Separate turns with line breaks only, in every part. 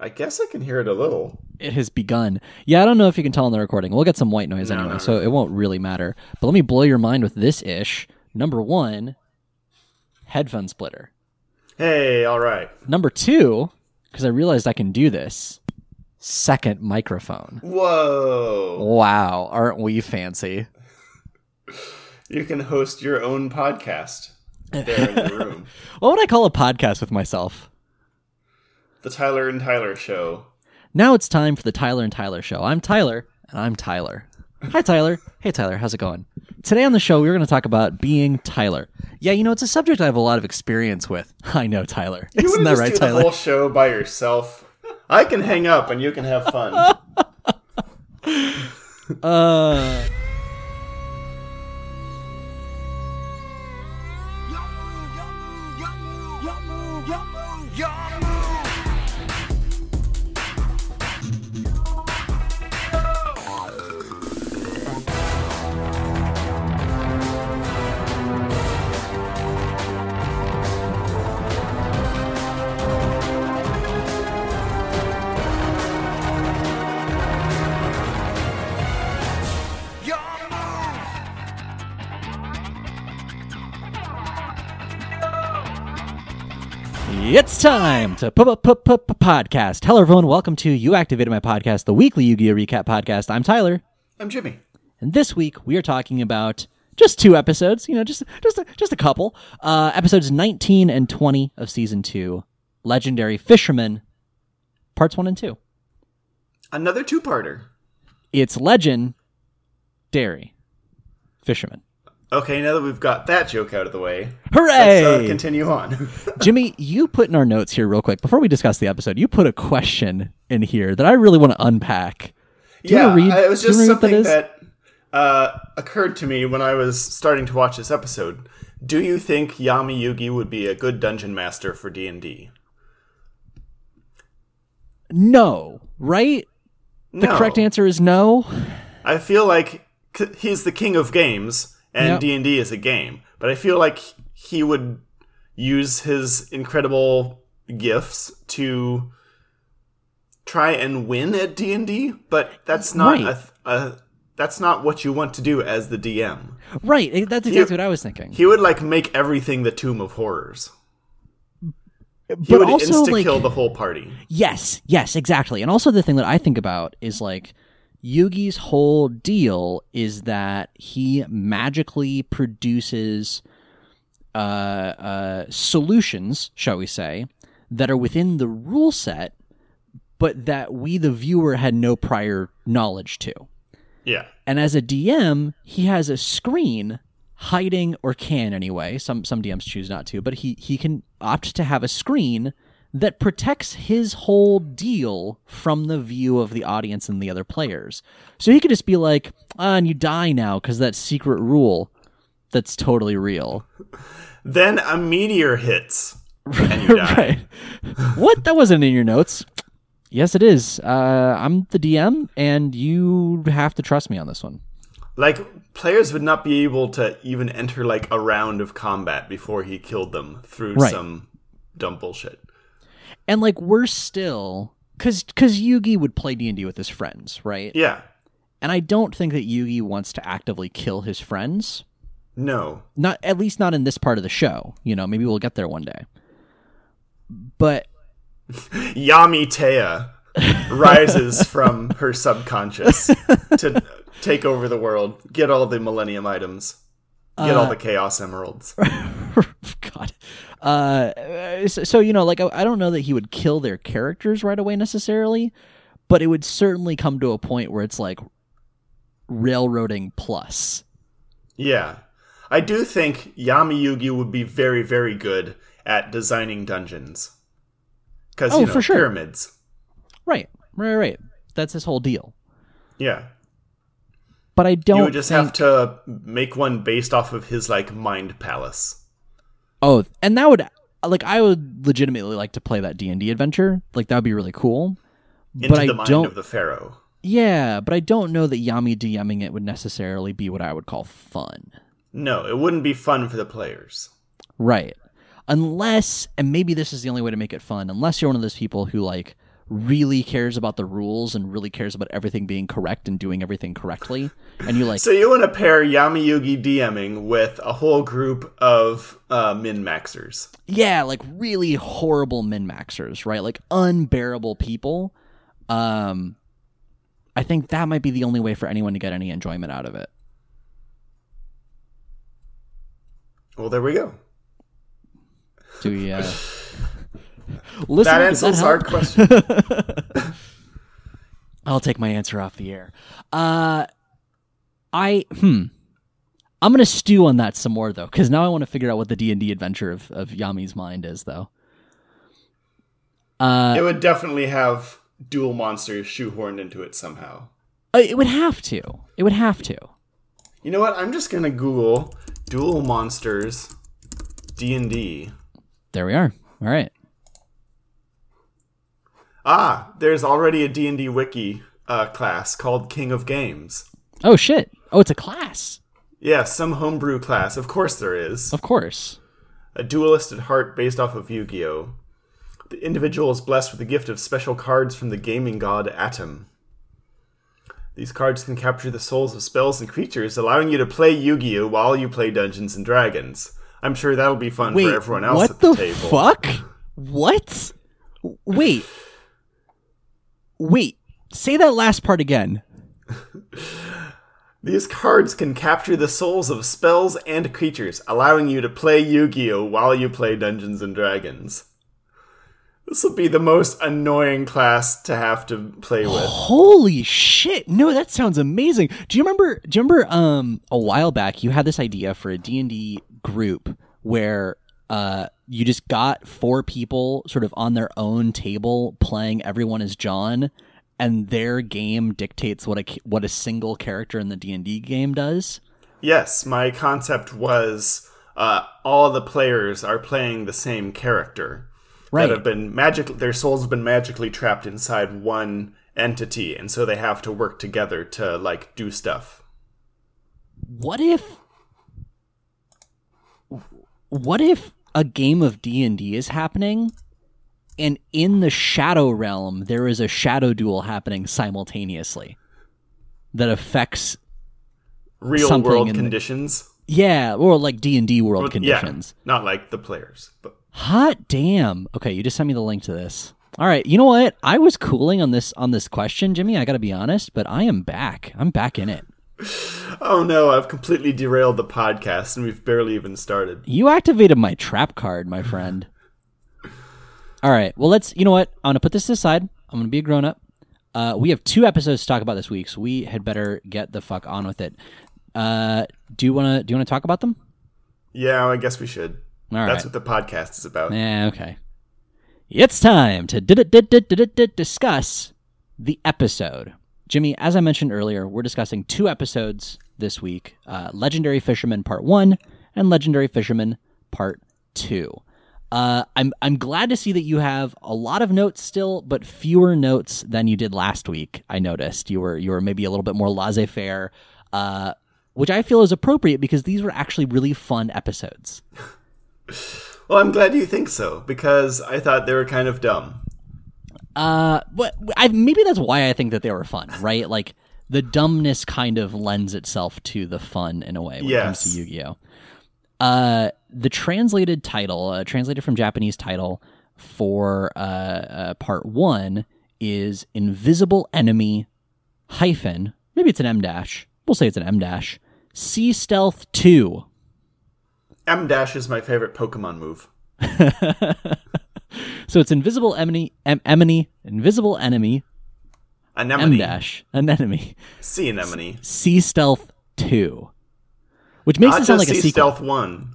I guess I can hear it a little.
It has begun. Yeah, I don't know if you can tell on the recording. We'll get some white noise
No,
anyway,
no,
so it won't really matter. But let me blow your mind with this ish. Number one, headphone splitter.
Hey, all right.
Number two, because I realized I can do this, second microphone.
Whoa.
Wow, aren't we fancy?
You can host your own podcast there in the room.
What would I call a podcast with myself?
The Tyler and Tyler Show.
Now it's time for the Tyler and Tyler show. I'm Tyler, and I'm Tyler. Hi, Tyler. Hey, Tyler. How's it going? Today on the show, we're going to talk about being Tyler. Yeah, you know, it's a subject I have a lot of experience with. I know, Tyler.
You
Isn't that right,
do
Tyler?
the whole show by yourself. I can hang up and you can have fun.
Uh, it's time to p- p- p- podcast. Hello, everyone. Welcome to You Activated My Podcast, the weekly Yu Gi Oh! recap podcast. I'm Tyler.
I'm Jimmy.
And this week we are talking about just two episodes, you know, just just a, just a couple. Uh episodes 19 and 20 of season 2, Legendary Fisherman, parts 1 and 2.
Another two-parter.
It's Legend Dairy Fisherman.
Okay, now that we've got that joke out of the way,
Hooray!
let's uh, continue on.
Jimmy, you put in our notes here real quick before we discuss the episode. You put a question in here that I really want to unpack. Do
yeah,
read-
I- it was just
what that
something that, uh, occurred to me when I was starting to watch this episode. Do you think Yami Yugi would be a good dungeon master for D&D?
No, right? The
no.
correct answer is no.
I feel like c- he's the king of games, and D and D is a game. But I feel like he would use his incredible gifts to try and win at D and D. But that's not
Right.
a, a that's not what you want to do as the DM.
Right, eh, that's exactly what I was thinking.
He would like make everything the Tomb of Horrors. He
but
would
also
insta
like
kill the whole party.
Yes, yes, exactly. And also the thing that I think about is like Yugi's whole deal is that he magically produces uh, uh, solutions, shall we say, that are within the rule set, but that we, the viewer, had no prior knowledge to.
Yeah.
And as a DM, he has a screen hiding or can anyway. Some some DMs choose not to, but he he can opt to have a screen that protects his whole deal from the view of the audience and the other players. So he could just be like, ah, and you die now because that secret rule that's totally real.
Then a meteor hits, and you die.
right. what? That wasn't in your notes. Yes, it is. Uh, I'm the DM, and you have to trust me on this one.
Like players would not be able to even enter like a round of combat before he killed them through
Right.
some dumb bullshit.
And like we're still because because Yugi would play D and D with his friends, right?
Yeah.
And I don't think that Yugi wants to actively kill his friends.
No.
Not at least not in this part of the show. You know, maybe we'll get there one day. But
Yami Tea rises from her subconscious to take over the world, get all the Millennium items, get all the Chaos Emeralds.
God, uh, so, so you know, like I, I don't know that he would kill their characters right away necessarily, but it would certainly come to a point where it's like railroading plus.
Yeah. I do think Yami Yugi would be very, very good at designing dungeons. Because,
Oh,
you know,
for sure.
pyramids.
Right, right, right. That's his whole deal.
Yeah.
But I don't.
You would just
think...
have to make one based off of his, like, mind palace.
Oh, and that would like I would legitimately like to play that D and D adventure. Like that would be really cool.
Into
but I
the mind
don't.
of the Pharaoh.
Yeah, but I don't know that Yami DMing it would necessarily be what I would call fun.
No, it wouldn't be fun for the players.
Right. Unless, and maybe this is the only way to make it fun, unless you're one of those people who like really cares about the rules and really cares about everything being correct and doing everything correctly. And you like
So you want to pair Yami Yugi DMing with a whole group of uh, min maxers.
yeah, like really horrible min maxers, right? Like unbearable people. Um I think that might be the only way for anyone to get any enjoyment out of it.
Well, there we go.
Do we uh Listen,
That answers our question.
I'll take my answer off the air. Uh, I hmm. I'm gonna stew on that some more though, because now I want to figure out what the D and D adventure of, of Yami's mind is, though. Uh,
it would definitely have duel monsters shoehorned into it somehow.
uh, it would have to. It would have to.
You know what? I'm just gonna Google duel monsters D and D.
There we are. All right.
Ah, there's already a D and D wiki uh, class called King of Games.
Oh shit. Oh, it's a class.
Yeah, some homebrew class. Of course there is.
Of course.
A duelist at heart based off of Yu-Gi-Oh! The individual is blessed with the gift of special cards from the gaming god Atem. These cards can capture the souls of spells and creatures, allowing you to play Yu-Gi-Oh! while you play Dungeons and Dragons. I'm sure that'll be fun
Wait.
for everyone else
what
at the,
the
table.
fuck? What? Wait. Wait. Say that last part again.
These cards can capture the souls of spells and creatures, allowing you to play Yu-Gi-Oh! while you play Dungeons and Dragons. This will be the most annoying class to have to play with.
Holy shit! No, that sounds amazing. Do you remember? Do you remember? Um, a while back, you had this idea for a D and D group where uh, you just got four people sort of on their own table playing. Everyone is John, and their game dictates what a what a single character in the D and D game does.
Yes, my concept was uh, all the players are playing the same character
Right.
that have been magic. Their souls have been magically trapped inside one entity, and so they have to work together to like do stuff.
What if? What if a game of D and D is happening, and in the shadow realm there is a shadow duel happening simultaneously that affects
Real world
in the-
conditions.
yeah, or like D and D world conditions.
Yeah, not like the players, but
Hot damn! Okay, you just sent me the link to this. All right, you know what? I was cooling on this on this question, Jimmy. I got to be honest, but I am back. I'm back in it.
Oh no, I've completely derailed the podcast, and we've barely even started.
You activated my trap card, my friend. All right. Well, let's. You know what? I'm gonna put this aside. I'm gonna be a grown up. Uh, we have two episodes to talk about this week, so we had better get the fuck on with it. Uh, do you wanna do you wanna talk about them?
Yeah, I guess we should.
All
That's
right.
what the podcast is about.
Yeah. Okay. It's time to di- di- di- di- di- di- discuss the episode. Jimmy, as I mentioned earlier, we're discussing two episodes this week: uh, Legendary Fisherman Part One and Legendary Fisherman Part Two. Uh, I'm I'm glad to see that you have a lot of notes still, but fewer notes than you did last week. I noticed you were you were maybe a little bit more laissez faire, uh, which I feel is appropriate because these were actually really fun episodes.
Well, I'm glad you think so because I thought they were kind of dumb.
Uh, but I, maybe that's why I think that they were fun, right? Like the dumbness kind of lends itself to the fun in a way when it comes to Yu-Gi-Oh. Uh, the translated title, uh, translated from Japanese title for uh, uh, part one is Invisible Enemy hyphen maybe it's an M dash. We'll say it's an M dash. Sea Stealth Two.
M dash is my favorite Pokemon move.
So it's Invisible Enemy, em- Enemy, Invisible Enemy, M
Anemone.
dash, an enemy.
Sea anemone.
Sea Stealth 2. Which makes
Not
it sound like
just
a
Sea
sequel.
Stealth 1.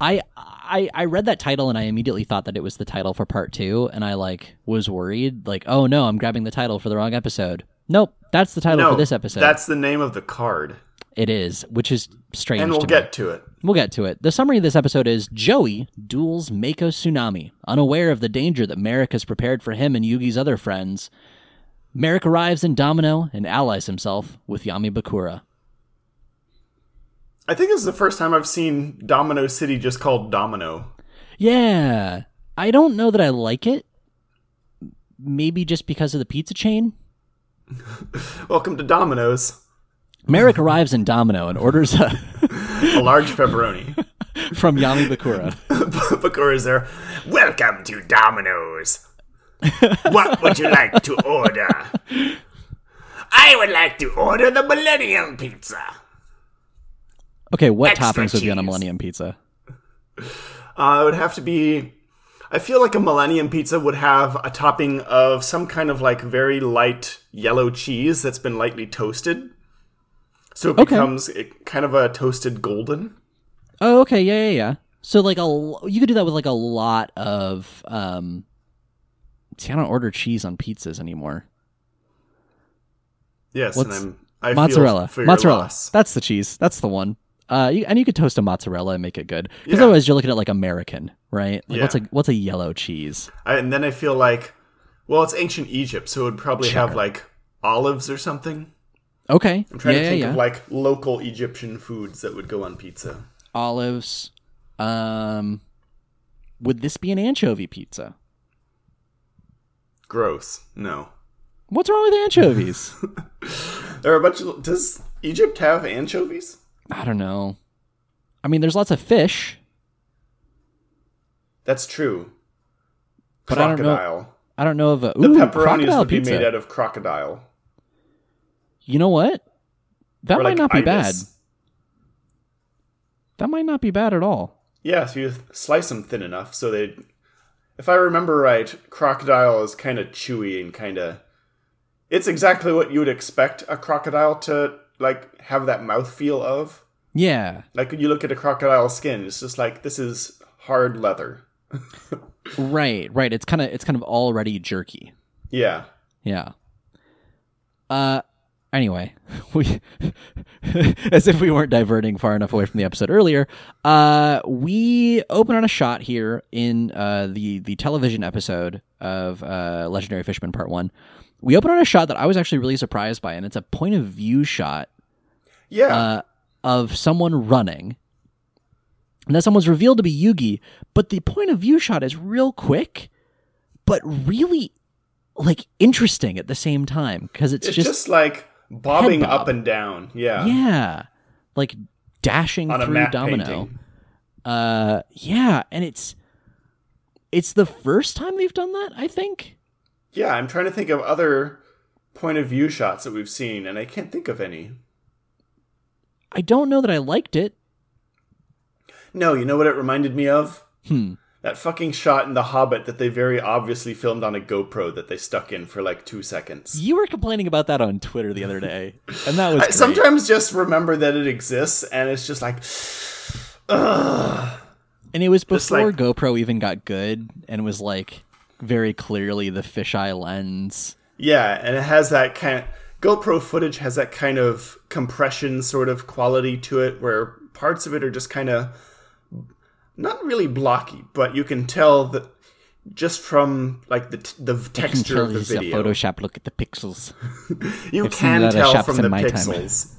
I, I I read that title and I immediately thought that it was the title for part 2 and I like was worried like, "Oh no, I'm grabbing the title for the wrong episode." Nope, that's the title
No,
for this episode.
that's the name of the card.
It is, which is strange
And we'll
to
get to it.
We'll get to it. The summary of this episode is Joey duels Mako Tsunami. Unaware of the danger that Marik has prepared for him and Yugi's other friends, Marik arrives in Domino and allies himself with Yami Bakura.
I think this is the first time I've seen Domino City just called Domino.
Yeah, I don't know that I like it, maybe just because of the pizza chain.
Welcome to Domino's.
Marik arrives in Domino and orders a,
A large pepperoni.
from Yami Bakura.
Bakura's there. Welcome to Domino's. what would you like to order? I would like to order the Millennium Pizza.
Okay, what
Extra
toppings would be on a
cheese.
Millennium Pizza?
Uh, it would have to be. I feel like a Millennium Pizza would have a topping of some kind of like very light yellow cheese that's been lightly toasted. So it
Okay.
becomes kind of a toasted golden.
Oh, okay, yeah, yeah, yeah. So like a you could do that with like a lot of um. See, I don't order cheese on pizzas anymore.
Yes,
What's-
and I'm I
mozzarella,
feel
mozzarella.
loss.
That's the cheese. That's the one. Uh, you, and you could toast a mozzarella and make it good. Because
Yeah.
otherwise, you're looking at like American, right? Like what's a what's a yellow cheese?
I, and then I feel like, well, it's ancient Egypt, so it would probably have like olives or something.
Okay,
I'm trying
yeah,
to think
yeah.
of like local Egyptian foods that would go on pizza.
Olives. Um, would this be an anchovy pizza?
Gross. No.
What's wrong with anchovies?
There are a bunch of. Does Egypt have anchovies?
I don't know. I mean, there's lots of fish,
That's true.
But I don't know-
crocodile.
I don't know of a
The pepperonis
crocodile
would be
pizza.
made out of crocodile.
You know what? That
Or,
might
like,
not be bad. That might not be bad at all.
Yeah, if you slice them thin enough, so they. If I remember right, crocodile is kind of chewy and kind of. It's exactly what you would expect a crocodile to like have that mouth feel of.
Yeah,
Like when you look at a crocodile skin, it's just like this is hard leather.
right, right. It's kind of it's kind of already jerky.
Yeah.
Yeah. Uh anyway, we as if we weren't diverting far enough away from the episode earlier, uh we open on a shot here in uh the the television episode of uh Legendary Fishman Part 1. We open on a shot that I was actually really surprised by and it's a point of view shot
Yeah.
uh of someone running. And that someone's revealed to be Yugi, but the point of view shot is real quick, but really like interesting at the same time because it's,
it's
just,
just, like bobbing
bob.
up and down. Yeah.
yeah, like dashing
On
through Domino.
painting.
Uh, yeah, and it's it's the first time they've done that. I think.
Yeah, I'm trying to think of other point of view shots that we've seen, and I can't think of any.
I don't know that I liked it.
No, you know what it reminded me of?
Hmm.
That fucking shot in The Hobbit that they very obviously filmed on a GoPro that they stuck in for like two seconds.
You were complaining about that on Twitter the other day, and that was
I sometimes just remember that it exists, and it's just like, ugh.
And it was before
like-
GoPro even got good and was like very clearly the fisheye lens.
Yeah, and it has that kind Of, GoPro footage has that kind of compression sort of quality to it where parts of it are just kind of not really blocky, but you can tell that just from like the t- the texture of the
this is a
video.
Photoshop. Look at the pixels.
You
I've
can tell from the pixels.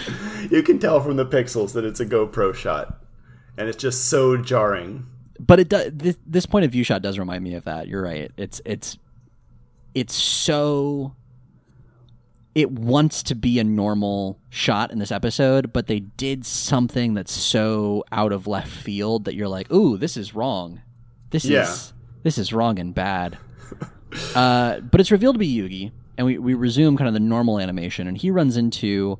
you can tell from the pixels that it's a GoPro shot. And it's just so jarring.
But it does. This, this point of view shot does remind me of that. You're right. It's it's it's so. It wants to be a normal shot in this episode, but they did something that's so out of left field that you're like, "Ooh, this is wrong. This
Yeah.
is this is wrong and bad." uh, but it's revealed to be Yugi, and we we resume kind of the normal animation, and he runs into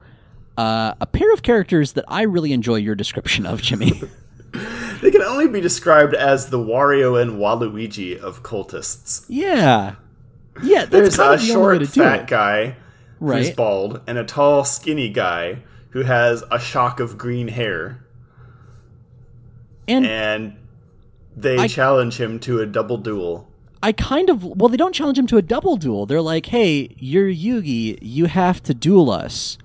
uh, a pair of characters that I really enjoy your description of, Jimmy.
They can only be described as the Wario and Waluigi of cultists.
yeah, yeah. That's
There's a
the only way
short,
to do
fat
it.
guy who's bald, and a tall, skinny guy who has a shock of green hair.
And
And they
I-
challenge him to a double duel.
I kind of well, they don't challenge him to a double duel. They're like, "Hey, you're Yugi. You have to duel us,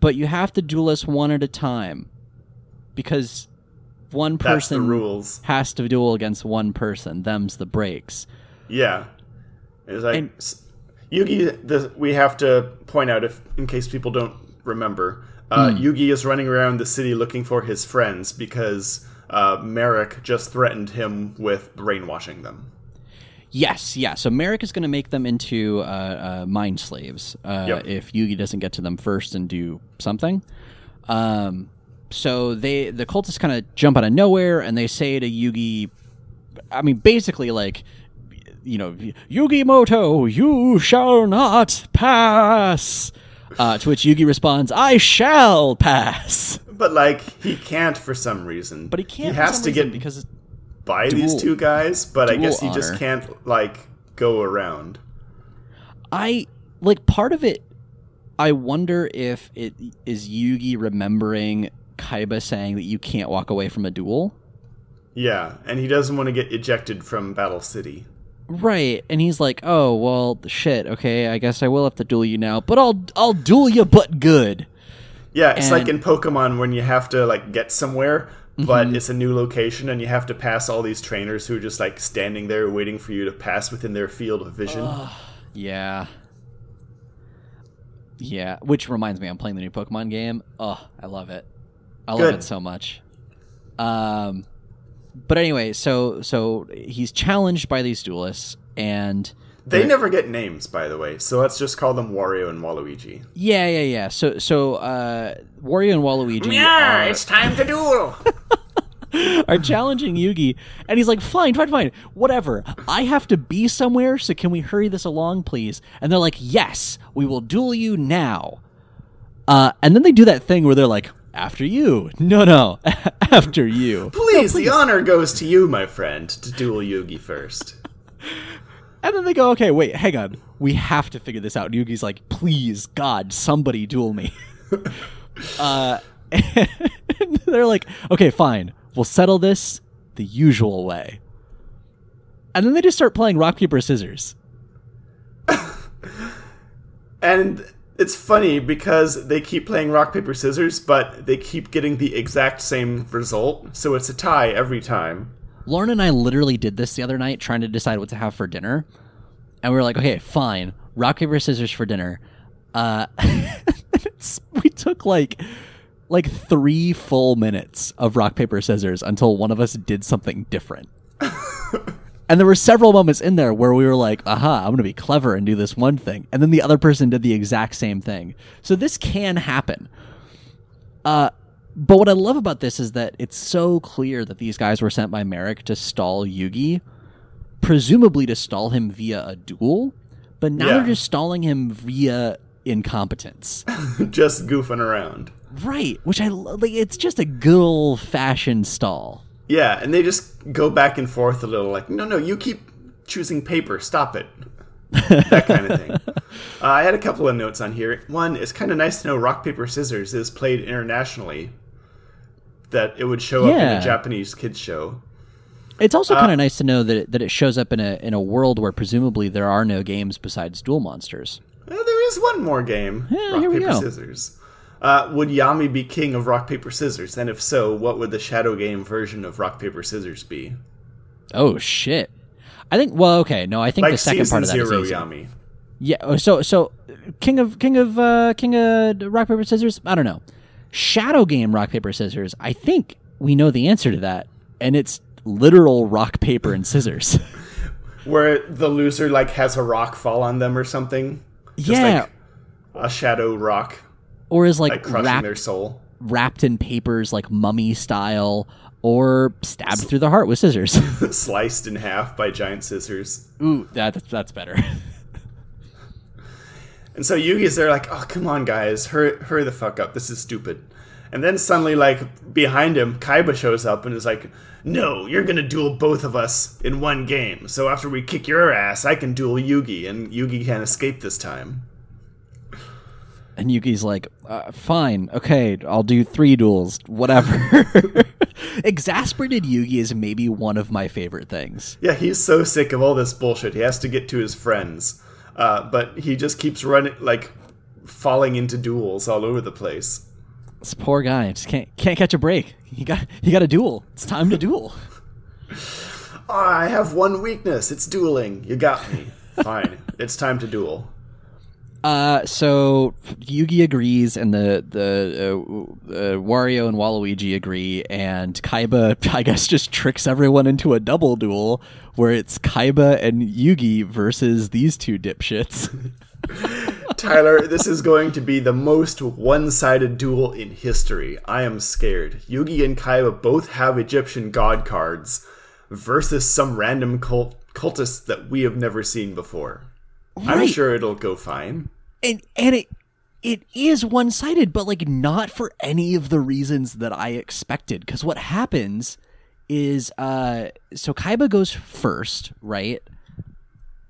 but you have to duel us one at a time, because one person
rules.
has to duel against one person. Them's the breaks."
Yeah. It's like
And-
Yugi. The, we have to point out, if in case people don't remember, uh,
Hmm.
Yugi is running around the city looking for his friends because uh, Marik just threatened him with brainwashing them.
Yes, yeah. So Marik is going to make them into uh, uh, mind slaves uh,
Yep.
if Yugi doesn't get to them first and do something. Um, so they the cultists kind of jump out of nowhere and they say to Yugi, I mean, basically like, you know, Yugi Muto, you shall not pass. Uh, to which Yugi responds, "I shall pass,"
But like he can't for some reason.
but he can't.
He has to get
because
by these two guys, but I guess he just can't like go around.
I like part of it. I wonder if it is Yugi remembering Kaiba saying that you can't walk away from a duel.
Yeah, and he doesn't want to get ejected from Battle City.
Right, and he's like, "Oh well, shit. Okay, I guess I will have to duel you now, but I'll I'll duel you, but good."
Yeah, it's like in Pokemon when you have to like get somewhere, but
Mm-hmm.
it's a new location and you have to pass all these trainers who are just like standing there waiting for you to pass within their field of vision.
Yeah, yeah. Which reminds me, I'm playing the new Pokemon game. Oh, I love it. I love
Good.
it so much. Um, but anyway, so so he's challenged by these duelists, and
they never get names, by the way, so let's just call them Wario and Waluigi.
Yeah, yeah, yeah. So, so uh, Wario and Waluigi Yeah, are,
time to duel.
are challenging Yugi, and he's like, "Fine, fine, fine, whatever. I have to be somewhere, so can we hurry this along, please?" And they're like, "Yes, we will duel you now." Uh, and then they do that thing where they're like, "After you." No, no, after you.
please, the honor goes to you, my friend, to duel Yugi first.
And then they go, "Okay, wait, hang on. We have to figure this out." And Yugi's like, "Please, God, somebody duel me." uh, and they're like, "Okay, fine. We'll settle this the usual way." And then they just start playing rock paper scissors.
And it's funny because they keep playing rock, paper, scissors, but they keep getting the exact same result, so it's a tie every time.
Lauren and I literally did this the other night, trying to decide what to have for dinner. And we were like, "Okay, fine. Rock paper scissors for dinner." Uh, we took like like three full minutes of rock paper scissors until one of us did something different. and there were several moments in there where we were like, "Aha, I'm going to be clever and do this one thing," and then the other person did the exact same thing. So this can happen. Uh, but what I love about this is that it's so clear that these guys were sent by Marik to stall Yugi, presumably to stall him via a duel. But now
Yeah.
they're just stalling him via incompetence.
Just goofing around.
Right, which I like. It's just a good old fashioned stall.
Yeah, and they just go back and forth a little, like, no, no, you keep choosing paper, stop it. that kind of thing. Uh, I had a couple of notes on here. One, it's kind of nice to know rock, paper, scissors is played internationally, that it would show up in a Japanese kids show.
It's also
Uh,
kind of nice to know that it, that it shows up in a in a world where presumably there are no games besides Duel Monsters.
Uh, there is one more game
Yeah,
rock,
here we
paper,
go.
scissors. Uh, would Yami be king of rock, paper, scissors? And if so, what would the Shadow Game version of rock, paper, scissors be?
Oh shit! I think. Well, okay, no, I think
Like
the second part of that is
zero
easy.
Yami.
Yeah. oh, So so King of King of uh, King of Rock Paper Scissors. I don't know. Shadow Game Rock Paper Scissors. I think we know the answer to that, and it's literal rock paper and scissors.
Where the loser like has a rock fall on them or something. Just
yeah.
like a shadow rock
or is like,
like crushing
wrapped
their soul.
wrapped in papers like mummy style, or stabbed through the heart with scissors.
sliced in half by giant scissors.
Ooh, that that's better.
And so Yugi's there like, oh come on guys, hurry hurry the fuck up. This is stupid. And then suddenly like behind him, Kaiba shows up and is like, No, you're gonna duel both of us in one game. So after we kick your ass, I can duel Yugi, and Yugi can't escape this time.
And Yugi's like, uh, fine, okay, I'll do three duels, whatever. Exasperated Yugi is maybe one of my favorite things.
Yeah, he's so sick of all this bullshit. He has to get to his friends. Uh, but he just keeps running like falling into duels all over the place.
This poor guy just can't can't catch a break. He got he got a duel. It's time to duel.
Oh, I have one weakness. It's dueling. You got me. Fine. It's time to duel.
Uh, so Yugi agrees, and the the uh, uh, Wario and Waluigi agree, and Kaiba, I guess, just tricks everyone into a double duel where it's Kaiba and Yugi versus these two dipshits.
Tyler, this is going to be the most one-sided duel in history. I am scared. Yugi and Kaiba both have Egyptian god cards versus some random cult- cultists that we have never seen before. I'm sure it'll go fine.
and and it it is one sided, but like not for any of the reasons that I expected. Because what happens is, uh, so Kaiba goes first, right?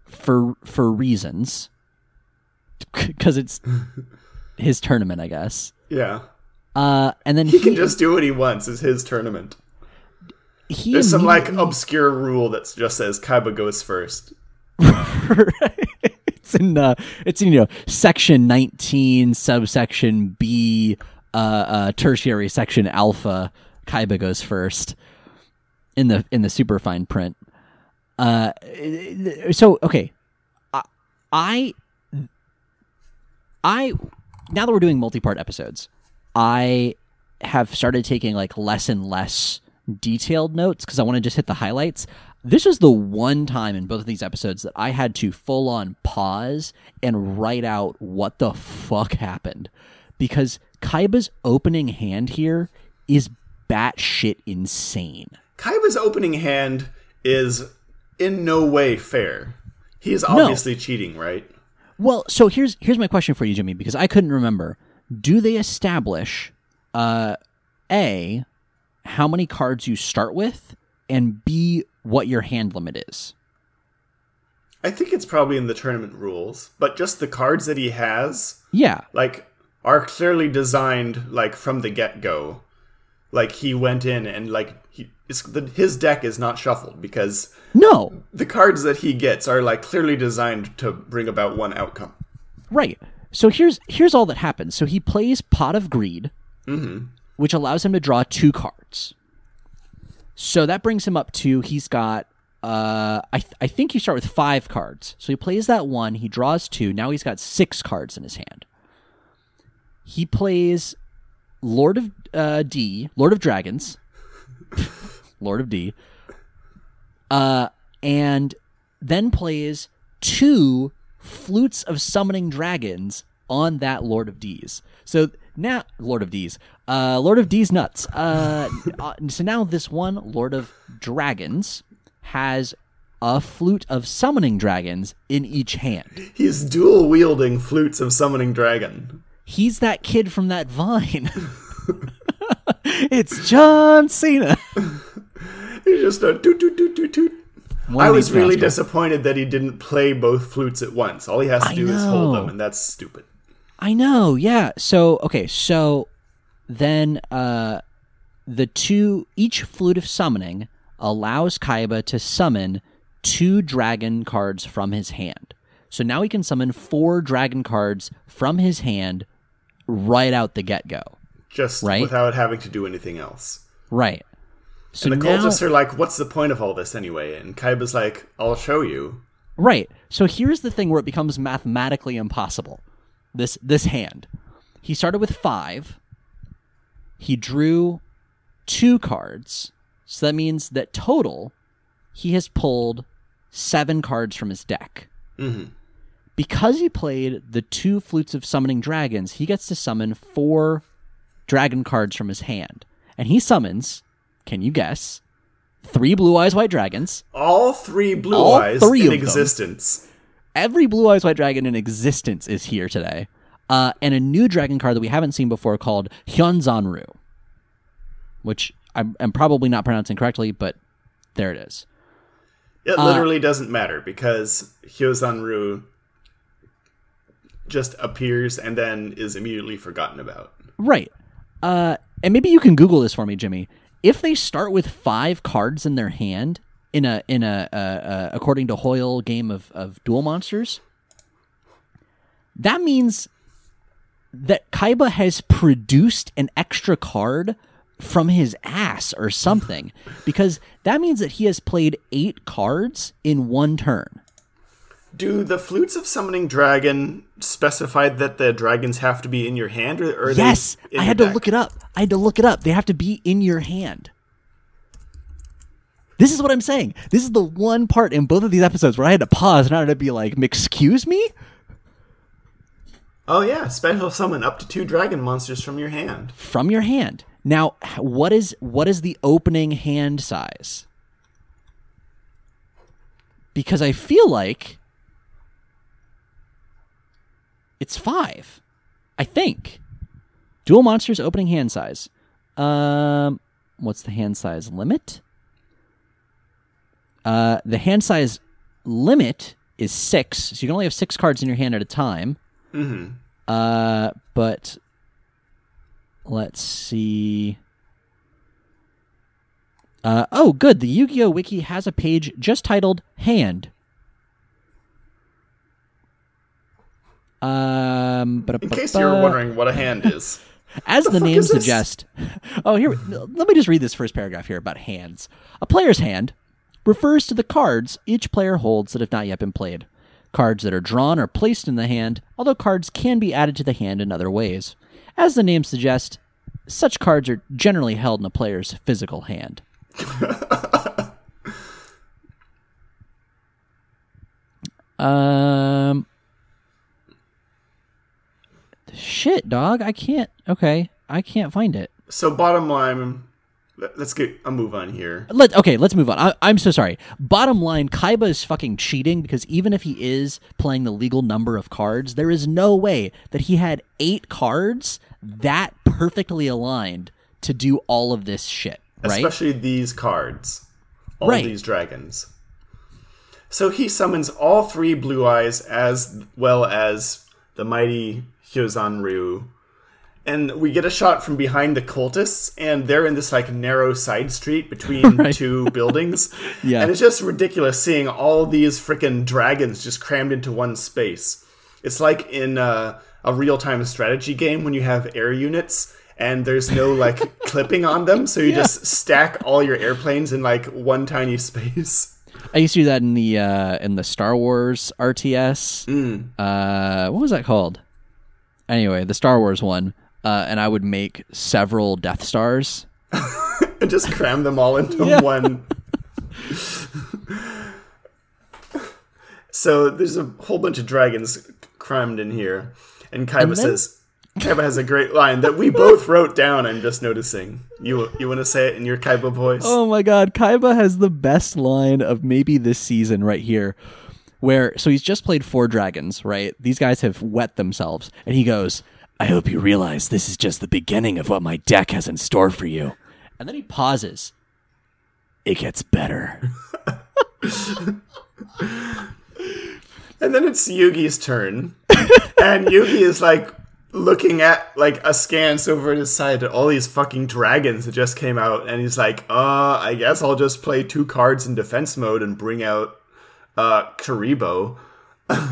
For for reasons, because it's his tournament, I guess.
Yeah.
Uh, and then
He
he
can just do what he wants. It's his tournament.
he
There's some like obscure rule that just says Kaiba goes first.
it's in uh, it's in you know section 19 subsection b uh, uh tertiary section alpha. Kaiba goes first in the in the super fine print. Uh so okay. I- i i now that we're doing multi-part episodes i have started taking like less and less detailed notes because i want to just hit the highlights this was the one time in both of these episodes that i had to full on pause and write out what the fuck happened because kaiba's opening hand here is batshit insane
Kaiba's opening hand is in no way fair. He is obviously cheating, right?
Well, so here's here's my question for you, Jimmy, because I couldn't remember. Do they establish uh A how many cards you start with and B what your hand limit is?
I think it's probably in the tournament rules, but just the cards that he has,
Yeah.
like, are clearly designed like from the get go. Like he went in and like he it's, the, his deck is not shuffled because
No.
the cards that he gets are like clearly designed to bring about one outcome.
Right. So here's here's all that happens. So he plays Pot of Greed, mm-hmm. which allows him to draw two cards. So that brings him up to he's got uh I th- I think you start with 5 cards. So he plays that one, he draws two, now he's got 6 cards in his hand. He plays Lord of uh D, Lord of Dragons. Lord of D. Uh and then plays two flutes of summoning dragons on that Lord of D's. So now, Lord of D's, uh, Lord of D's nuts. Uh, uh, so now this one Lord of Dragons has a flute of summoning dragons in each hand.
He's dual wielding flutes of summoning dragon.
He's that kid from that Vine. it's John Cena.
He's just a toot toot toot toot toot.
One
I was really disappointed that he didn't play both flutes at once. All he has to
I
do is hold them, and that's stupid.
I know, yeah. So okay, so then uh the two each flute of summoning allows Kaiba to summon two dragon cards from his hand. So now he can summon four dragon cards from his hand right out the get go.
Just
Right.
without having to do anything else.
Right. So
And the
now,
cultists are like, what's the point of all this anyway? And Kaiba's like, I'll show you.
Right. So here's the thing where it becomes mathematically impossible. This this hand. He started with 5. He drew two cards. So that means that total he has pulled 7 cards from his deck. Mm-hmm. Because he played the two flutes of summoning dragons, he gets to summon 4 dragon cards from his hand. And he summons, can you guess, 3 blue eyes white dragons.
All three blue
All
eyes
three
in
existence. them. Every blue eyes white dragon in existence is here today. Uh, and a new dragon card that we haven't seen before called Hyozanryu which I'm, I'm probably not pronouncing correctly but there it is.
It
Uh,
literally doesn't matter because Hyozanryu just appears and then is immediately forgotten about.
right. Uh, and maybe you can google this for me jimmy. If they start with five cards in their hand in a in a uh, uh, according to hoyle game of, of duel monsters that means that Kaiba has produced an extra card from his ass or something because that means that he has played eight cards in one turn.
Do the flutes of summoning dragon specify that the dragons have to be in your hand, or, or
Yes, I had to
deck?
look it up. I had to look it up. They have to be in your hand. This is what I'm saying. This is the one part in both of these episodes where I had to pause and I had to be like, "Excuse me."
Oh yeah, special summon up to two dragon monsters from your hand.
from your hand. Now, what is what is the opening hand size? Because I feel like it's five. I think. Duel monsters opening hand size. Um, what's the hand size limit? Uh, the hand size limit is six, so you can only have six cards in your hand at a time. Mm-hmm. Uh, but let's see. Uh, oh, good. The Yu Gi Oh! Wiki has a page just titled Hand. Um,
In case you were wondering what a hand is.
as the,
fuck
name suggests. Oh, here. Let me just read this first paragraph here about hands. A player's hand refers to the cards each player holds that have not yet been played. Cards that are drawn are placed in the hand, although cards can be added to the hand in other ways. As the name suggests, such cards are generally held in a player's physical hand. um. Shit, dog. I can't. Okay, I can't find it.
So bottom line, let's get a move on here.
Let okay, let's move on. I, I'm so sorry. Bottom line, Kaiba is fucking cheating because even if he is playing the legal number of cards, there is no way that he had eight cards that perfectly aligned to do all of this shit. Right?
especially these cards, all
Right.
these dragons. So he summons all three blue eyes as well as the mighty Hyozanryu. And we get a shot from behind the cultists, and they're in this like narrow side street between
Right.
two buildings.
Yeah.
And it's just ridiculous seeing all these freaking dragons just crammed into one space. It's like in uh, a real time strategy game when you have air units and there's no like clipping on them, so you just stack all your airplanes in like one tiny space.
I used to do that in the uh, in the Star Wars RTS. Uh, what was that called? Anyway, the Star Wars one. Uh, and I would make several Death Stars.
and just cram them all into
Yeah.
one. so there's a whole bunch of dragons crammed in here, and Kaiba
And then-
says, Kaiba has a great line that we both wrote down. I'm just noticing. You you want to say it in your Kaiba voice?
Oh my god, Kaiba has the best line of maybe this season right here. Where so he's just played four dragons, right? These guys have wet themselves, and he goes, "I hope you realize this is just the beginning of what my deck has in store for you." And then he pauses. It gets better.
And then it's Yugi's turn. and Yugi is like looking at like a askance over his side at all these fucking dragons that just came out and he's like, uh, I guess I'll just play two cards in defense mode and bring out uh Kuriboh.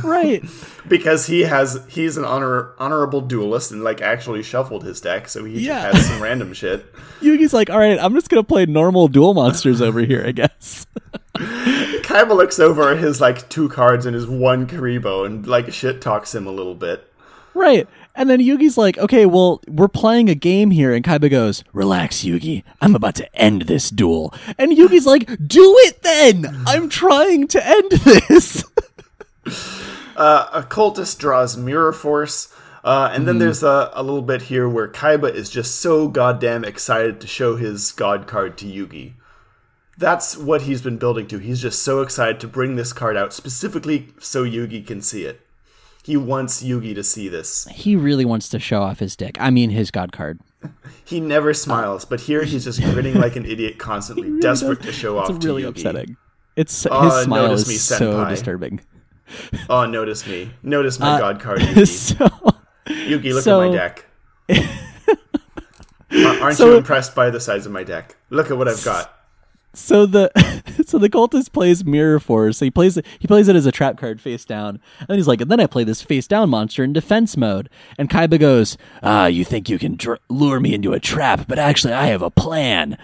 Right.
Because he has he's an honor honorable duelist and like actually shuffled his deck, so he
Yeah.
has some random shit.
Yugi's like, "All right, I'm just going to play normal duel monsters over here, I guess."
Kaiba looks over his like two cards and his one Kuriboh and like shit talks him a little bit.
Right. And then Yugi's like, okay, well, we're playing a game here. And Kaiba goes, relax, Yugi. I'm about to end this duel. And Yugi's like, do it then. I'm trying to end this.
Uh, a cultist draws mirror force uh, and then hmm. there's a, a little bit here where kaiba is just so goddamn excited to show his god card to yugi that's what he's been building to he's just so excited to bring this card out specifically so yugi can see it he wants yugi to see this
he really wants to show off his dick. I mean, his god card.
he never smiles but here he's just grinning like an idiot constantly desperate to show off
It's really
to yugi
upsetting. It's
Oh,
his smile is
me,
so disturbing.
oh notice me notice my
Uh,
god card yugi
so,
yugi look
so-
at my deck Ar- Aren't
So-
you impressed by the size of my deck? Look at what I've got.
so the so the cultist plays mirror force. So he plays it. He plays it as a trap card face down. And then he's like, and then I play this face down monster in defense mode. And Kaiba goes, ah, you think you can dr- lure me into a trap, but actually I have a plan.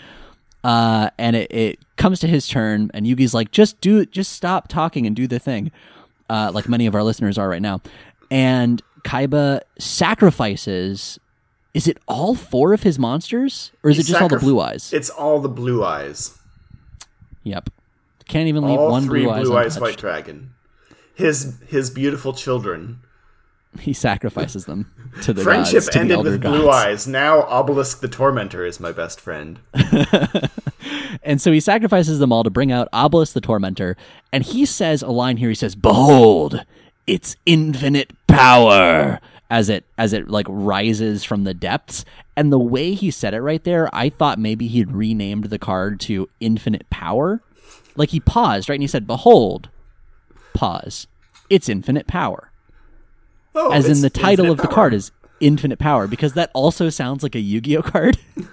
Uh, and it, it comes to his turn, and Yugi's like, just do it, just stop talking and do the thing. Uh, like many of our listeners are right now. And Kaiba sacrifices. Is it all four of his monsters, or is
He
it just all the blue eyes?
It's all the blue eyes.
Yep. Can't even leave
All
one
three
blue eyes.
blue eyes
untouched.
white dragon. His his beautiful children.
He sacrifices them to the
Friendship
gods, to
ended
elder
with
gods.
blue eyes. Now Obelisk the Tormentor is my best friend.
And so he sacrifices them all to bring out Obelisk the Tormentor. And he says a line here. He says, "Behold, its infinite power." As it as it like rises from the depths, and the way he said it right there, I thought maybe he'd renamed the card to Infinite Power. Like he paused right, and he said, "Behold, pause, it's infinite power."
Oh,
As in the title of the
power.
card is Infinite Power, because that also sounds like a Yu-Gi-Oh card.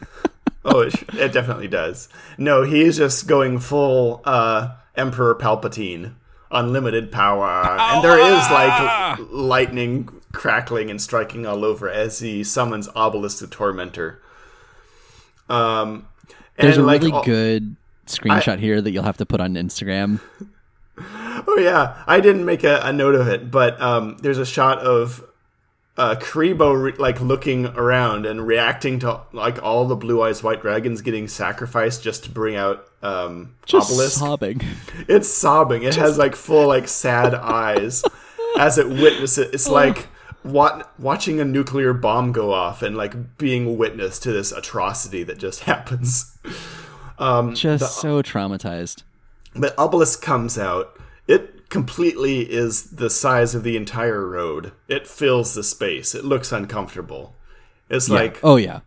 Oh, it, it definitely does. No, he is just going full uh, Emperor Palpatine, unlimited power, and there is like lightning crackling and striking all over as he summons Obelisk the Tormentor. Um, and
There's a
like,
really
all-
good screenshot here that you'll have to put on Instagram.
Oh yeah, I didn't make a, a note of it, but um, there's a shot of uh, Kuriboh re- like looking around and reacting to like all the blue eyes white dragons getting sacrificed just to bring out um,
Just
Obelisk.
sobbing.
It's sobbing. It has like full like sad eyes as it witnesses. It's like wat- watching a nuclear bomb go off and like being witness to this atrocity that just happens.
Just so traumatized.
But Obelisk comes out. It completely is the size of the entire road. It fills the space. It looks uncomfortable. It's like
oh yeah.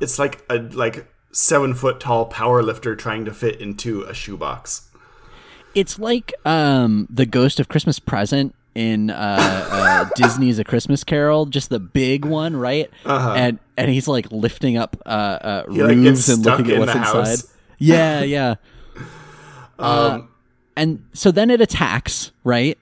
it's like a like seven foot tall power lifter trying to fit into a shoebox.
It's like um the Ghost of Christmas Present in uh, uh, Disney's A Christmas Carol, just the big one, right? Uh-huh. And and he's like lifting up uh, uh,
like,
roofs and looking at what's inside.
house.
Yeah, yeah. uh, and so then it attacks, right?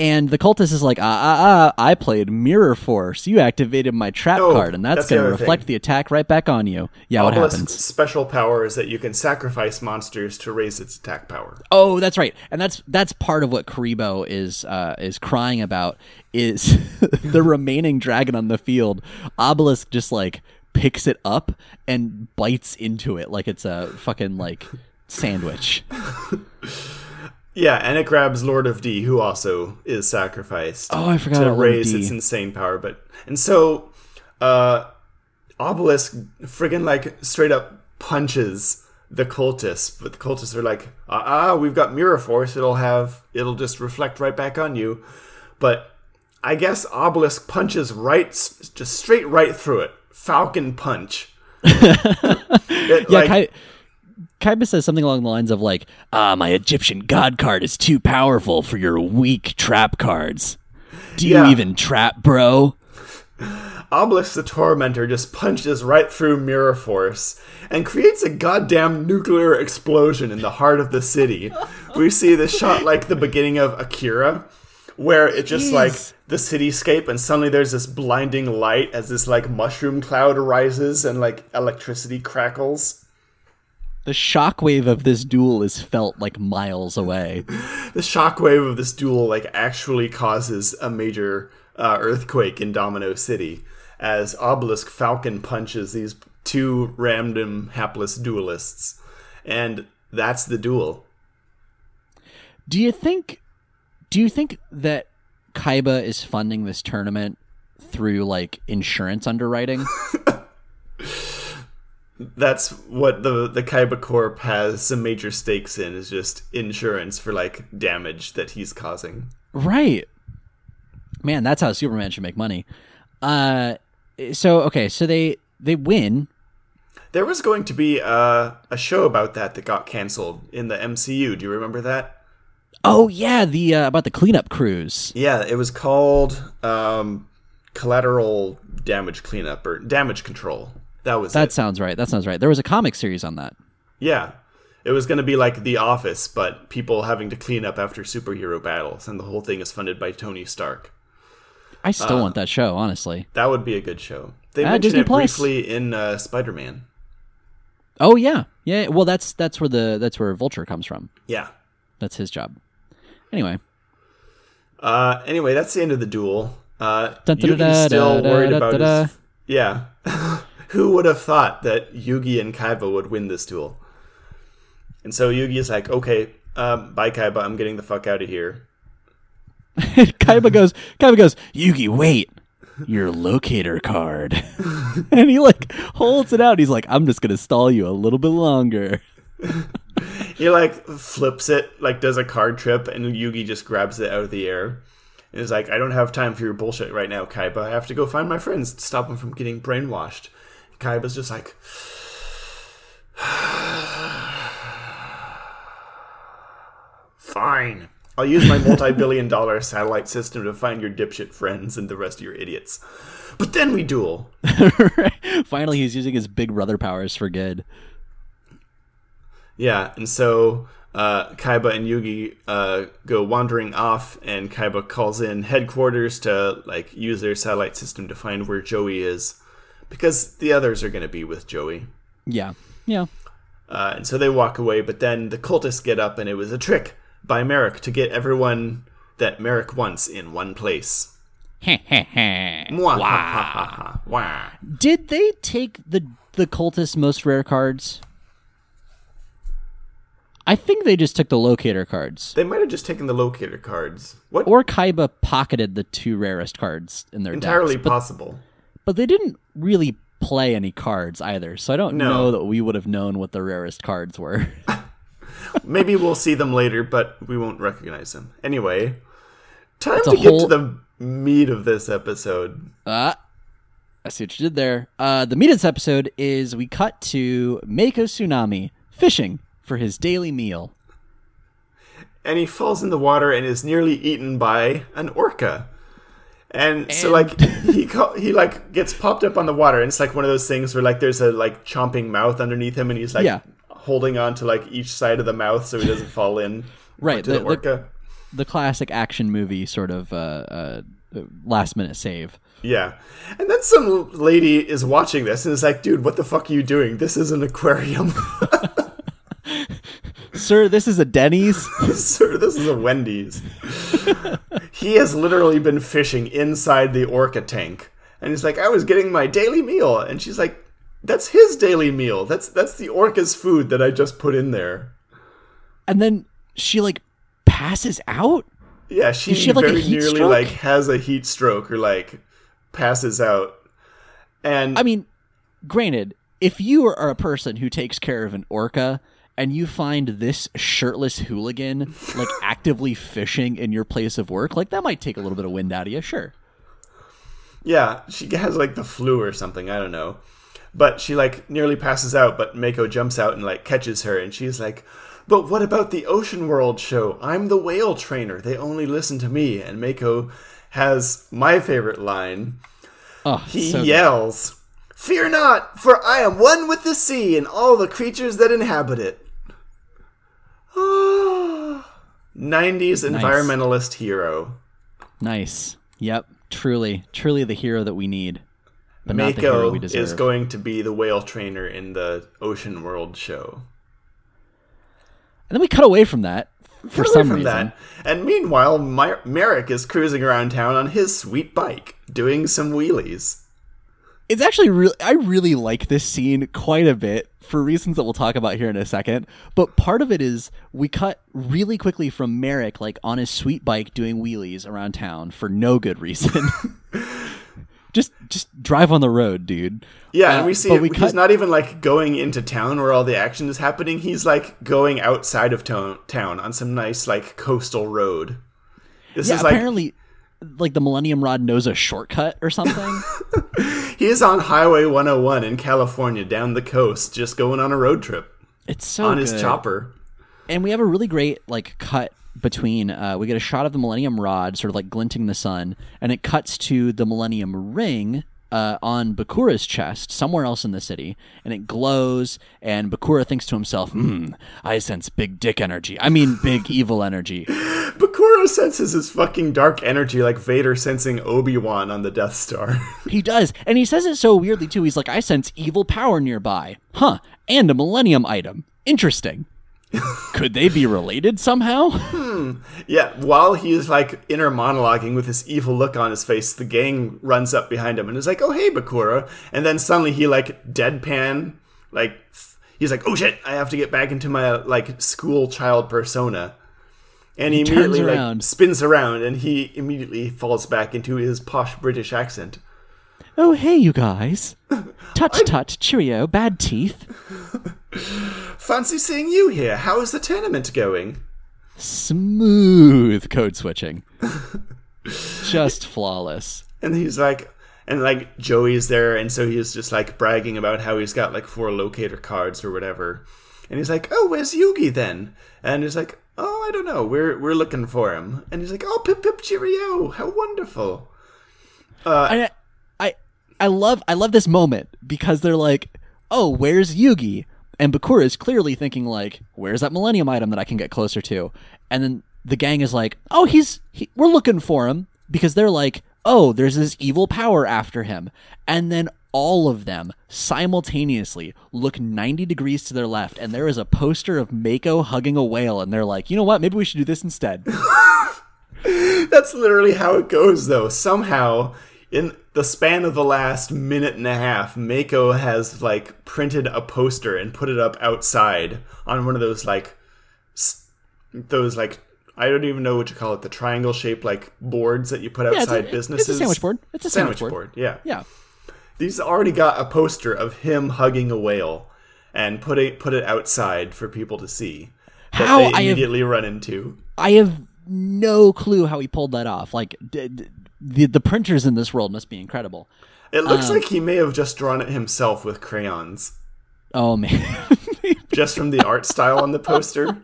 And the cultist is like, ah, ah, ah, I played Mirror Force. You activated my trap
Oh,
card, and that's,
that's
going to reflect
thing.
the attack right back on you. Yeah, what
Obelisk's
happens?
special power is that you can sacrifice monsters to raise its attack power.
Oh, that's right, and that's that's part of what Kuriboh is uh, is crying about is the remaining dragon on the field. Obelisk just like picks it up and bites into it like it's a fucking like sandwich.
Yeah, and it grabs Lord of D, who also is sacrificed.
Oh, I forgot
to
of
raise its insane power. But and so, uh, Obelisk friggin' like straight up punches the cultists, but the cultists are like, ah, ah, we've got mirror force. It'll have, it'll just reflect right back on you. But I guess Obelisk punches right, just straight right through it. Falcon punch. It,
Yeah,
like,
Kai- Kaiba says something along the lines of like, "Ah, my Egyptian god card is too powerful for your weak trap cards. Do you
Yeah.
even trap, bro?"
Obelisk the Tormentor just punches right through Mirror Force and creates a goddamn nuclear explosion in the heart of the city. we see this shot like the beginning of Akira, where it just like the cityscape and suddenly there's this blinding light as this like mushroom cloud arises and like electricity crackles.
The shockwave of this duel is felt like miles away.
The shockwave of this duel like actually causes a major uh, earthquake in Domino City as Obelisk Falcon punches these two random hapless duelists, and that's the duel.
Do you think do you think that Kaiba is funding this tournament through like insurance underwriting?
That's what the the Kaiba Corp has some major stakes in is just insurance for like damage that he's causing.
right. Man, that's how Superman should make money. Uh so okay, so they they win.
There was going to be uh, a show about that that got canceled in the MCU. Do you remember that?
Oh yeah, the uh, about the cleanup crews.
Yeah, it was called um, collateral damage cleanup or damage control. That was
That
it.
sounds right. That sounds right. There was a comic series on that.
Yeah, it was going to be like The Office, but people having to clean up after superhero battles, and the whole thing is funded by Tony Stark.
I still want that show, honestly.
That would be a good show. They
Ah,
mentioned
Disney
it
Plus.
briefly in uh, Spider Man.
Oh yeah, yeah. Well, that's that's where the that's where Vulture comes from.
Yeah,
That's his job. Anyway,
Uh, anyway, that's the end of the duel. Uh,
Dun, dun,
still worried about his. Yeah. Who would have thought that Yugi and Kaiba would win this duel? And so Yugi is like, okay, um, bye, Kaiba. I'm getting the fuck out of here.
Kaiba goes. Kaiba goes. Yugi, wait. Your locator card, and he like holds it out. He's like, "I'm just gonna stall you a little bit longer."
He like flips it, like does a card trip, and Yugi just grabs it out of the air. And is like, I don't have time for your bullshit right now, Kaiba. I have to go find my friends to stop them from getting brainwashed. Kaiba's just like, Fine. I'll use my multi billion dollar satellite system to find your dipshit friends and the rest of your idiots. But then we duel.
Finally, he's using his big brother powers for good.
Yeah, and so uh, Kaiba and Yugi uh, go wandering off, and Kaiba calls in headquarters to like use their satellite system to find where Joey is, because the others are going to be with Joey.
Yeah, yeah.
Uh, and so they walk away, but then the cultists get up, and it was a trick by Marik to get everyone that Marik wants in one place. Mwah. Wah.
Did they take the the cultist most rare cards? I think they just took the locator cards.
They might have just taken the locator cards. What?
Or Kaiba pocketed the two rarest cards in their
Entirely
decks.
Possible.
But they didn't really play any cards either, so I don't
No.
know that we would have known what the rarest cards were.
Maybe we'll see them later, but we won't recognize them. Anyway, time to get
whole-
to the meat of this episode.
Uh, I see what you did there. Uh, the meat of this episode is we cut to Mako Tsunami fishing for his daily meal.
And he falls in the water and is nearly eaten by an orca. And, so like he ca- he like gets popped up on the water and it's like one of those things where like there's a like chomping mouth underneath him and he's like
Yeah.
holding on to like each side of the mouth so he doesn't fall in
Right,
to the,
the- the-
orca.
The classic action movie sort of uh, uh, last minute save.
Yeah. And then some lady is watching this and is like, dude, what the fuck are you doing? This is an aquarium.
Sir, this is a Denny's.
Sir, this is a Wendy's. he has literally been fishing inside the orca tank. And he's like, I was getting my daily meal. And she's like, That's his daily meal. That's that's the orca's food that I just put in there.
and then she like passes out.
Yeah, she,
she like,
very
heat
nearly
stroke?
like has a heat stroke or like passes out. And
I mean, granted, if you are a person who takes care of an orca and you find this shirtless hooligan like actively fishing in your place of work, like that might take a little bit of wind out of you, sure.
Yeah, she has like the flu or something. I don't know. But she like nearly passes out, but Mako jumps out and like catches her, and she's like, "But what about the Ocean World show? I'm the whale trainer. They only listen to me." And Mako has my favorite line.
Oh,
He
so good.
yells, "Fear not, for I am one with the sea and all the creatures that inhabit it." Ah, 90s environmentalist hero.
nice. Yep, truly, truly the hero that we need, but not the hero
Mako
we deserve.
is going to be the whale trainer in the Ocean World show.
and then we cut away from that for
Further
some
from
reason.
that, and meanwhile, Mer- Marik is cruising around town on his sweet bike, doing some wheelies.
It's actually really I really like this scene quite a bit for reasons that we'll talk about here in a second. But part of it is we cut really quickly from Marik like on his sweet bike doing wheelies around town for no good reason. just just drive on the road, dude.
Yeah,
Uh,
and we see
but we
he's
cut-
not even like going into town where all the action is happening. He's like going outside of to- town on some nice like coastal road. This
Yeah,
is like
apparently like the Millennium Rod knows a shortcut or something.
he is on Highway 101 in California down the coast, just going on a road trip
It's so
on his chopper.
and we have a really great like cut between uh, we get a shot of the millennium rod sort of like glinting the sun and it cuts to the millennium ring uh, on bakura's chest somewhere else in the city and it glows and bakura thinks to himself hmm i sense big dick energy. I mean big evil energy.
Bakura senses his fucking dark energy like Vader sensing Obi-Wan on the Death Star.
he does and he says it so weirdly too. He's like i sense evil power nearby. Huh and a millennium item. Interesting Could they be related somehow?
Yeah, while he's like inner monologuing with this evil look on his face, the gang runs up behind him and is like, "Oh hey, Bakura!" And then suddenly he like deadpan, like he's like, "Oh shit, I have to get back into my like school child persona." And he,
turns
immediately like spins around, and he immediately falls back into his posh British accent.
oh, hey, you guys. Touch, touch, cheerio, bad teeth.
Fancy seeing you here. How is the tournament going?
Smooth code switching. Just flawless.
And he's like, and like Joey's there, and so he's just like bragging about how he's got like four locator cards or whatever. And he's like, "Oh, where's Yugi then?" And he's like, "Oh, I don't know. We're we're looking for him." And he's like, "Oh, pip pip cheerio! How wonderful!"
Uh, I, I, I love, I love this moment because they're like, "Oh, where's Yugi?" And Bakura is clearly thinking like, "Where's that Millennium item that I can get closer to?" And then the gang is like, "Oh, he's, he, we're looking for him," because they're like, "Oh, there's this evil power after him," and then all of them simultaneously look 90 degrees to their left and there is a poster of Mako hugging a whale and they're like, "You know what? Maybe we should do this instead."
That's literally how it goes, though. Somehow, in the span of the last minute and a half, Mako has like printed a poster and put it up outside on one of those like s- those like I don't even know what you call it, the triangle shaped like boards that you put
it's a-
outside
it's a sandwich board. It's a sandwich board.
board. Yeah.
yeah.
These already got a poster of him hugging a whale and put it put it outside for people to see. That
How
they
have
immediately run into.
I have no clue how he pulled that off. Like d- d- the the printers in this world must be incredible.
It looks
Um,
like he may have just drawn it himself with crayons.
Oh man.
just from the art style on the poster.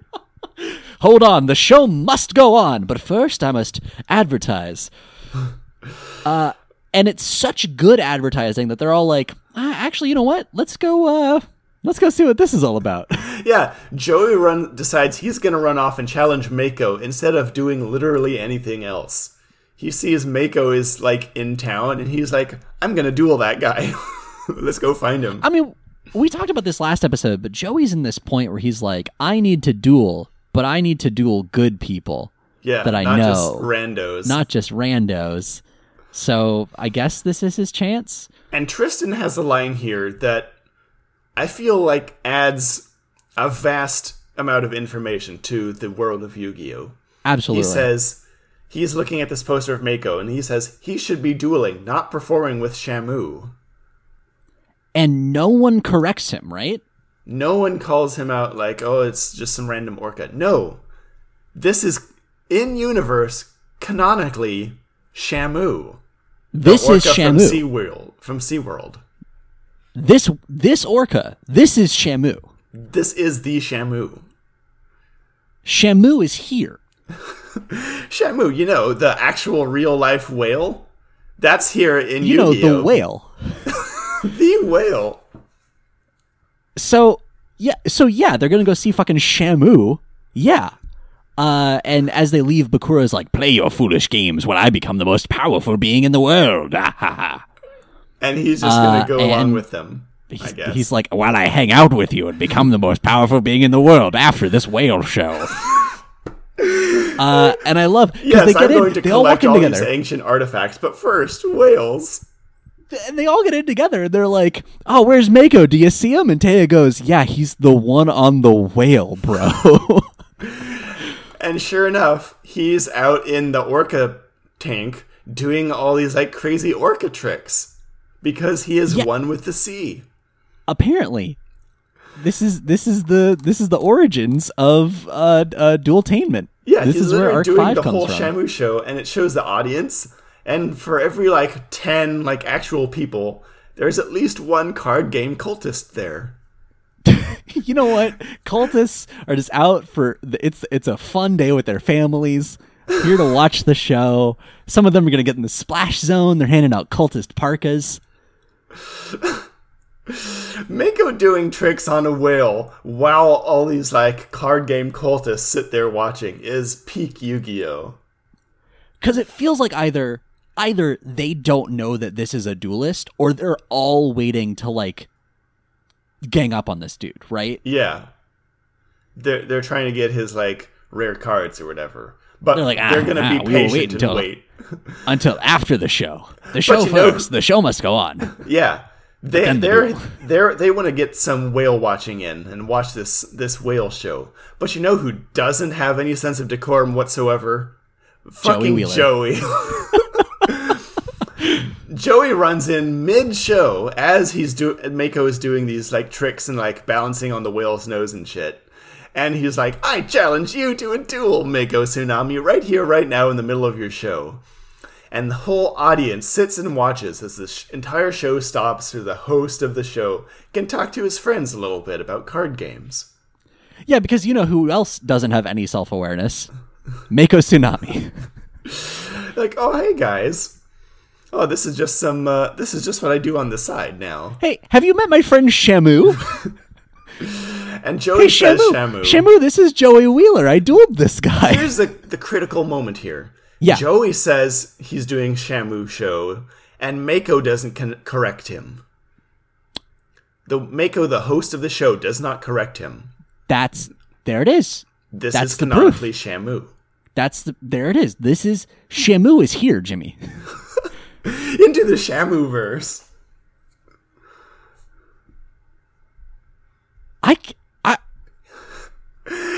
Hold on, the show must go on, but first I must advertise. Uh and it's such good advertising that they're all like, ah, actually, you know what? Let's go uh let's go see what this is all about.
Yeah, Joey run decides he's gonna run off and challenge Mako instead of doing literally anything else. He sees Mako is like in town and he's like, I'm gonna duel that guy. Let's go find him.
I mean, we talked about this last episode, but Joey's in this point where he's like, I need to duel, but I need to duel good people.
yeah,
that I
not
know.
just randos.
not just randos. So I guess this is his chance.
And Tristan has a line here that I feel like adds a vast amount of information to the world of Yu-Gi-Oh!
Absolutely.
He says he's looking at this poster of Mako and he says he should be dueling, not performing with Shamu.
and no one corrects him, right?
No one calls him out like, oh, it's just some random orca. No. This is in universe canonically Shamu.
This is
Orca from
Shamu.
SeaWorld from SeaWorld.
this this orca. This is Shamu.
This is the Shamu.
Shamu is here.
Shamu, you know, the actual real life whale? That's here in
You know
Yu-Gi-Oh!
the whale.
The whale.
So yeah, so yeah, they're gonna go see fucking Shamu. Yeah. Uh, and as they leave, Bakura is like, "Play your foolish games when I become the most powerful being in the world." Ha, ha.
And he's just gonna
Uh,
go along with them. I
He's,
guess.
he's like, "While I hang out with you and become the most powerful being in the world after this whale show." Uh, and I love because
yes,
they get
I'm
in,
going to
they all walk in
all these ancient artifacts, but first, whales.
and they all get in together and they're like, "Oh, where's Mako? Do you see him?" And Taya goes, "Yeah, he's the one on the whale, bro."
And sure enough, he's out in the orca tank doing all these like crazy orca tricks because he is
Yeah.
one with the sea.
Apparently, this is this is the this is the origins of uh, uh dueltainment.
Yeah,
this
he's
is where
literally
Arc
doing
Five
the
comes
whole
from.
Shamu show, and it shows the audience. And for every like ten like actual people, there's at least one card game cultist there.
you know what? Cultists are just out for the, it's it's a fun day with their families. Here to watch the show. Some of them are gonna get in the splash zone. They're handing out cultist parkas.
Mako doing tricks on a whale while all these like card game cultists sit there watching is peak Yu-Gi-Oh.
because it feels like either either they don't know that this is a duelist or they're all waiting to like gang up on this dude right
Yeah. they're they're trying to get his like rare cards or whatever. But
They're like they're, ah,
gonna
ah,
be
will wait
patient
until-
wait.
Until after the show. The show
you know-
first. The show must go on.
Yeah. They they're they're they want to get some whale watching in and watch this this whale show. But you know who doesn't have any sense of decorum whatsoever? Fucking
Wheeler.
Joey. Joey runs in mid show as he's do Mako is doing these like tricks and like balancing on the whale's nose and shit. And he's like, I challenge you to a duel, Mako Tsunami, right here, right now, in the middle of your show. And the whole audience sits and watches as the sh- entire show stops so the host of the show can talk to his friends a little bit about card games.
Yeah, because you know who else doesn't have any self awareness? Mako Tsunami.
Like, oh, hey guys. Oh, this is just some, uh, this is just what I do on the side now.
Hey, have you met my friend Shamu?
And Joey
Hey,
says,
Shamu.
Shamu.
Shamu, this is Joey Wheeler. I dueled this guy.
Here's the, the critical moment here.
Yeah.
Joey says he's doing Shamu show, and Mako doesn't con- correct him. The Mako, the host of the show, does not correct him.
That's there it is.
This
That's
is
the proof.
canonically Shamu.
That's the there it is. This is Shamu is here, Jimmy.
Into the Shamu verse.
I I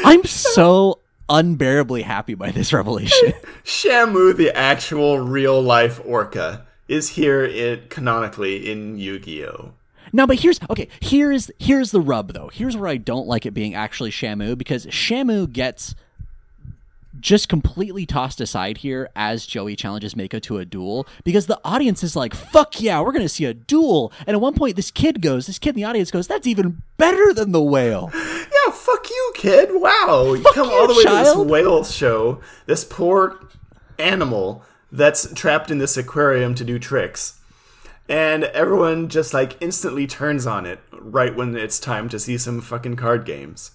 I'm so unbearably happy by this revelation.
Shamu, the actual real life orca, is here in, canonically in Yu Gi Oh!
No, but here's okay. Here's here's the rub though. Here's where I don't like it being actually Shamu because Shamu gets just completely tossed aside here as Joey challenges Mako to a duel because the audience is like, "Fuck yeah, we're gonna see a duel!" And at one point, this kid goes, this kid in the audience goes, "That's even better than the whale."
Yeah, fuck you, kid. Wow. You come
you,
all the way to this whale show, this poor animal that's trapped in this aquarium to do tricks. And everyone just like instantly turns on it right when it's time to see some fucking card games.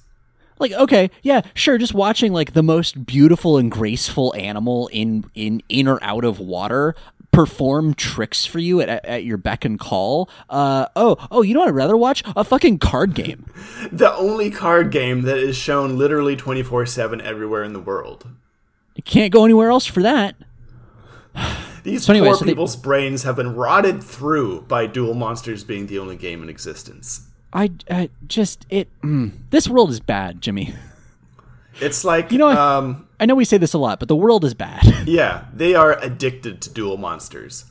Like, okay, yeah, sure, just watching like the most beautiful and graceful animal in in in or out of water perform tricks for you at, at, your beck and call. Uh oh, oh, you know what I'd rather watch? A fucking card game.
The only card game that is shown literally 24 7 everywhere in the world.
You can't go anywhere else for that.
These
So anyway,
poor
so they-
people's brains have been rotted through by Duel Monsters being the only game in existence.
I, I just it. Mm, this world is bad, Jimmy.
It's like,
You know
um,
I know we say this a lot, but the world is bad.
yeah, they are addicted to duel Monsters.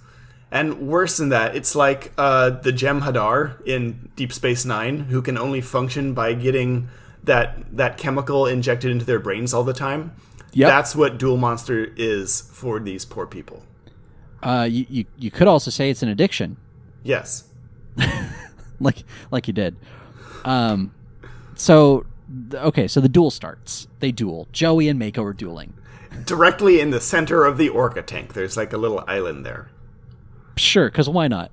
And worse than that, it's like uh, the Jem'Hadar in Deep Space Nine, who can only function by getting that that chemical injected into their brains all the time.
Yep.
That's what duel Monster is for these poor people.
Uh, you, you you could also say it's an addiction,
Yes.
like like you did. Um, so okay, so the duel starts. They duel. Joey and Mako are dueling.
Directly in the center of the Orca tank, there's like a little island there.
Sure, because why not?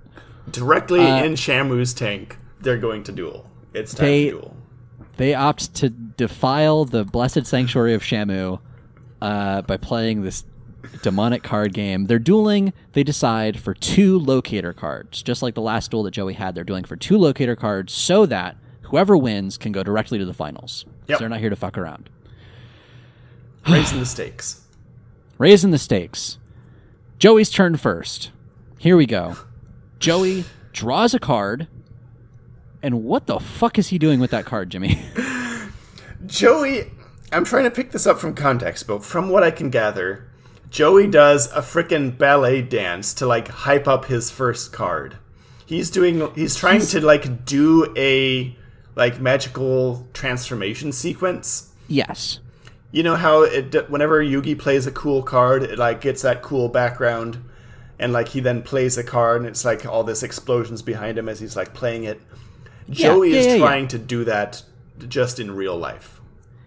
Directly
Uh,
in Shamu's tank, they're going to duel. It's time
They-
to duel.
They opt to defile the blessed sanctuary of Shamu uh, by playing this demonic card game. They're dueling. They decide for two locator cards, just like the last duel that Joey had. They're dueling for two locator cards so that whoever wins can go directly to the finals.
Yep.
They're not here to fuck around.
Raising the stakes.
Raising the stakes. Joey's turn first. Here we go. Joey draws a card. And what the fuck is he doing with that card, Jimmy?
Joey, I'm trying to pick this up from context, but from what I can gather, Joey does a frickin' ballet dance to like hype up his first card. He's doing he's trying to like do a like magical transformation sequence.
yes.
You know how it whenever Yugi plays a cool card, it like gets that cool background and like he then plays a card and it's like all this explosions behind him as he's like playing it. Joey
yeah,
is
yeah, yeah.
trying to do that just in real life.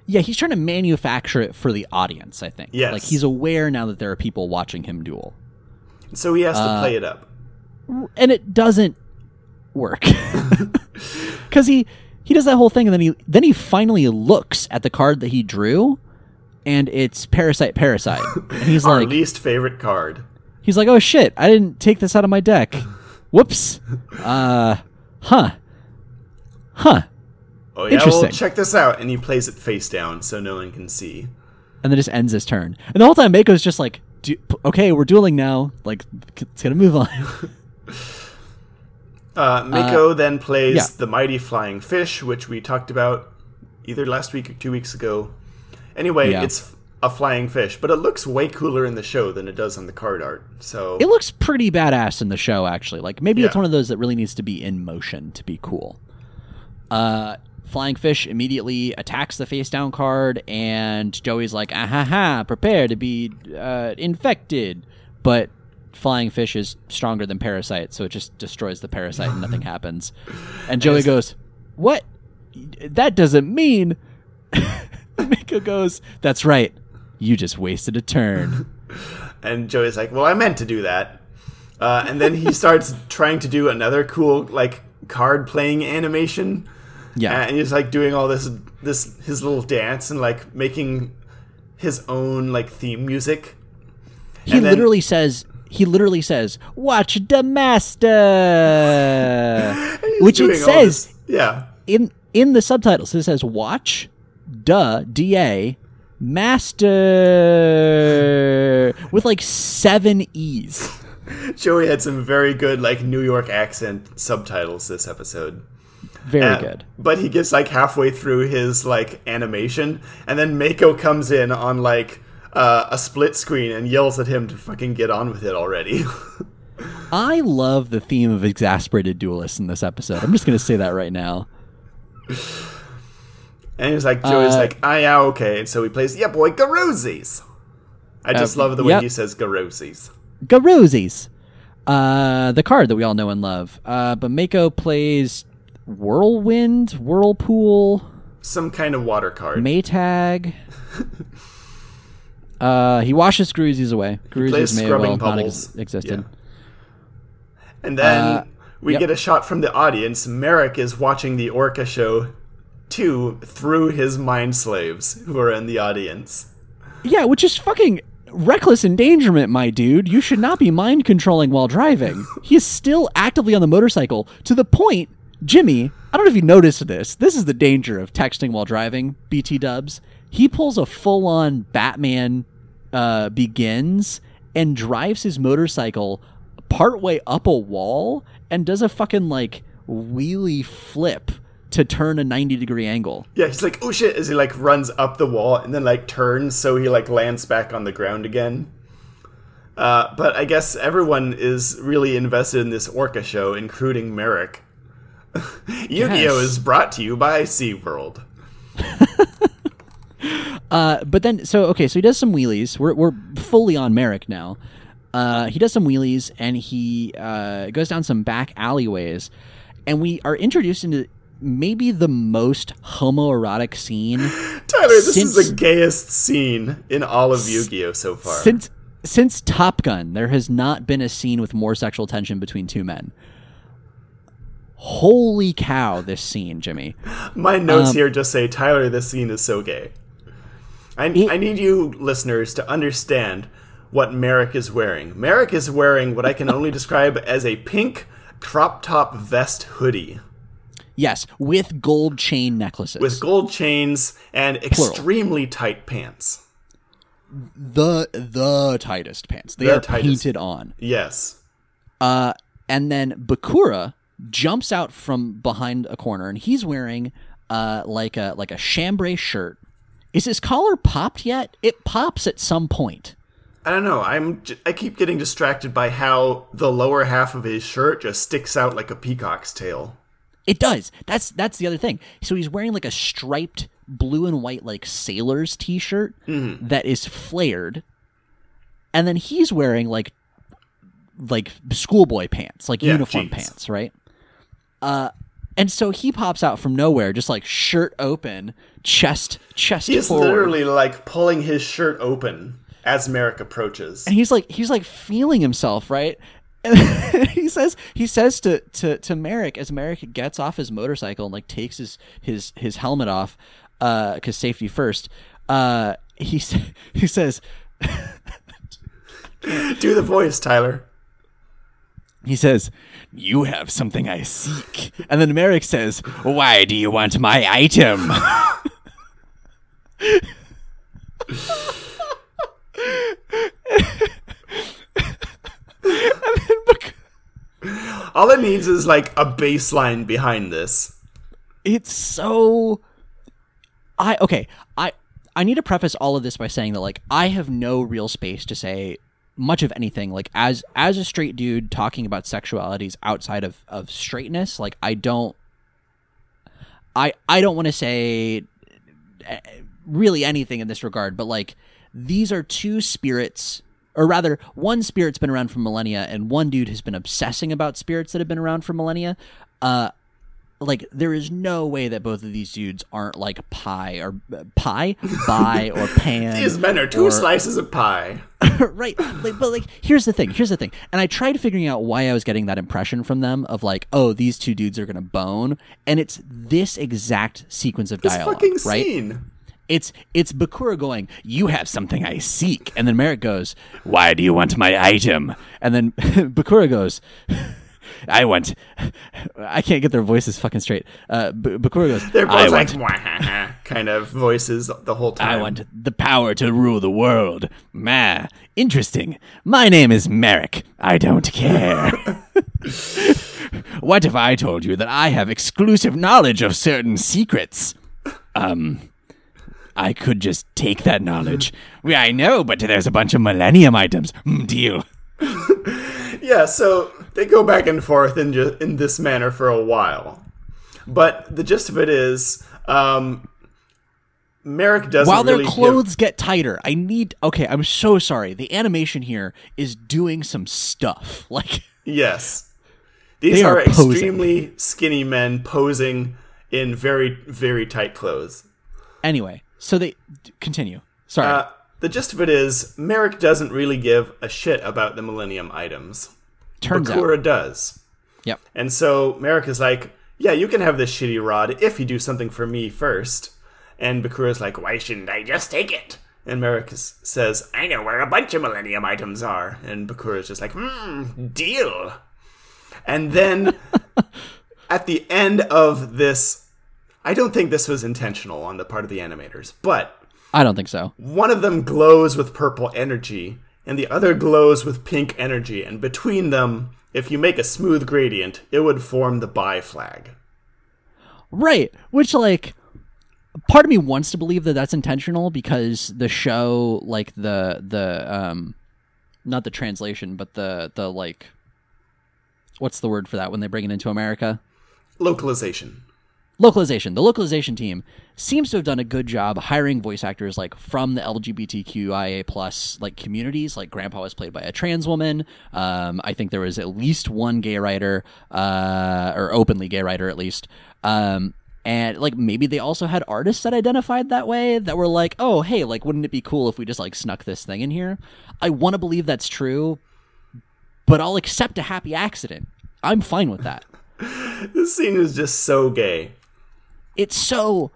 Yeah, he's trying to manufacture it for the audience, I think.
Yes.
Like he's aware now that there are people watching him duel.
So he has to
Uh,
play it up.
And it doesn't work. Cuz he he does that whole thing and then he then he finally looks at the card that he drew and it's Parasite Parasite. And he's
Our
like
least favorite card.
he's like, "Oh shit, I didn't take this out of my deck. Whoops. Uh huh. Huh.
Oh yeah, well
Interesting.
check this out, and he plays it face down so no one can see.
and then just ends his turn. And the whole time Mako's just like, "Du- "Okay, we're dueling now. Like, it's gonna move on."
Uh, Mako then plays
yeah.
the mighty flying fish, which we talked about either last week or two weeks ago. Anyway,
Yeah.
it's a flying fish, but it looks way cooler in the show than it does on the card art. So
it looks pretty badass in the show, actually. Like maybe it's one of those that really needs to be in motion to be cool. Uh, flying fish immediately attacks the face down card, and Joey's like, "Ah ha ha! Prepare to be uh, infected." But flying fish is stronger than parasite, so it just destroys the parasite and nothing happens. And Joey goes, "What? That doesn't mean." Miko goes, "That's right. You just wasted a turn."
And Joey's like, "Well, I meant to do that." Uh, and then he starts trying to do another cool like card playing animation.
Yeah.
and he's like doing all this this his little dance and like making his own like theme music.
He
And then-
literally says he literally says, "Watch the master," which it says
this- yeah.
in in the subtitles. It says, "Watch, duh, da, master," with like seven e's.
Joey had some very good like New York accent subtitles this episode.
Very good.
But he gets like halfway through his like animation, and then Mako comes in on like uh, a split screen and yells at him to fucking get on with it already.
I love the theme of exasperated duelists in this episode. I'm just gonna say that right now.
and he's like, Joey's
Uh,
like, ah, yeah, okay. And so he plays, yeah, boy, Garoozis. I just
Uh,
love the way
yep.
he says Garoozis.
Garoozis. Uh, the card that we all know and love. Uh, but Mako plays Whirlwind, Whirlpool,
Some kind of water card.
Maytag. uh, he washes Gruzies away. Gruzies may
Scrubbing
well not
Bubbles.
ex- existed.
And then
Uh,
we
yep.
get a shot from the audience. Marik is watching the Orca show too through his mind slaves who are in the audience.
Yeah, which is fucking reckless endangerment, my dude. You should not be mind controlling while driving. he is still actively on the motorcycle to the point, Jimmy. I don't know if you noticed this. This is the danger of texting while driving. BT Dubs. He pulls a full on Batman uh, begins and drives his motorcycle partway up a wall and does a fucking like wheelie flip to turn a 90 degree angle.
Yeah, he's like, oh shit, as he like runs up the wall and then like turns so he like lands back on the ground again. Uh, but I guess everyone is really invested in this Orca show, including Marik. Yu-Gi-Oh! Is brought to you by SeaWorld.
Uh, but then, so okay, so he does some wheelies. We're we're fully on Marik now. Uh, he does some wheelies and he uh, goes down some back alleyways, and we are introduced into maybe the most homoerotic scene
Tyler, this is
Since-
the gayest scene in all of Yu-Gi-Oh! so far.
since since Top Gun. There has not been a scene with more sexual tension between two men. Holy cow! This scene, Jimmy.
My notes
Um,
here just say, Tyler, this scene is so gay. I, I need you listeners to understand what Marik is wearing. Marik is wearing what I can only describe as a pink crop top vest hoodie
Yes, with gold chain necklaces.
with gold chains and extremely tight pants.
the the tightest pants. They
The
are
tightest.
painted on.
Yes.
Uh, and then Bakura jumps out from behind a corner, and he's wearing uh, like a like a chambray shirt. Is his collar popped yet? It pops at some point.
I don't know. I'm I keep getting distracted by how the lower half of his shirt just sticks out like a peacock's tail.
It does. That's that's the other thing. So he's wearing like a striped blue and white like sailor's t-shirt that is flared, and then he's wearing like like schoolboy pants, like
Yeah,
uniform pants, right? Uh, and so he pops out from nowhere, just like shirt open, chest chest
He is
forward.
literally like pulling his shirt open as Marik approaches.
and he's like he's like feeling himself right and he says he says to to to Marik as Marik gets off his motorcycle and like takes his his his helmet off uh cuz safety first uh he he says
Do the voice, Tyler.
he says, "You have something I seek," and then Marik says, "Why do you want my item?"
All it needs is like a baseline behind this.
it's so i okay i i need to preface all of this by saying that like i have no real space to say much of anything like as as a straight dude talking about sexualities outside of of straightness like i don't i i don't want to say eh, really anything in this regard but like these are two spirits or rather one spirit's been around for millennia and one dude has been obsessing about spirits that have been around for millennia uh like there is no way that both of these dudes aren't like pie or uh, pie bi or pan
These men are two
or-
slices of pie.
right. Like, but like here's the thing here's the thing. And i tried figuring out why i was getting that impression from them of like oh these two dudes are gonna bone. And it's this exact sequence of
This
dialogue
fucking
right?
scene.
it's it's bakura going you have something i seek. And then marik goes why do you want my item? And then bakura goes I went. I can't get their voices fucking straight. Uh, B- Bakura goes.
They're both like kind of voices the whole time.
I want the power to rule the world. Ma, interesting. My name is Marik. I don't care. what if I told you that I have exclusive knowledge of certain secrets? Um, I could just take that knowledge. I know, but there's a bunch of Millennium items. Mm, deal.
Yeah, so they go back and forth in ju- in this manner for a while, but the gist of it is, um, Marik doesn't
While their
really give-
clothes get tighter, I need. Okay, I'm so sorry. The animation here is doing some stuff. Like.
Yes. These are,
are
extremely skinny men posing in very, very tight clothes.
Anyway, so they continue. Sorry.
Uh, the gist of it is, Marik doesn't really give a shit about the Millennium items.
Turns out.
Bakura does.
Yep.
And so Marik is like, yeah, you can have this shitty rod if you do something for me first. And Bakura's like, why shouldn't I just take it? And Marik is, says, I know where a bunch of Millennium items are. And Bakura's just like, hmm, deal. And then at the end of this, I don't think this was intentional on the part of the animators, but
I don't think so.
one of them glows with purple energy, and the other glows with pink energy, and between them, if you make a smooth gradient, it would form the bi flag.
Right. Which, like, part of me wants to believe that that's intentional because the show, like, the, the, um, not the translation, but the, the, like, what's the word for that when they bring it into America?
Localization.
Localization. The localization team seems to have done a good job hiring voice actors like from the lgbtqia plus like communities. Like grandpa was played by a trans woman. Um, i think there was at least one gay writer uh, or openly gay writer at least. Um, and like maybe they also had artists that identified that way that were like oh hey like wouldn't it be cool if we just like snuck this thing in here? I want to believe that's true but i'll accept a happy accident. I'm fine with that.
This scene is just so gay.
It's so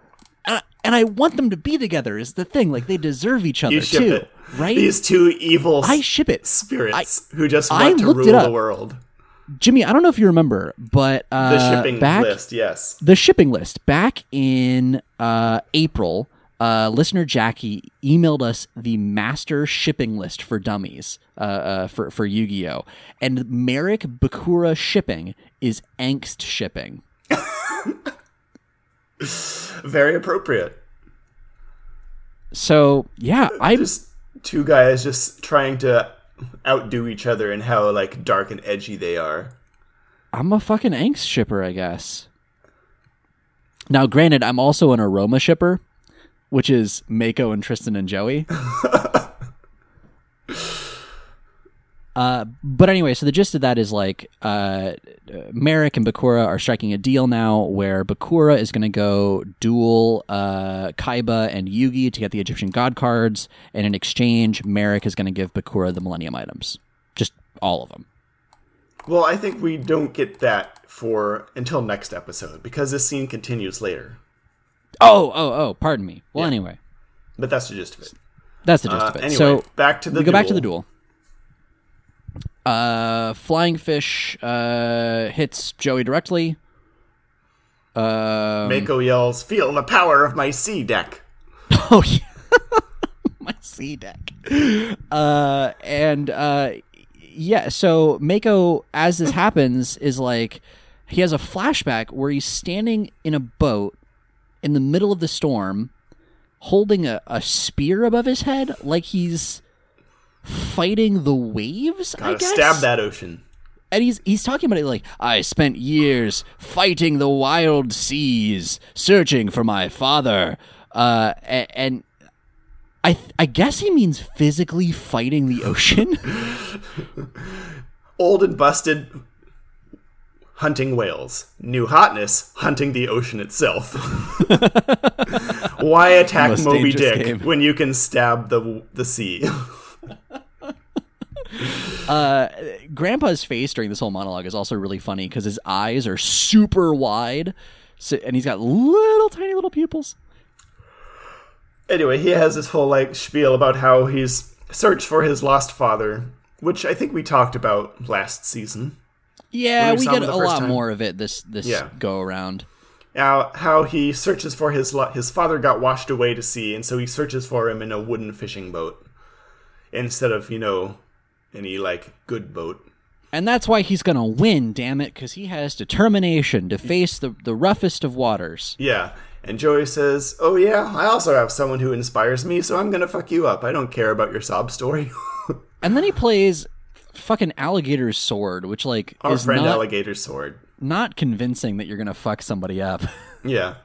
and I, and I want them to be together is the thing like they deserve each other
You ship
too
it.
right
These two evil
I ship it
spirits who just
I
want to rule the world.
Jimmy I don't know if you remember but uh,
The shipping
back
list, yes.
the shipping list back in uh, April uh, listener Jackie emailed us the master shipping list for dummies uh, uh, for for Yu-Gi-Oh and Marik Bakura shipping is angst shipping
Very appropriate.
so yeah I
Just two guys just trying to outdo each other in how like dark and edgy they are.
I'm a fucking angst shipper, I guess. Now, granted, I'm also an aroma shipper, which is Mako and Tristan and Joey. uh, but anyway, so the gist of that is like uh, Marik and Bakura are striking a deal now where Bakura is going to go duel uh, Kaiba and Yugi to get the Egyptian god cards, and in exchange, Marik is going to give Bakura the Millennium items. Just all of them.
Well, I think we don't get that for until next episode because this scene continues later.
Oh, oh, oh, pardon me. Well, anyway.
But that's the gist of it.
That's the gist
Uh,
of it.
anyway,
so
back to the
we go back to the
duel.
Uh, flying fish uh, hits Joey directly. Uh,
Mako yells, "Feel the power of my sea deck."
oh yeah, my sea deck. Uh, and uh, yeah. So Mako, as this happens, is like he has a flashback where he's standing in a boat in the middle of the storm, holding a, a spear above his head, like he's fighting the waves. I
Gotta
guess.
stab that ocean.
and he's he's talking about it like I spent years fighting the wild seas, searching for my father. Uh, a- and I th- I guess he means physically fighting the ocean.
Old and busted, hunting whales. New hotness, hunting the ocean itself. Why attack Moby Dick
game.
when you can stab the the sea?
uh, Grandpa's face during this whole monologue is also really funny because his eyes are super wide, so, and he's got little tiny little pupils.
anyway, he has this whole like spiel about how he's searched for his lost father, which I think we talked about last season.
Yeah,
we
we get a lot
time.
more of it this this
Yeah.
go around.
Now, how he searches for his lo- his father got washed away to sea, and so he searches for him in a wooden fishing boat instead of you know any like good boat.
And that's why he's gonna win, damn it, because he has determination to face the, the roughest of waters.
Yeah. And Joey says, "Oh yeah, I also have someone who inspires me, so I'm gonna fuck you up. I don't care about your sob story."
And then he plays fucking alligator's sword, which like
Our
is
friend
not,
Alligator Sword.
not convincing that you're gonna fuck somebody up.
Yeah.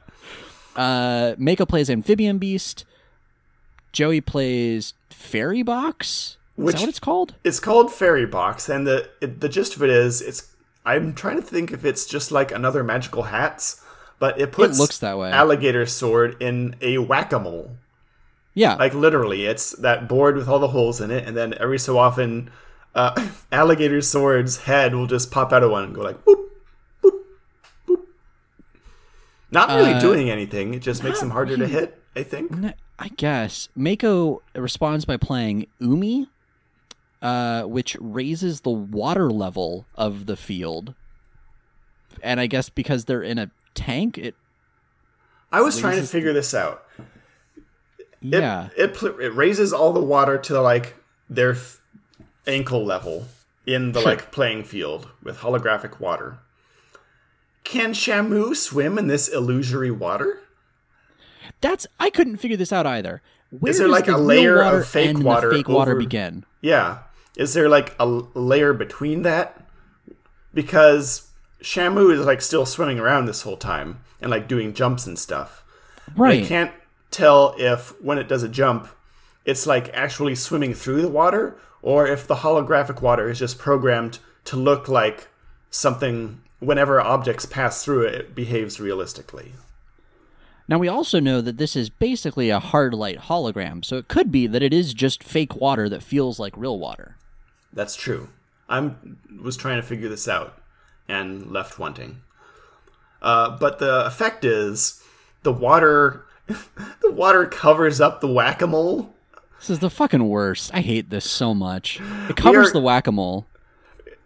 Uh Mako plays amphibian beast. Joey plays fairy box. Is
Which-
that what it's called?
It's called Fairy Box, and the it, the gist of it is, it's. I'm trying to think if it's just like another magical hats, but it puts
looks that way.
Alligator Sword in a whack a mole.
Yeah.
Like literally, it's that board with all the holes in it, and then every so often, uh, Alligator Sword's head will just pop out of one and go like boop, boop, boop. Not really
Uh,
doing anything. It just makes them harder to hit. I think.
I guess Mako responds by playing Umi, uh, which raises the water level of the field. And I guess because they're in a tank, it
I was trying to figure this out. It,
yeah.
it pl- it raises all the water to like their f- ankle level in the
Sure.
like playing field with holographic water. Can Shamu swim in this illusory water?
That's I couldn't figure this out either. Where
Is there, like,
the
a layer of
water
fake water
the fake water begin?
Yeah. Is there like a layer between that? Because Shamu is like still swimming around this whole time and like doing jumps and stuff.
Right.
I can't tell if when it does a jump, it's like actually swimming through the water, or if the holographic water is just programmed to look like something. Whenever objects pass through it, it behaves realistically.
Now we also know that this is basically a hard light hologram, so it could be that it is just fake water that feels like real water.
That's true. I'm was trying to figure this out and left wanting. Uh, but the effect is the water. the water covers up the whack a mole.
This is the fucking worst. I hate this so much. It covers
are-
the whack a mole.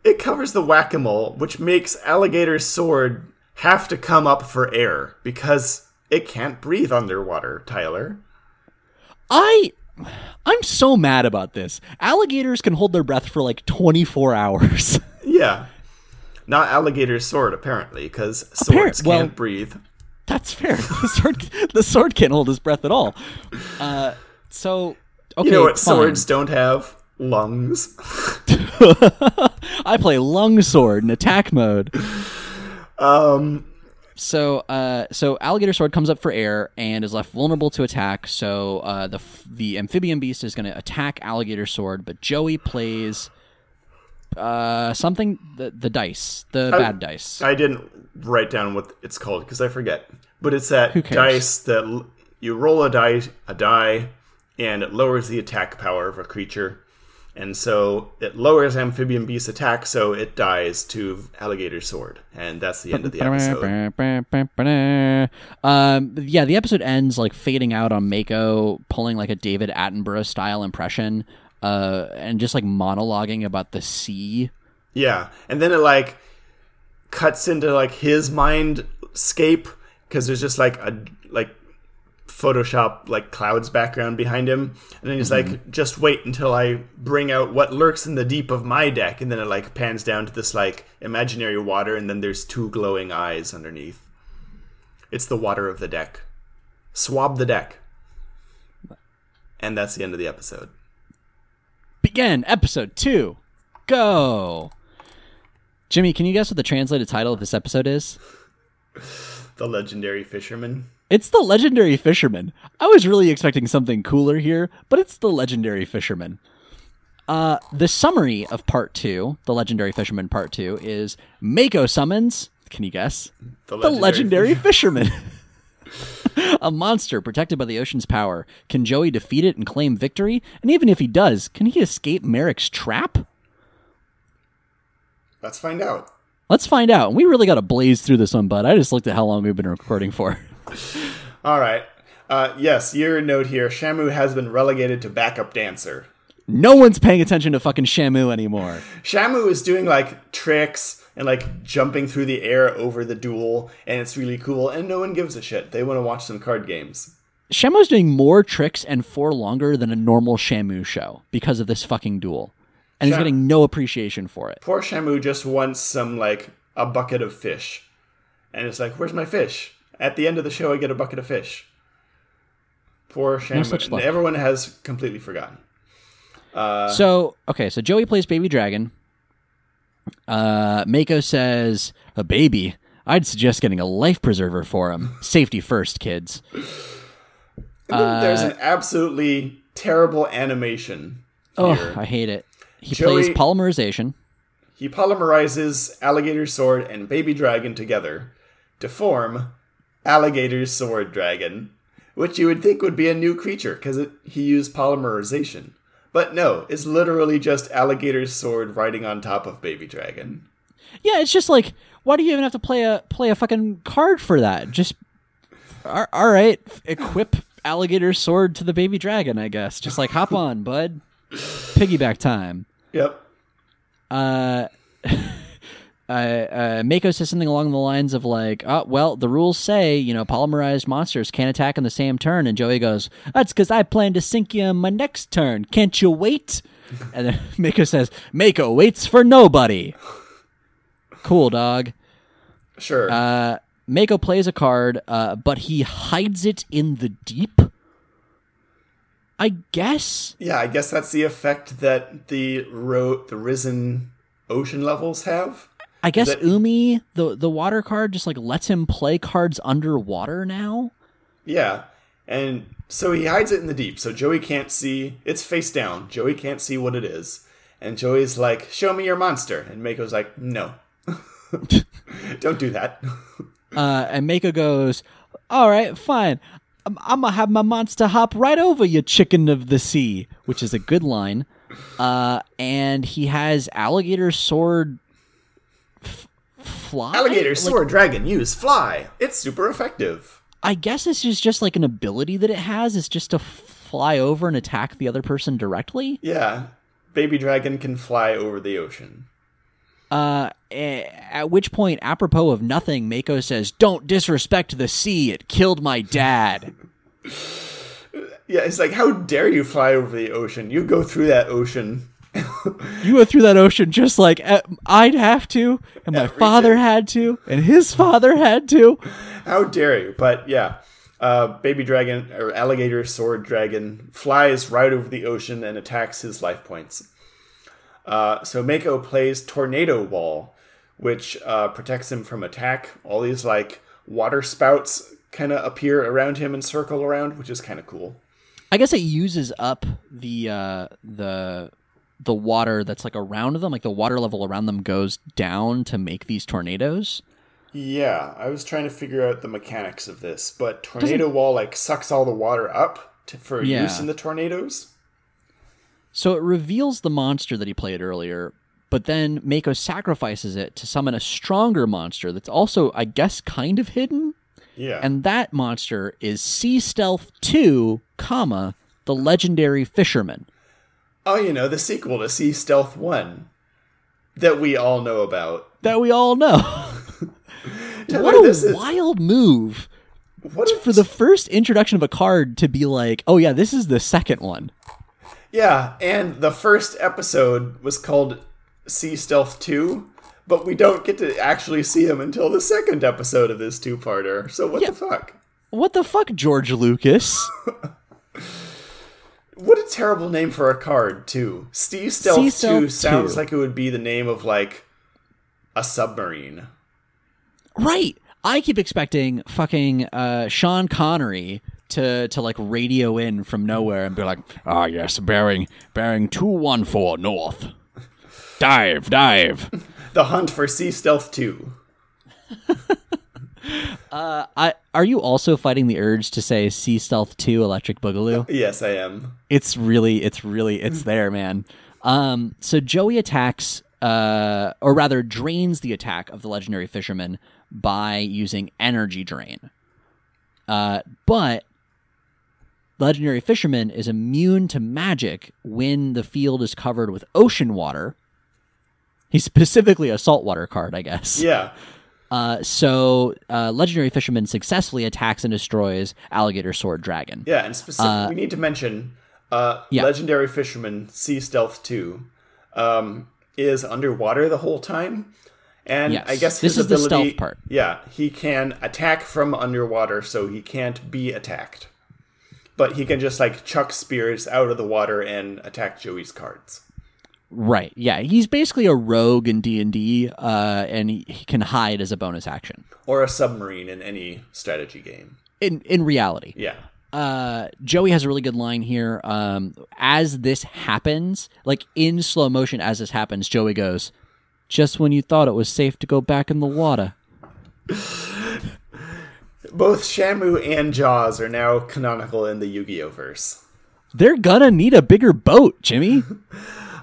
It covers the whack a mole, which makes Alligator's sword have to come up for air because it can't breathe underwater, Tyler.
I I'm so mad about this. Alligators can hold their breath for like 24 hours.
Yeah. Not Alligator's sword, apparently, because swords
well-
can't breathe.
That's fair. The sword the sword can't hold his breath at all. Uh so okay,
You know what
fine.
swords don't have? Lungs.
I play lung sword in attack mode.
Um,
So, uh, so alligator sword comes up for air and is left vulnerable to attack. So, uh, the f- the amphibian beast is going to attack alligator sword, but Joey plays uh something the the dice, the bad dice.
I didn't write down what it's called because I forget. But it's that dice that l- you roll a die, a die, and it lowers the attack power of a creature. And so it lowers amphibian beast attack, so it dies to alligator sword, and that's the end of the episode.
Um, yeah, the episode ends like fading out on Mako pulling like a David Attenborough style impression uh, and just like monologuing about the sea.
Yeah, and then it like cuts into like his mindscape because there's just like a like Photoshop like clouds background behind him, and then he's like, mm-hmm. "Just wait until I bring out what lurks in the deep of my deck," and then it like pans down to this like imaginary water, and then there's two glowing eyes underneath. It's the water of the deck. Swab the deck, and that's the end of the episode.
Begin episode two. Go. Jimmy, can you guess what the translated title of this episode is?
The legendary fisherman.
It's the legendary fisherman. I was really expecting something cooler here, but it's the legendary fisherman. Uh, the summary of part two, the legendary fisherman part two, is Mako summons. Can you guess?
The
The legendary fisherman. a monster protected by the ocean's power. Can Joey defeat it and claim victory? And even if he does, can he escape Marik's trap?
Let's find out.
Let's find out. We really got to blaze through this one, bud. I just looked at how long we've been recording for.
All right. Uh, yes, your note here. Shamu has been relegated to backup dancer.
No one's paying attention to fucking Shamu anymore.
Shamu is doing like tricks and like jumping through the air over the duel, and it's really cool. And no one gives a shit. They want to watch some card games.
Shamu's doing more tricks and for longer than a normal Shamu show because of this fucking duel. And he's getting no appreciation for it.
Poor Shamu just wants some like a bucket of fish, and it's like, where's my fish? At the end of the show, I get a bucket of fish. Poor Shamu.
luck.
Everyone has completely forgotten.
so, okay, so Joey plays Baby Dragon. Uh, Mako says, A baby? I'd suggest getting a life preserver for him. Safety first, kids.
Then there's an absolutely terrible animation.
Oh,
here.
I hate it. He
Joey-
plays polymerization.
He polymerizes alligator sword and baby dragon together to form alligator sword dragon, which you would think would be a new creature because he used polymerization. But no, it's literally just alligator sword riding on top of baby dragon.
Yeah, it's just like, why do you even have to play a play a fucking card for that? Just, all all right, equip alligator sword to the baby dragon. I guess. Just like hop on, bud. Piggyback time.
Yep.
uh, uh, uh, Mako says something along the lines of like, "Oh, well, the rules say you know polymerized monsters can't attack in the same turn." And Joey goes, "That's because I plan to sink you in my next turn. Can't you wait?" And then Mako says, "Mako waits for nobody." Cool, dog.
Sure.
Uh, Mako plays a card, uh, but he hides it in the deep. I guess.
yeah, I guess that's the effect that the ro- the risen ocean levels have.
I guess
that-
Umi, the the water card, just like lets him play cards underwater now.
Yeah. And so he hides it in the deep, so Joey can't see. It's face down. Joey can't see what it is. And Joey's like, Show me your monster. And Mako's like, No. Don't do that.
Uh, and Mako goes, "All right, fine. I'm, I'm gonna have my monster hop right over you, chicken of the sea," which is a good line. Uh, and he has alligator sword fly.
Alligator,
Like,
sword, dragon, use, fly. It's super effective.
I guess this is just like an ability that it has. It's just to fly over and attack the other person directly.
Yeah. Baby dragon can fly over the ocean.
Uh, eh, at which point, apropos of nothing, Mako says, "Don't disrespect the sea. It killed my dad."
Yeah, it's like, How dare you fly over the ocean? You go through that ocean.
You go through that ocean just like uh, I'd have to, and my
Every
father
day.
had to, and his father had to.
How dare you? But yeah, uh, baby dragon or alligator sword dragon flies right over the ocean and attacks his life points. Uh, so Mako plays tornado wall, which uh, protects him from attack. All these like water spouts kind of appear around him and circle around, which is kind of cool.
I guess it uses up the uh, the the water that's like around them, like the water level around them goes down to make these tornadoes.
Yeah, I was trying to figure out the mechanics of this, but tornado wall like sucks all the water up to, for use in the tornadoes.
So it reveals the monster that he played earlier, but then Mako sacrifices it to summon a stronger monster that's also, I guess, kind of hidden.
Yeah,
And that monster is Sea Stealth 2, comma, the legendary fisherman.
Oh, you know, the sequel to Sea Stealth 1 that we all know about.
that we all know.
Tyler,
what a
is
wild move
what a-
for the first introduction of a card to be like, oh yeah, this is the second one.
Yeah, and the first episode was called Sea Stealth 2, but we don't get to actually see him until the second episode of this two-parter. So what
Yeah.
the fuck?
What the fuck, George Lucas?
What a terrible name for a card, too. Sea Stealth,
Sea
2
Stealth
sounds
2.
like it would be the name of, like, a submarine.
right. I keep expecting fucking uh, Sean Connery to to like radio in from nowhere and be like, "Ah, yes, bearing bearing two one four north, dive, dive."
The Hunt for Sea Stealth 2.
I are you also fighting the urge to say Sea Stealth Two Electric Boogaloo?
Yes, I am.
it's really it's really it's there man um so joey attacks uh or rather drains the attack of the legendary fisherman by using energy drain uh but legendary fisherman is immune to magic when the field is covered with ocean water he's specifically a saltwater card i guess
Yeah.
Uh, so uh, legendary fisherman successfully attacks and destroys alligator sword dragon
Yeah, and specific, we need to mention uh,
yeah.
Legendary Fisherman Sea Stealth 2 um, is underwater the whole time. And
Yes.
I guess
This
his
is the stealth part.
Yeah, he can attack from underwater, so he can't be attacked. But he can just like chuck spears out of the water and attack Joey's cards.
Right. Yeah. He's basically a rogue in D and D, uh, and he, he can hide as a bonus action.
Or a submarine in any strategy game.
In in reality,
Yeah.
uh, Joey has a really good line here. Um, as this happens, like in slow motion, as this happens, Joey goes, "Just when you thought it was safe to go back in the water."
Both Shamu and Jaws are now canonical in the Yu-Gi-Oh verse.
They're gonna need a bigger boat, Jimmy.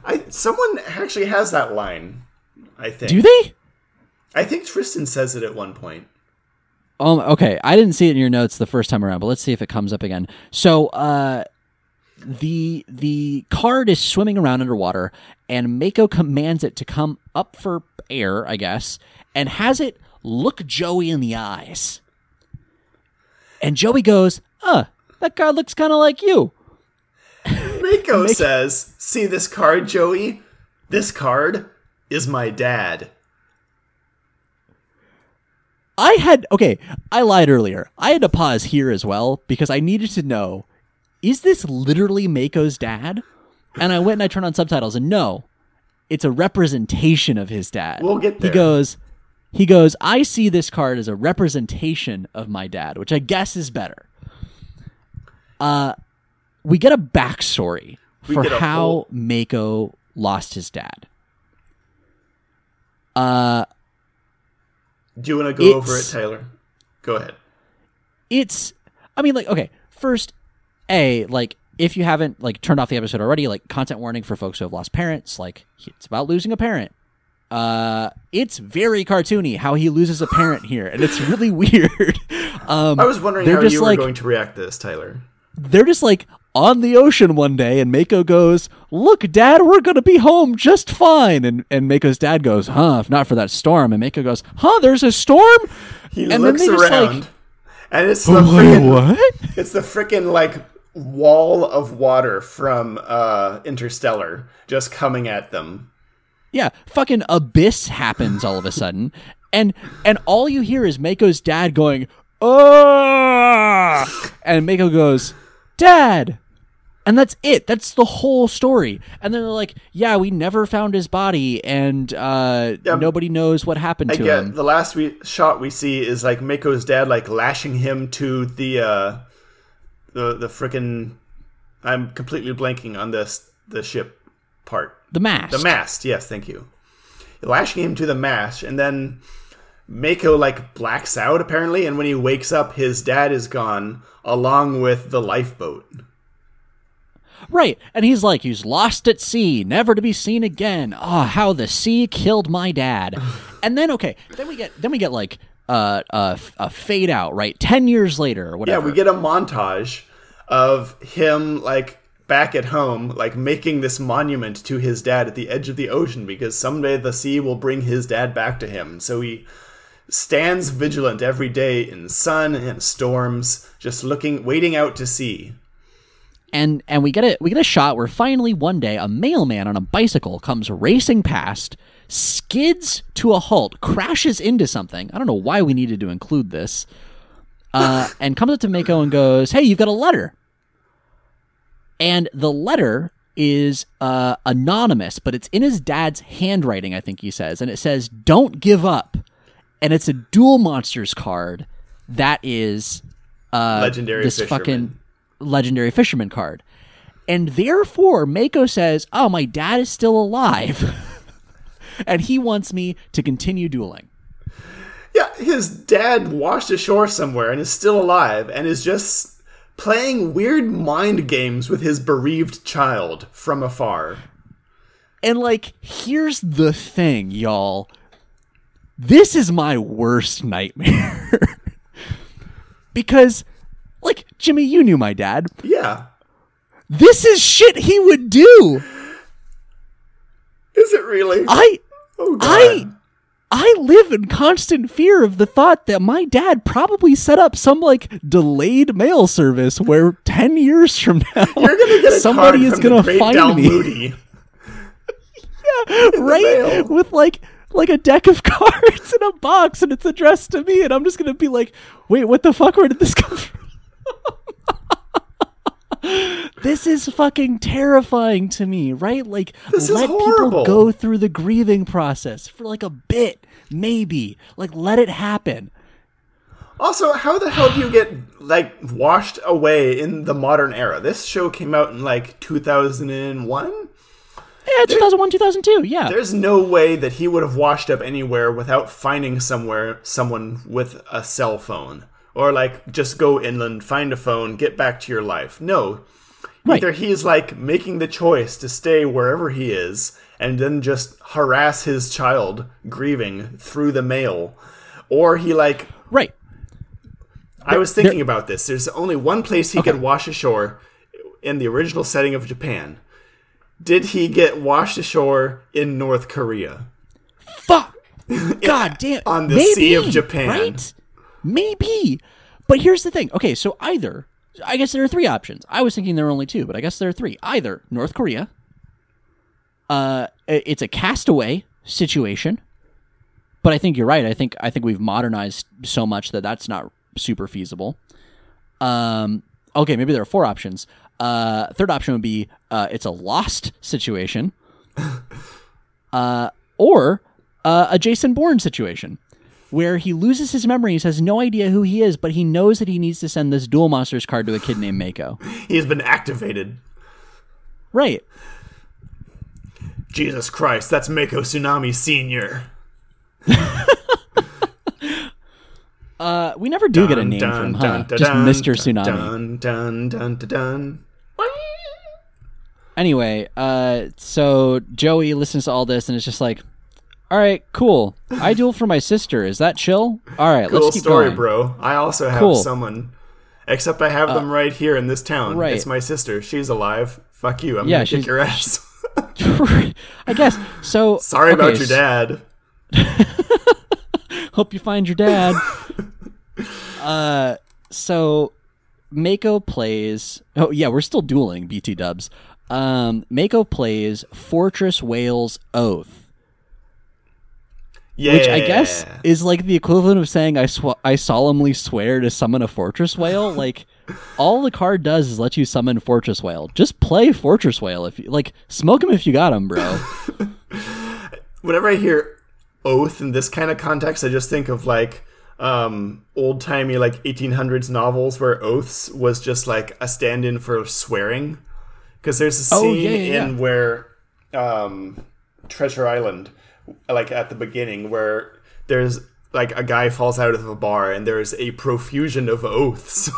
I someone actually has that line. I think.
Do they?
I think Tristan says it at one point.
Um, okay, I didn't see it in your notes the first time around, but let's see if it comes up again. So, uh, the the card is swimming around underwater, and Mako commands it to come up for air, I guess, and has it look Joey in the eyes. And Joey goes, "Uh, that card looks kind of like you."
Mako says, "See this card, Joey? This card is my dad."
I had okay, I lied earlier. I had to pause here as well because I needed to know is this literally Mako's dad? And I went and I turned on subtitles and no, it's a representation of his dad.
We'll get
He goes he goes, "I see this card as a representation of my dad," which I guess is better. Uh we get a backstory
We
for
a
how
whole-
Mako lost his dad. Uh
Do you want to go over it, Taylor? Go ahead.
it's i mean like okay first a like if you haven't like turned off the episode already like content warning for folks who have lost parents like it's about losing a parent uh it's very cartoony how he loses a parent here and it's really weird um
I was wondering how you were
like
going to react to this, Tyler.
they're just like on the ocean one day and Mako goes, "Look, dad, we're going to be home just fine." And and Mako's dad goes, "Huh, if not for that storm." And Mako goes, "Huh, there's a storm?"
He
and then
looks
just, like-
around, and it's the freaking
what?
it's the freaking like wall of water from uh, Interstellar just coming at them.
Yeah, fucking abyss happens all of a sudden, and and all you hear is Mako's dad going, "Oh!" and Mako goes, "Dad," and that's it. That's the whole story. And then they're like, "Yeah, we never found his body, and uh,
Yeah,
nobody knows what happened
I
to him."
the last we, shot we see is like Mako's dad like lashing him to the uh, the the freaking. I'm completely blanking on this the ship part.
The mast.
The mast, yes, thank you. Lashing him to the mast, and then Mako like blacks out apparently, and when he wakes up, his dad is gone along with the lifeboat.
Right. And he's like, he's lost at sea, never to be seen again. Oh, how the sea killed my dad. and then okay, then we get then we get like uh, uh, a fade out, right? 10 years later or whatever.
Yeah, we get a montage of him like back at home, like making this monument to his dad at the edge of the ocean because someday the sea will bring his dad back to him. So he stands vigilant every day in sun and storms, just looking, waiting out to sea.
and and we get a we get a shot where finally one day a mailman on a bicycle comes racing past, skids to a halt, crashes into something. I don't know why we needed to include this, uh, and comes up to Mako and goes, "Hey, you've got a letter." And the letter is uh, anonymous, but it's in his dad's handwriting. I think he says, and it says, "Don't give up," and it's a Duel Monsters card that is uh,
Legendary
this
fisherman.
fucking legendary fisherman card. And therefore, Mako says, Oh, my dad is still alive. and he wants me to continue dueling.
Yeah, his dad washed ashore somewhere and is still alive and is just playing weird mind games with his bereaved child from afar.
And, like, here's the thing, y'all. This is my worst nightmare. because, like, Jimmy, you knew my dad.
Yeah.
This is shit he would do.
Is it really?
I.
oh, God.
I I live in constant fear of the thought that my dad probably set up some like delayed mail service where 10 years from now
You're gonna get
somebody is
gonna
find me
Moody.
right with like like a deck of cards in a box and it's addressed to me and I'm just going to be like wait what the fuck where did this come from This is fucking terrifying to me, right? Like,
This is
let
horrible.
people go through the grieving process for like a bit, maybe. Like, let it happen.
Also, how the hell do you get like washed away in the modern era? This show came out in like 2001.
Yeah, 2001, 2002. Yeah.
There's no way that he would have washed up anywhere without finding somewhere someone with a cell phone or like just go inland, find a phone, get back to your life. No.
Right.
Either he's like making the choice to stay wherever he is and then just harass his child grieving through the mail or he like
Right.
I was thinking about this. There's only one place he could wash ashore in the original setting of Japan. Did he get washed ashore in North Korea?
Fuck. God damn.
On the
Maybe,
Sea of Japan.
Right? Maybe. But here's the thing. Okay, so either, I guess there are three options. I was thinking there were only two, but I guess there are three. Either North Korea, uh, it's a castaway situation. But I think you're right. I think I think we've modernized so much that that's not super feasible. Um, okay, maybe there are four options. Uh, third option would be uh, it's a lost situation, uh, or uh, a Jason Bourne situation where he loses his memories, has no idea who he is, but he knows that he needs to send this Duel Monsters card to a kid named Mako.
He's been activated.
Right.
Jesus Christ, that's Mako Tsunami Senior.
Uh, we never do get a name from him, huh? Just Mr. Tsunami.
Dun, dun, dun, dun, dun.
Anyway, uh, so Joey listens to all this and is just like, "All right, cool. I duel for my sister. Is that chill? All right,
Cool
let's keep
story,
going."
bro. I also have
Cool. Uh,
someone. Except I have them right here in this town.
right.
It's my sister. She's alive. Fuck you. I'm
Yeah,
gonna kick your ass.
I guess. So
Sorry
okay,
about your dad.
Hope you find your dad. uh, so Mako plays. Oh yeah, we're still dueling BT Dubs. Um, Mako plays Fortress Whale's Oath,
Yeah.
which I guess is like the equivalent of saying I sw- I solemnly swear to summon a Fortress Whale. like all the card does is let you summon Fortress Whale. Just play Fortress Whale if you like. Smoke him if you got him, bro.
whenever I hear oath in this kind of context, I just think of like um, old timey like 1800s novels where oaths was just like a stand in for swearing. Because there's a scene
Oh, yeah, yeah,
in where um, Treasure Island, like at the beginning, where there's like a guy falls out of a bar and there's a profusion of oaths.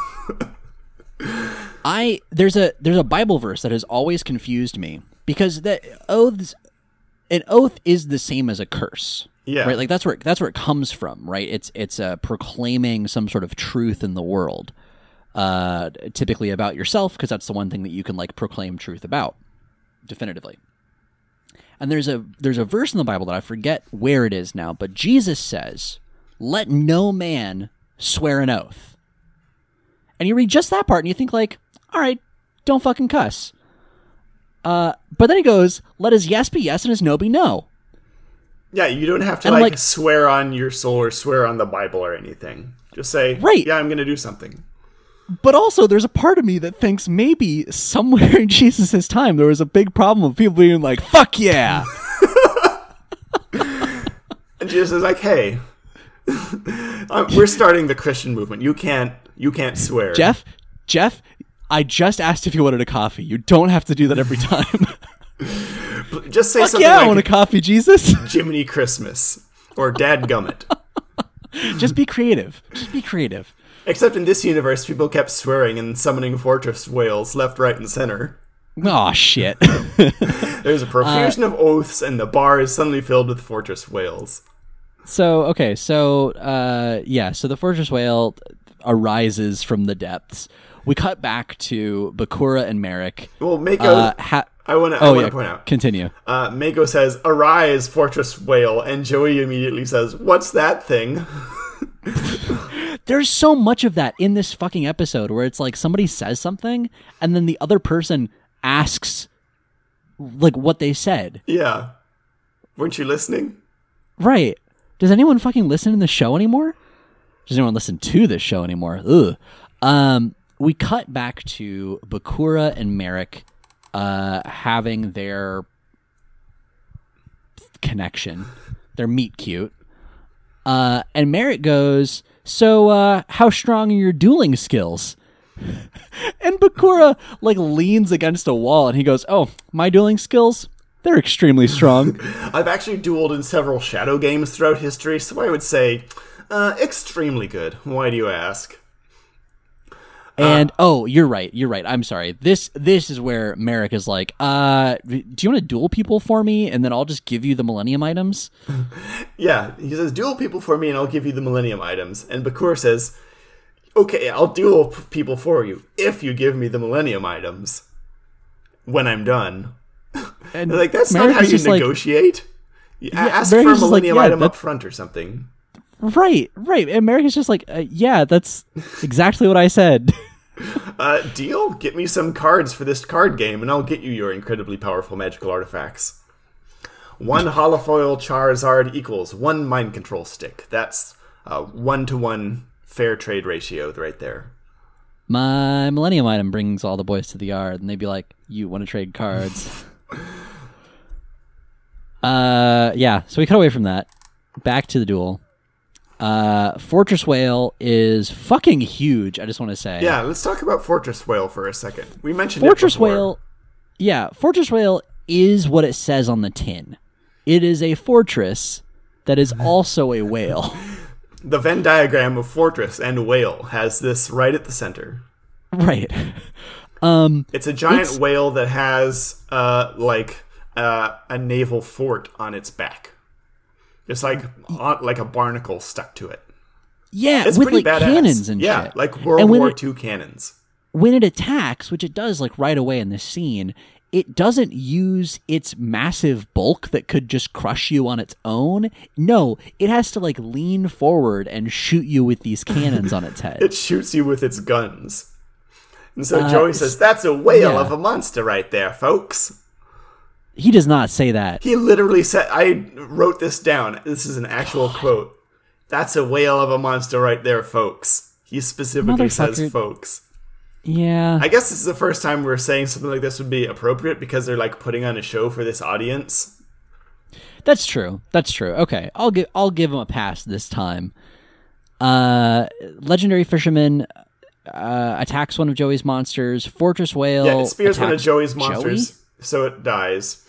I there's a there's a Bible verse that has always confused me because that oaths an oath is the same as a curse.
Yeah.
Right? Like that's where that's where it comes from, right? It's it's uh, proclaiming some sort of truth in the world. Uh, typically about yourself because that's the one thing that you can like proclaim truth about definitively. And there's a there's a verse in the Bible that I forget where it is now, but Jesus says, "Let no man swear an oath." And you read just that part and you think like, "All right, don't fucking cuss." Uh, but then he goes, "Let his yes be yes and his no be no."
Yeah, you don't have to like,
like-
swear on your soul or swear on the Bible or anything. Just say,
Right.
Yeah, I'm going to do something.
But also, there's a part of me that thinks maybe somewhere in Jesus' time there was a big problem of people being like, "Fuck yeah."
And Jesus is like, "Hey, we're starting the Christian movement. You can't, you can't swear."
Jeff, Jeff, I just asked if you wanted a coffee. You don't have to do that every time.
just say
Fuck
something
yeah, I want a coffee, Jesus.
Jiminy Christmas or Dad Gummit.
just be creative. Just be creative.
Except in this universe, people kept swearing and summoning fortress whales left, right, and center.
Oh shit.
There's a profusion of oaths, and the bar is suddenly filled with fortress whales.
so okay, so uh, yeah, so the fortress whale arises from the depths. We cut back to Bakura and Marik.
Well, Mako,
Uh, ha-
I want to,
oh yeah,
point out.
continue.
Uh, Mako says, "Arise, fortress whale," and Joey immediately says, "What's that thing?"
There's so much of that in this fucking episode where it's like somebody says something and then the other person asks like what they said.
Yeah, weren't you listening?
Right. Does anyone fucking listen to the show anymore? Does anyone listen to this show anymore? Ugh. Um, we cut back to Bakura and Marik uh, having their connection, their meet cute. Uh, and Marik goes, So, uh, how strong are your dueling skills? And Bakura, like, leans against a wall and he goes, Oh, my dueling skills? They're extremely strong.
I've actually dueled in several shadow games throughout history, so I would say, uh, extremely good. Why do you ask?
And oh, you're right. You're right. I'm sorry. This this is where Marik is like, uh, do you want to duel people for me, and then I'll just give you the Millennium items?
Yeah, he says, duel people for me and I'll give you the Millennium items. And Bakura says, okay, I'll duel people for you if you give me the Millennium items when I'm done.
And
like, that's
Marik
not how you
just like,
negotiate. Ask
Marik
for a
just like,
Millennium
yeah,
item up front or something.
Right, right. And Marik just like, uh, yeah, that's exactly what I said.
Uh, deal? Get me some cards for this card game and I'll get you your incredibly powerful magical artifacts. One holofoil Charizard equals one mind control stick. That's a one to one fair trade ratio right there.
My Millennium item brings all the boys to the yard, and they'd be like, "You want to trade cards?" uh, yeah. So we cut away from that. Back to the duel. Uh, Fortress Whale is fucking huge. I just want to say.
Yeah, let's talk about Fortress Whale for a second. We mentioned
Fortress. Whale, yeah, Fortress Whale is what it says on the tin. It is a fortress that is also a whale.
The Venn diagram of fortress and whale has this right at the center.
right. Um,
It's a giant
It's-
whale that has uh like uh, a naval fort on its back. Just like on, like a barnacle stuck to it.
yeah,
It's
with
pretty
like
badass.
cannons and
yeah,
shit.
like World War
it-
II cannons.
when it attacks, which it does like right away in this scene, it doesn't use its massive bulk that could just crush you on its own. No, it has to like lean forward and shoot you with these cannons on its head.
It shoots you with its guns. And so
Uh,
Joey says, "That's a whale
yeah.
of a monster right there, folks."
He does not say that.
He literally said, "I wrote this down. This is an actual quote. That's a whale of a monster right there, folks." He specifically says, "Folks."
Yeah.
I guess this is the first time we're saying something like this would be appropriate because they're like putting on a show for this audience.
That's true. That's true. Okay, I'll give I'll give him a pass this time. Uh, legendary fisherman uh, attacks one of Joey's monsters. Fortress whale.
Yeah, it spears one of Joey's
Joey?
monsters, so it dies.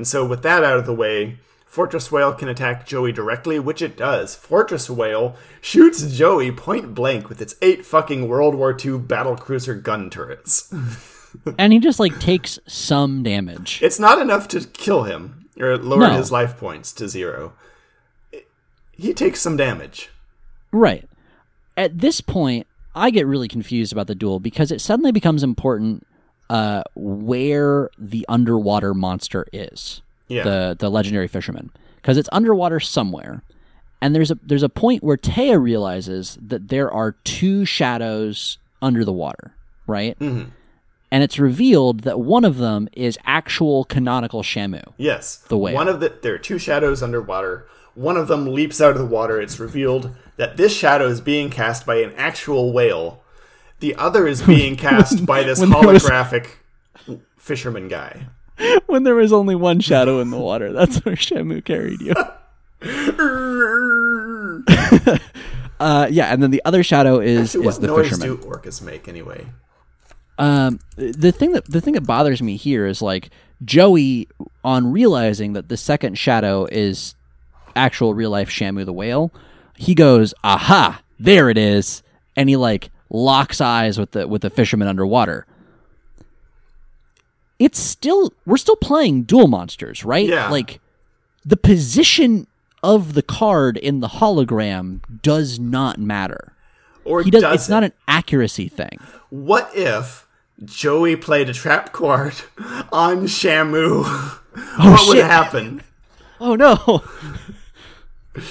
And so, with that out of the way, Fortress Whale can attack Joey directly, which it does. Fortress Whale shoots Joey point blank with its eight fucking World War II battle cruiser gun turrets.
and he just like takes some damage.
It's not enough to kill him or lower
No.
his life points to zero. He takes some damage.
Right. At this point, I get really confused about the duel because it suddenly becomes important uh, where the underwater monster is.
Yeah.
The the legendary fisherman because it's underwater somewhere. And there's a there's a point where Téa realizes that there are two shadows under the water, right? Mm-hmm. And it's revealed that one of them is actual canonical Shamu.
Yes.
The whale.
One of the there are two shadows underwater. One of them leaps out of the water. It's revealed that this shadow is being cast by an actual whale. The other is being cast by this
there was-
holographic fisherman guy.
when there was only one shadow in the water, that's where Shamu carried you. Uh, yeah, and then the other shadow is
Actually,
is
what
the
noise
fisherman.
do orcas make anyway?
Um, the thing that the thing that bothers me here is like Joey, on realizing that the second shadow is actual real life Shamu the whale, he goes, "Aha, there it is," and he like locks eyes with the with the fisherman underwater. It's still we're still playing duel monsters, right?
Yeah.
Like the position of the card in the hologram does not matter.
Or
He does.
does
It's not an accuracy thing.
What if Joey played a trap card on Shamu? Oh, what would happen?
Oh no.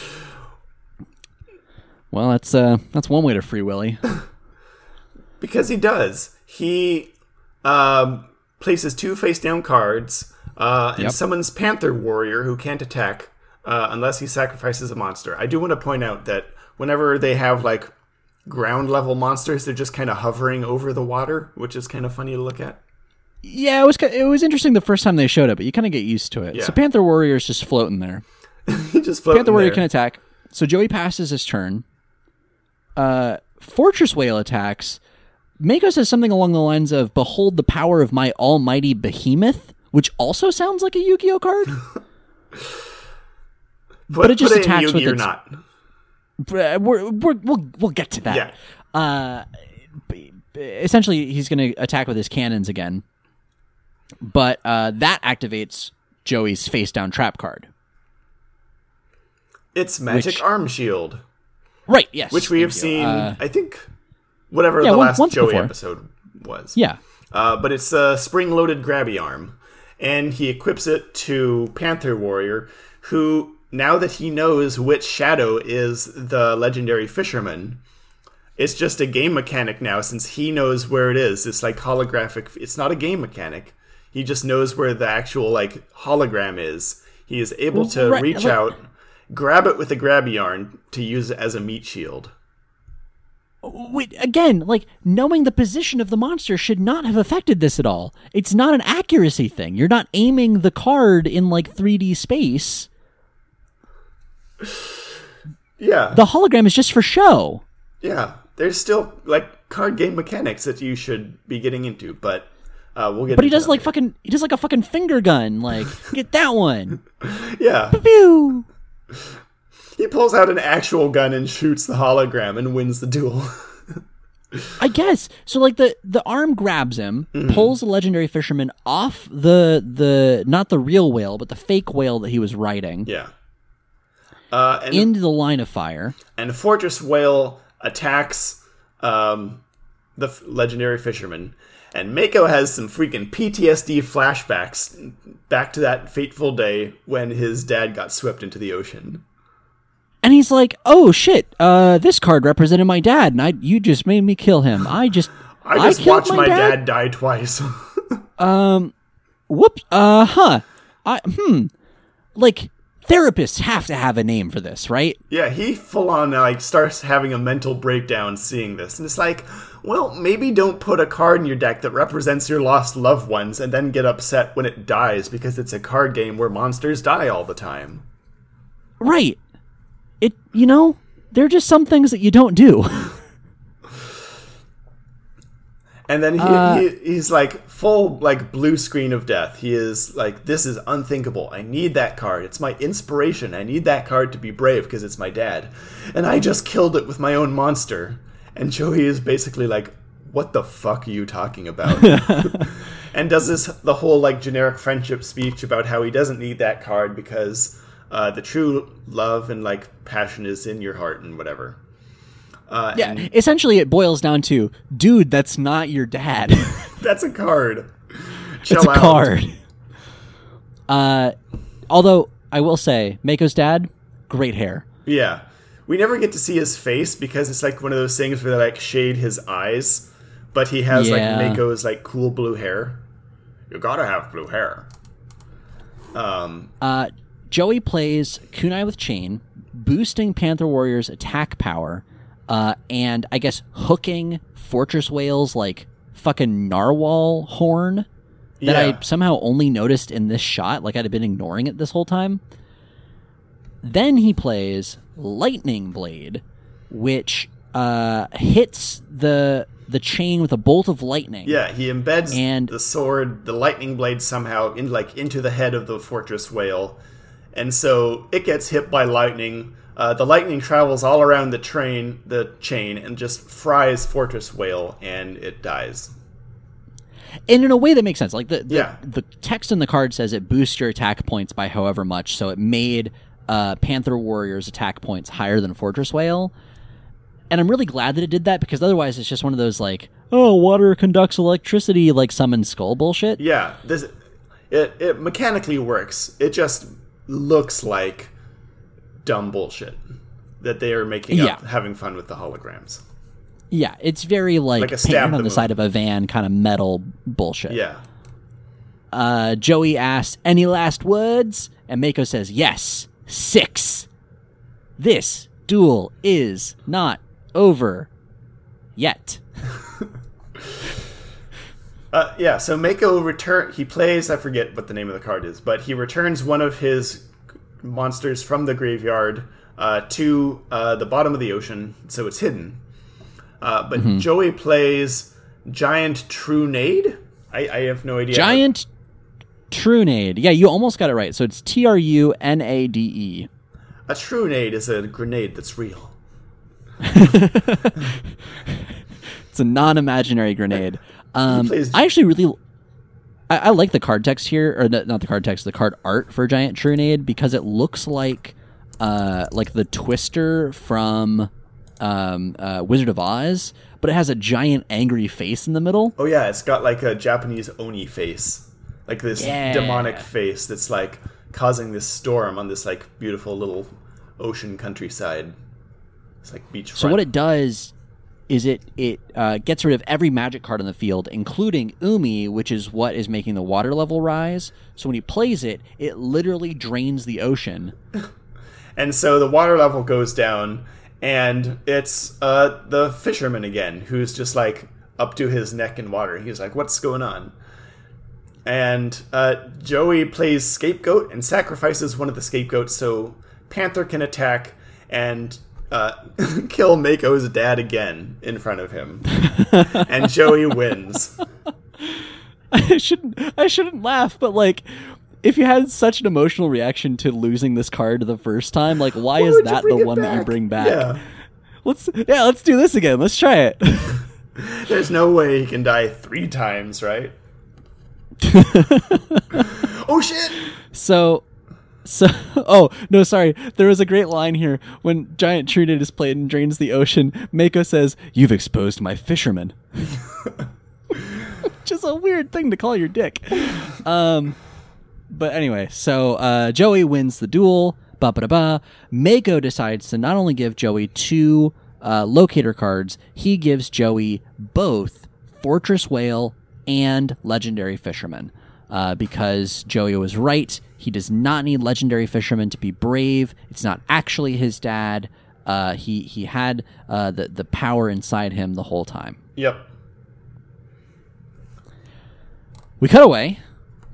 well, that's uh that's one way to free Willy.
Because he does. He um, places two face down cards uh, and
Yep.
summons Panther Warrior, who can't attack uh, unless he sacrifices a monster. I do want to point out that whenever they have like ground level monsters, they're just kind of hovering over the water, which is kind of funny to look at.
Yeah, it was it was interesting the first time they showed it, but you kind of get used to it.
Yeah.
So Panther Warrior is just floating there.
he just floating
Panther Warrior
there.
can attack. So Joey passes his turn. Uh, Fortress Whale attacks. Mako says something along the lines of "Behold the power of my almighty behemoth," which also sounds like a Yu-Gi-Oh card.
but
it just attacks with
or
its-
not.
We're, we're, we'll we'll get to that.
Yeah.
Uh, essentially, he's going to attack with his cannons again, but uh, that activates Joey's face down trap card.
It's Magic
Which-
Arm Shield,
Right. Yes.
which we have
you.
seen,
Uh,
I think, whatever
yeah,
the
one-
last
once
Joey
before.
episode was.
yeah.
Uh, but it's a spring loaded grabby arm. And he equips it to Panther Warrior, who, now that he knows which shadow is the legendary fisherman, it's just a game mechanic now since he knows where it is. It's like holographic. It's not a game mechanic. He just knows where the actual like hologram is. He is able to
Right,
reach
like-
out, grab it with a grabby yarn to use it as a meat shield.
Wait, again, like knowing the position of the monster should not have affected this at all. It's not an accuracy thing. You're not aiming the card in like 3D space.
Yeah.
The hologram is just for show.
Yeah, there's still like card game mechanics that you should be getting into, but uh, we'll get.
But he does like
later.
fucking he does like a fucking finger gun. Like get that one.
yeah.
Pew.
He pulls out an actual gun and shoots the hologram and wins the duel.
I guess so. Like the the arm grabs him,
Mm-hmm.
pulls the legendary fisherman off the the not the real whale, but the fake whale that he was riding
yeah. Uh, and
into the line of fire.
and Fortress Whale attacks um, the f- legendary fisherman, and Mako has some freaking PTSD flashbacks back to that fateful day when his dad got swept into the ocean.
And he's like, "Oh shit! Uh, this card represented my dad, and I you just made me kill him. I just
I just
killed
watched my dad die twice.
um, Whoops. Uh huh. I hmm. Like therapists have to have a name for this, right?
Yeah, he full on like starts having a mental breakdown seeing this, and it's like, well, maybe don't put a card in your deck that represents your lost loved ones, and then get upset when it dies because it's a card game where monsters die all the time.
Right. It. You know, there are just some things that you don't do.
And then he,
Uh,
he he's like full like blue screen of death. He is like, this is unthinkable. I need that card. It's my inspiration. I need that card to be brave because it's my dad, and I just killed it with my own monster. And Joey is basically like, what the fuck are you talking about? and does this the whole like generic friendship speech about how he doesn't need that card because uh, the true love and like passion is in your heart and whatever. Uh,
Yeah,
and
essentially it boils down to, dude, that's not your dad.
that's a card.
it's a
out.
card. Uh, although I will say, Mako's dad, great hair.
Yeah. We never get to see his face because it's like one of those things where they like shade his eyes, but he has
Yeah.
like Mako's like cool blue hair. You gotta have blue hair. Um,
Uh, Joey plays Kunai with Chain, boosting Panther Warrior's attack power, uh, and I guess hooking Fortress Whale's like fucking narwhal horn that
yeah.
I somehow only noticed in this shot, like I'd have been ignoring it this whole time. Then he plays Lightning Blade, which uh, hits the the chain with a bolt of lightning.
Yeah, he embeds
And-
the sword, the lightning blade somehow in like into the head of the fortress whale, and so it gets hit by lightning. Uh, the lightning travels all around the train, the chain, and just fries fortress whale, and it dies.
and in a way that makes sense. Like the the,
Yeah.
the text in the card says it boosts your attack points by however much, so it made uh, Panther Warrior's attack points higher than Fortress Whale. And I'm really glad that it did that because otherwise it's just one of those like, oh, water conducts electricity, like summon skull bullshit.
Yeah, this it it mechanically works. It just looks like dumb bullshit that they are making up, having fun with the holograms.
Yeah, it's very like,
Like a stab
painted
the
on the side of a van kind of metal bullshit.
Yeah,
Uh, Joey asks, "Any last words?" And Mako says, "Yes, six. This duel is not over yet."
Uh, yeah, so Mako return. He plays. I forget what the name of the card is, but he returns one of his monsters from the graveyard uh, to uh, the bottom of the ocean, so it's hidden. Uh, but
Mm-hmm.
Joey plays Giant Trunade. I, I have no idea.
Giant Trunade. Yeah, you almost got it right. So it's T R U N A D E.
A Trunade is a grenade that's real.
It's a non-imaginary grenade. Um, I actually really, I, I like the card text here, or the, not the card text, the card art for Giant Trunade because it looks like, uh, like the Twister from um, uh, Wizard of Oz, but it has a giant angry face in the middle.
Oh yeah, it's got like a Japanese oni face, like this
Yeah.
demonic face that's like causing this storm on this like beautiful little ocean countryside. It's like beachfront.
So what it does is it it uh, gets rid of every magic card on the field, including Umi, which is what is making the water level rise. So when he plays it, it literally drains the ocean.
And so the water level goes down, and it's uh, the fisherman again, who's just like up to his neck in water. He's like, "What's going on?" And uh, Joey plays scapegoat and sacrifices one of the scapegoats so Panther can attack and uh, kill Mako's dad again in front of him. and Joey wins.
I shouldn't I shouldn't laugh, but like if you had such an emotional reaction to losing this card the first time, like why, is that the one that you bring back?
Yeah.
Let's yeah, let's do this again. Let's try it.
There's no way he can die three times, right? oh shit!
So, so oh no, sorry. There was a great line here when Giant Trunade is played and drains the ocean. Mako says, "You've exposed my fisherman," which is a weird thing to call your dick. Um, but anyway, so uh, Joey wins the duel. Ba ba ba. Mako decides to not only give Joey two uh, locator cards, he gives Joey both Fortress Whale and Legendary Fisherman. Uh, because Joey was right. He does not need Legendary Fisherman to be brave. It's not actually his dad. Uh, he he had uh, the the power inside him the whole time.
Yep.
We cut away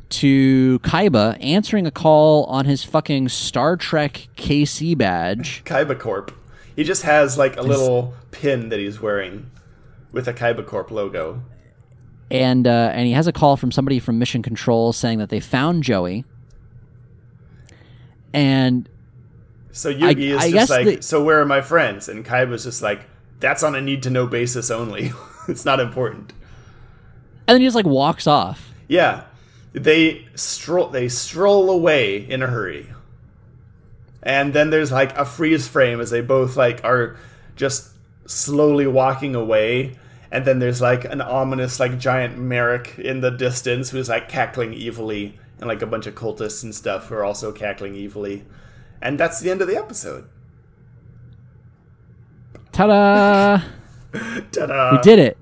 to Kaiba answering a call on his fucking Star Trek KC badge.
Kaiba Corp. He just has like a little pin that he's wearing with a Kaiba Corp logo.
And uh, and he has a call from somebody from Mission Control saying that they found Joey. And
So Yugi
I
is
guess
just like,
the-
so where are my friends? And Kaiba's just like, that's on a need to know basis only. it's not important.
and then he just like walks off.
Yeah. They stroll they stroll away in a hurry. And then there's like a freeze frame as they both like are just slowly walking away, and then there's like an ominous like giant Marik in the distance who's like cackling evilly, and like a bunch of cultists and stuff who are also cackling evilly, and that's the end of the episode.
Ta-da!
Ta-da!
we did it.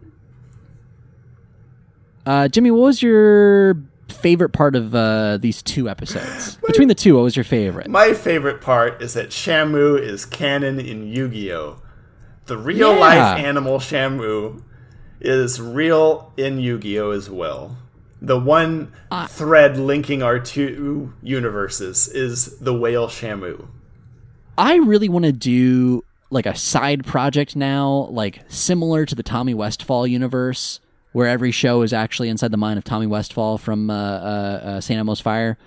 Uh, Jimmy, what was your favorite part of uh, these two episodes? Between the two, what was your favorite?
My favorite part is that Shamu is canon in Yu-Gi-Oh. The real
Yeah.
life animal Shamu is real in Yu-Gi-Oh as well. The one
Uh,
thread linking our two universes is the whale Shamu.
I really want to do like a side project now, like similar to the Tommy Westphall universe, where every show is actually inside the mind of Tommy Westphall from uh, uh, uh. Elmo's Fire.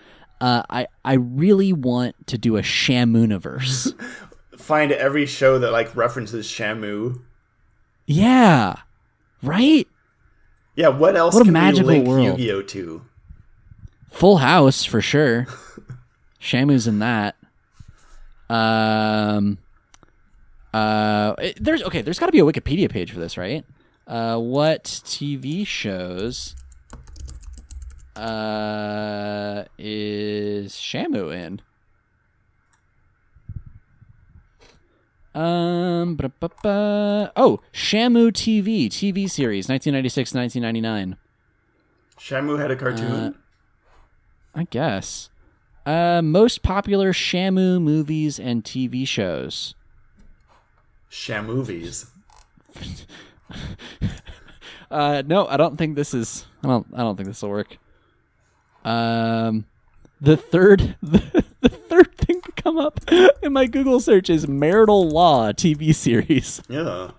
Uh, I I really want to do a Shamooniverse.
Find every show that like references Shamu.
yeah, right.
Yeah, what else
What a
can
magical
we link
world.
Yu-Gi-Oh to?
Full House for sure. Shamu's in that. Um. Uh. it- there's okay. There's got to be a Wikipedia page for this, right? Uh. What TV shows? Uh. Is Shamu in? Um. ba-da-ba-ba. Oh, Shamu TV TV series, 1996, 1999.
Shamu had a cartoon.
I guess. Uh, most popular Shamu movies and TV shows.
Shamovies.
Uh, no, I don't think this is. I don't. I don't think this will work. Um, the third, the, the third thing come up in my Google search is marital law TV series.
Yeah.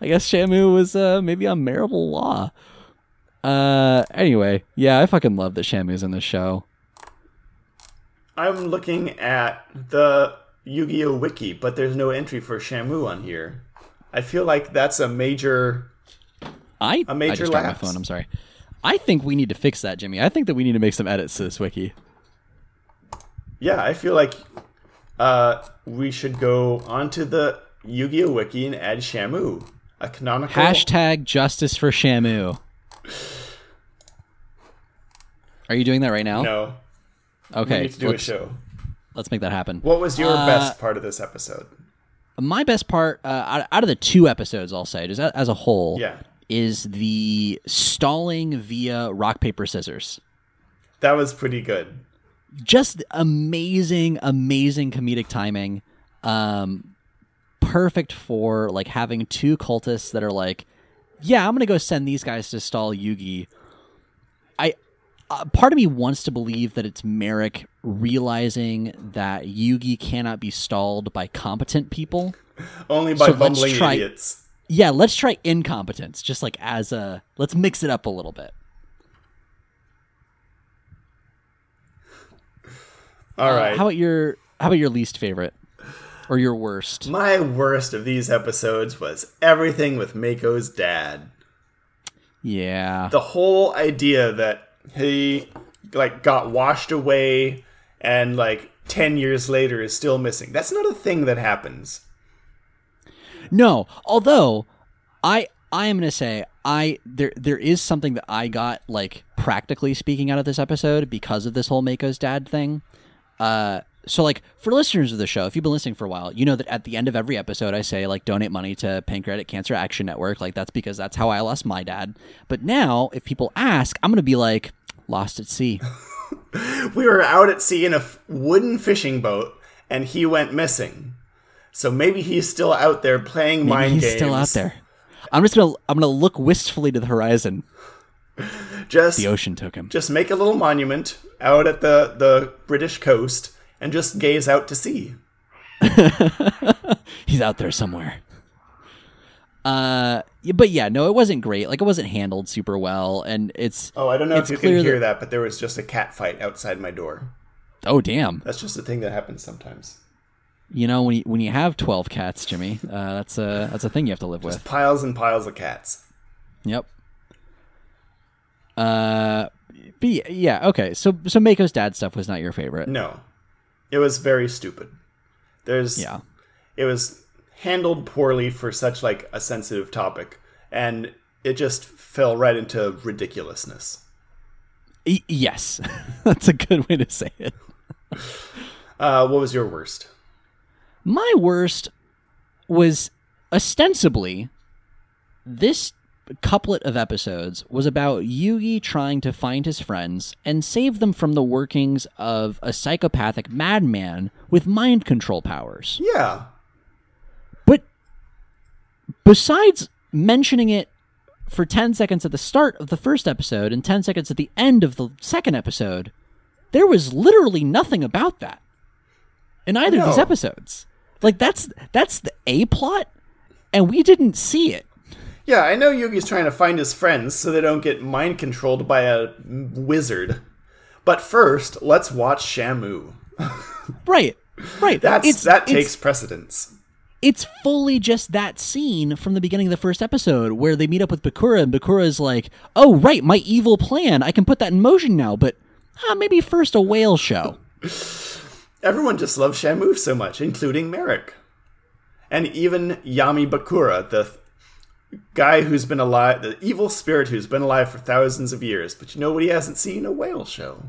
I guess Shamu was uh maybe on marital law. Uh, anyway, yeah, I fucking love that Shamu's in this show.
I'm looking at the Yu-Gi-Oh wiki, but there's no entry for Shamu on here. I feel like that's a major.
I
A major
I dropped my phone. I'm sorry. I think we need to fix that, Jimmy. I think that we need to make some edits to this wiki.
Yeah, I feel like uh, we should go onto the Yu-Gi-Oh wiki and add Shamu, a canonical.
Hashtag justice for Shamu. Are you doing that right now?
No, we
Okay,
need to do a show.
let's make that happen.
What was your
Uh,
best part of this episode?
My best part, uh, out, out of the two episodes, I'll say, just as a whole,
Yeah,
is the stalling via rock paper scissors.
that was pretty good.
Just amazing, amazing comedic timing. Um, perfect for like having two cultists that are like, yeah, I'm gonna go send these guys to stall Yugi. I uh, part of me wants to believe that it's Marik realizing that Yugi cannot be stalled by competent people.
Only by
So
bumbling
try-
idiots.
Yeah, let's try incompetence, just like as a let's mix it up a little bit.
Uh, All right.
How about your how about your least favorite or your worst?
My worst of these episodes was everything with Mako's dad.
Yeah.
The whole idea that he like got washed away and like 10 years later is still missing. That's not a thing that happens.
No, although I I am going to say I there there is something that I got like practically speaking out of this episode because of this whole Mako's dad thing. Uh so like for listeners of the show, if you've been listening for a while, you know that at the end of every episode I say like donate money to Pancreatic Cancer Action Network. Like that's because that's how I lost my dad. But now if people ask, I'm going to be like lost at sea.
We were out at sea in a f- wooden fishing boat and he went missing. So maybe he's still out there playing mind
He's
games.
still out there. I'm just to I'm going to look wistfully to the horizon.
Just
The ocean took him.
just make a little monument out at the the British coast and just gaze out to sea.
He's out there somewhere. Uh, but yeah, no, it wasn't great. Like it wasn't handled super well, and it's
Oh, I don't know if you can hear
that-
that, but there was just a cat fight outside my door.
oh damn.
That's just a thing that happens sometimes.
You know when you when you have twelve cats, Jimmy, uh, that's a that's a thing you have to live with.
Piles and piles of cats.
Yep. Uh, but yeah, okay. So so Mako's dad stuff was not your favorite.
No. It was very stupid. There's
Yeah.
it was handled poorly for such like a sensitive topic, and it just fell right into ridiculousness.
Y- yes, that's a good way to say it.
Uh, what was your worst?
My worst was ostensibly this couplet of episodes was about Yugi trying to find his friends and save them from the workings of a psychopathic madman with mind control powers.
Yeah,
But besides mentioning it for 10 seconds at the start of the first episode and 10 seconds at the end of the second episode, there was literally nothing about that in either of these episodes. Like that's that's the A plot and we didn't see it.
Yeah. I know Yugi's trying to find his friends so they don't get mind controlled by a wizard. But first, let's watch Shamu.
Right. Right.
That's
It's-
that
it's-
takes precedence.
it's fully just that scene from the beginning of the first episode where they meet up with Bakura and Bakura is like, "Oh, right, my evil plan. I can put that in motion now, but uh, maybe first a whale show."
Everyone just loves Shamu so much, including Marik. And even Yami Bakura, the th- guy who's been alive, the evil spirit who's been alive for thousands of years. But you know what he hasn't seen? A whale show.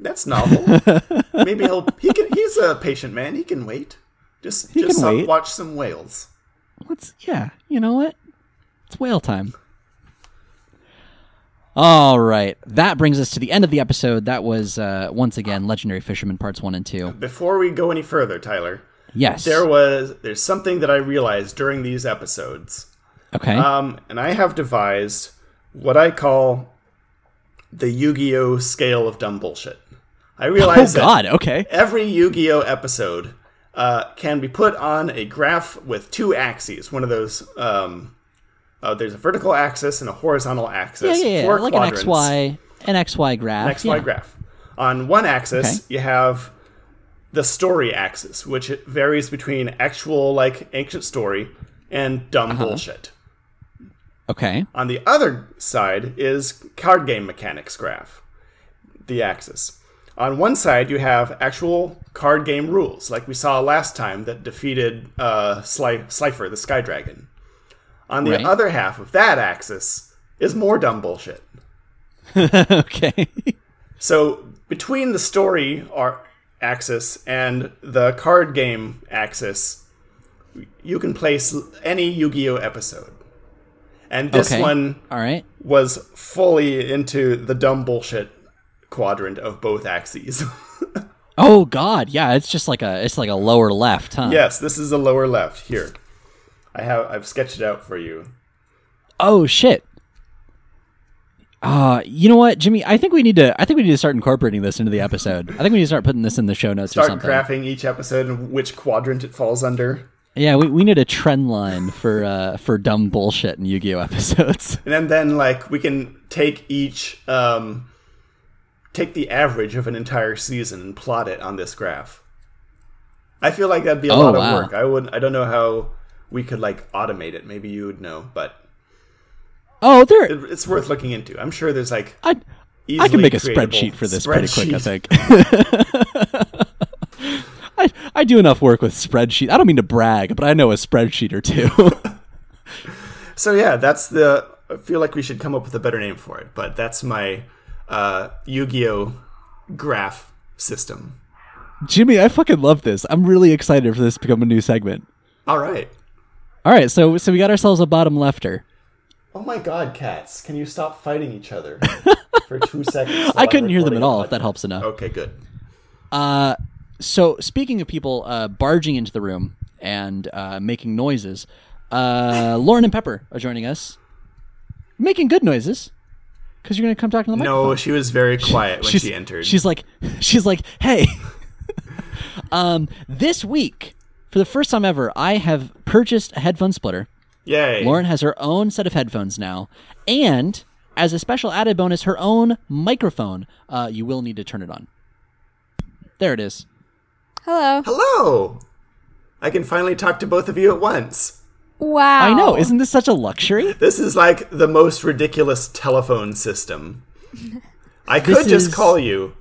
That's novel. Maybe he'll, he can, he's a patient man. He can wait. Just,
He
just some-
wait.
watch some whales.
Let's yeah, you know what? It's whale time. All right, that brings us to the end of the episode. That was uh, once again Legendary Fisherman parts one and two.
Before we go any further, Tyler,
Yes.
there was there's something that I realized during these episodes.
Okay.
Um, and I have devised what I call the Yu-Gi-Oh scale of dumb bullshit. I
oh
realize that
God. Okay.
every Yu-Gi-Oh episode uh, can be put on a graph with two axes. One of those, um, uh, there's a vertical axis and a horizontal axis.
Yeah, yeah, yeah. Like
quadrants.
an XY, an XY graph.
XY
yeah.
graph. On one axis,
Okay.
you have the story axis, which varies between actual like ancient story and dumb
Uh-huh.
bullshit.
Okay.
On the other side is card game mechanics graph, the axis. On one side, you have actual card game rules, like we saw last time that defeated uh, Sli- Slifer, the Sky Dragon. On the
Right.
other half of that axis is more dumb bullshit.
okay.
So between the story ar- axis and the card game axis, you can place any Yu-Gi-Oh episode. And this
okay.
one
All right.
was fully into the dumb bullshit quadrant of both axes.
Oh God. Yeah. It's just like a. It's like a lower left, huh?
yes, this is a lower left here. I have I've sketched it out for you.
Oh shit. Uh, you know what, Jimmy? I think we need to. I think we need to start incorporating this into the episode. I think we need to start putting this in the show notes or
Start
something.
graphing each episode and which quadrant it falls under.
Yeah, we, we need a trend line for uh for dumb bullshit in Yu-Gi-Oh episodes.
And then, then like we can take each um take the average of an entire season and plot it on this graph. I feel like that'd be a
Oh,
lot of work. I would I don't know how we could like automate it. Maybe you would know, but
Oh, there.
it, it's worth looking into. I'm sure there's like
I I can make a spreadsheet for this pretty quick. I think. I I do enough work with spreadsheet. I don't mean to brag, but I know a spreadsheet or two.
So yeah, that's the. I feel like we should come up with a better name for it, but that's my uh, Yu-Gi-Oh graph system.
Jimmy, I fucking love this. I'm really excited for this to become a new segment.
All right.
All right, so so we got ourselves a bottom lefter.
Oh my God, cats! Can you stop fighting each other for two seconds?
I couldn't hear them at all. If that helps enough.
Okay, good.
So speaking of people uh, barging into the room and uh, making noises, uh, Lauren and Pepper are joining us, making good noises. Because you're gonna come talk to the microphone.
No, she was very quiet when
she's,
she entered.
She's like, she's like, hey. um, this week, for the first time ever, I have purchased a headphone splitter.
Yay!
Lauren has her own set of headphones now, and as a special added bonus, her own microphone. Uh, you will need to turn it on. There it is.
Hello.
Hello. I can finally talk to both of you at once.
Wow.
I know, isn't this such a luxury?
This is like the most ridiculous telephone system. I could
This
just
is-
call you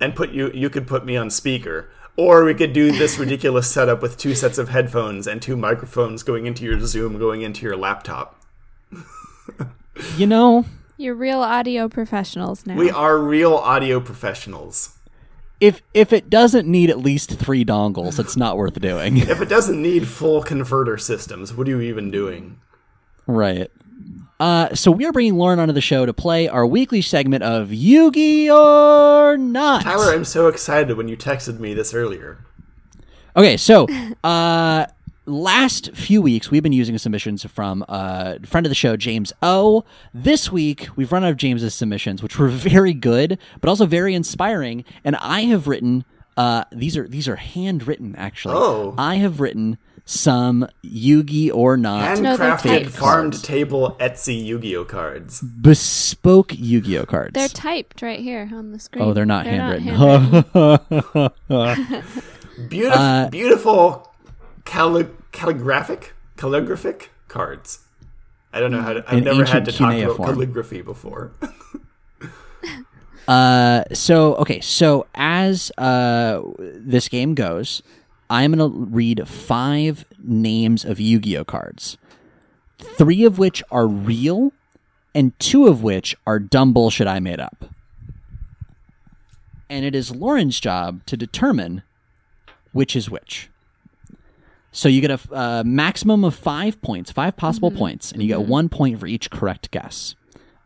and put you you could put me on speaker, Or we could do this ridiculous setup with two sets of headphones and two microphones going into your Zoom, going into your laptop.
You know,
You're real audio professionals now.
We are real audio professionals.
If if it doesn't need at least three dongles, it's not worth doing.
If it doesn't need full converter systems, what are you even doing?
right. Uh, so we are bringing Lauren onto the show to play our weekly segment of Yugi or Not.
Tyler, I'm so excited when you texted me this earlier.
Okay, so uh, last few weeks we've been using submissions from uh, friend of the show James O. This week we've run out of James's submissions, which were very good, but also very inspiring. And I have written uh, these are these are handwritten actually.
Oh.
I have written some Yugi or not
No, they're
Handcrafted
typed.
farm table Etsy Yu-Gi-Oh cards.
bespoke Yu-Gi-Oh cards.
They're typed right here on the screen.
oh, they're not
They're
handwritten.
Beautiful,
Uh,
beautiful calli- calligraphic, calligraphic cards. I don't know how to. I've never had to talk about calligraphy before.
Uh, so okay, so as uh this game goes, I'm gonna read five names of Yu-Gi-Oh cards, three of which are real, and two of which are dumb bullshit I made up. And it is Lauren's job to determine which is which. So you get a uh, maximum of five points, five possible points, and you get one point for each correct guess.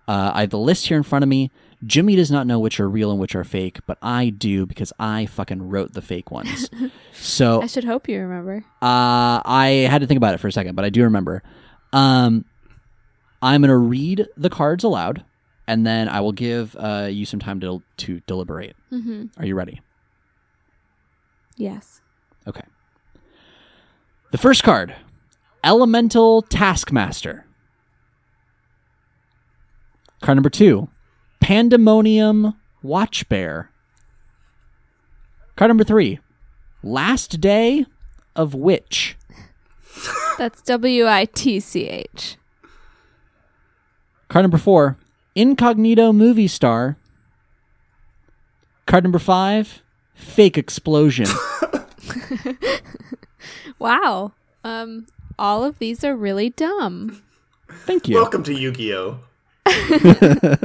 Uh, I have the list here in front of me. Jimmy does not know which are real and which are fake, but I do because I fucking wrote the fake ones. so
I should hope you remember.
uh, I had to think about it for a second, but I do remember. Um, I'm going to read the cards aloud, and then I will give uh, you some time to, to deliberate.
Mm-hmm.
Are you ready?
Yes.
Okay. The first card Elemental Taskmaster. Card number two Pandemonium Watch Bear. Card number three Last Day of Witch.
That's W I T C H.
Card number four Incognito Movie Star. Card number five Fake Explosion.
Wow. Um, all of these are really dumb.
Thank you.
Welcome to Yu-Gi-Oh.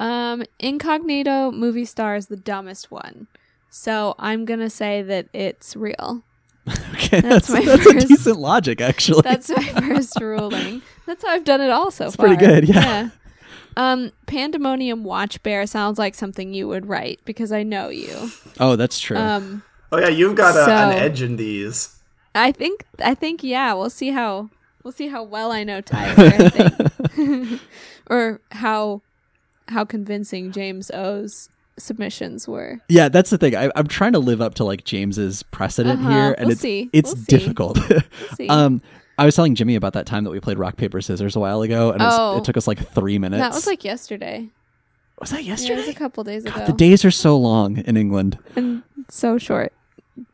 Um, Incognito movie star is the dumbest one. So I'm gonna say that it's real.
Okay,
That's
that's,
my
that's a decent logic, actually.
That's my first ruling. That's how I've done it all so
It's
far.
pretty good, yeah.
Um, Pandemonium Watch Bear sounds like something you would write because I know you.
oh, that's true.
Um,
Oh yeah, you've got a, an edge in these.
I think I think yeah, we'll see how we'll see how well I know Tyler, I or how how convincing James O's submissions were.
Yeah, that's the thing. I, I'm trying to live up to like James's precedent
Uh-huh.
here, and
We'll
it's
see.
it's
We'll
difficult. um, I was telling Jimmy about that time that we played rock paper scissors a while ago, and it, was-
Oh.
it took us like three minutes.
That was like yesterday.
was that
Yeah, it
yesterday?
was a couple days ago.
The days are so long in England.
and so short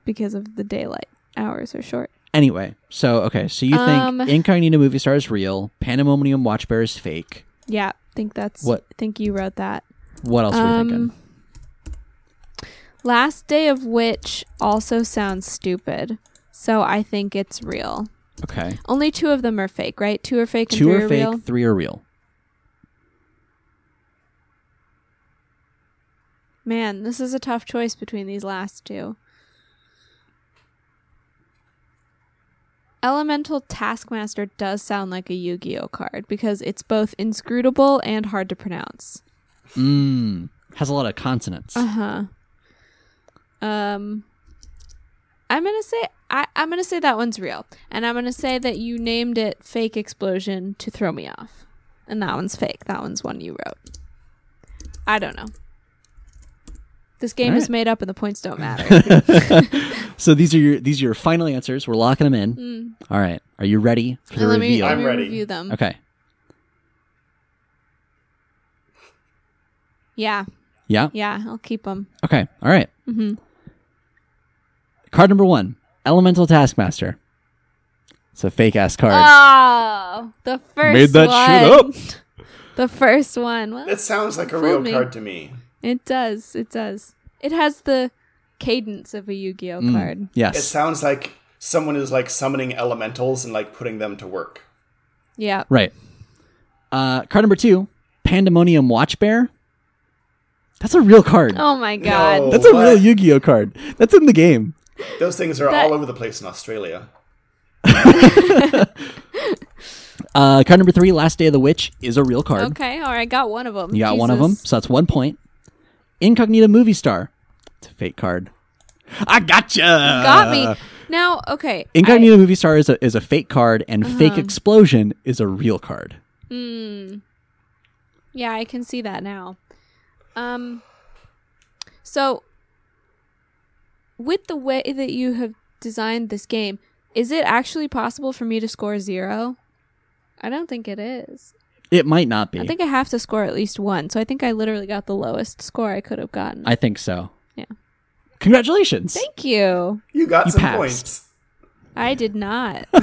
because of the daylight hours are short.
Anyway, so okay, so you
Um,
think Incognito movie star is real, Pandemonium Watch Bear is fake.
Yeah, think that's
What-
think you wrote that.
What else are we
Um,
thinking?
Last Day of Witch also sounds stupid. So I think it's real.
Okay,
Only two of them are fake, right? Two are fake and
two
three
are
are
fake,
real.
three are real.
Man, this is a tough choice between these last two. Elemental Taskmaster does sound like a Yu-Gi-Oh card because it's both inscrutable and hard to pronounce.
Mmm, has a lot of consonants.
Uh-huh. Um I'm gonna say I, I'm gonna say that one's real. And I'm gonna say that you named it fake explosion to throw me off. And that one's fake. That one's one you wrote. I don't know. This game is made up and the points don't matter.
So these are your these are your final answers. We're locking them in.
Mm.
All right, are you ready for the
And let me,
reveal?
let
I'm
me
ready.
review them.
Okay.
Yeah,
Yeah.
yeah, I'll keep them.
Okay. All right.
hmm
Card number one, Elemental Taskmaster. It's a fake ass card.
Oh, the first
Made that
one.
shit up.
The first one. Well,
That sounds like a real
me.
card to me.
It does. It does. It has the cadence of a Yu-Gi-Oh
Mm.
card.
Yes.
It sounds like someone is like summoning elementals and like putting them to work.
Yeah.
Right. Uh, card number two, Pandemonium Watch Bear. That's a real card.
Oh my god.
No.
That's a
what?
real Yu-Gi-Oh card. That's in the game.
Those things are
That-
all over the place in Australia.
Uh, card number three, Last Day of the Witch, is a real card.
Okay, all right, got one of them.
You got one of them, so that's one point. Incognito Movie Star. It's a fake card. I gotcha.
Got me. Now, okay.
Incognito Movie Star is a is a fake card, and Fake Explosion is a real card.
I- yeah, I can see that now. Um so with the way that you have designed this game, is it actually possible for me to score 0? I don't think it is.
It might not be.
I think I have to score at least 1. So I think I literally got the lowest score I could have gotten.
I think so.
Yeah.
Congratulations.
Thank you.
You got
You
some
passed.
points.
I did not.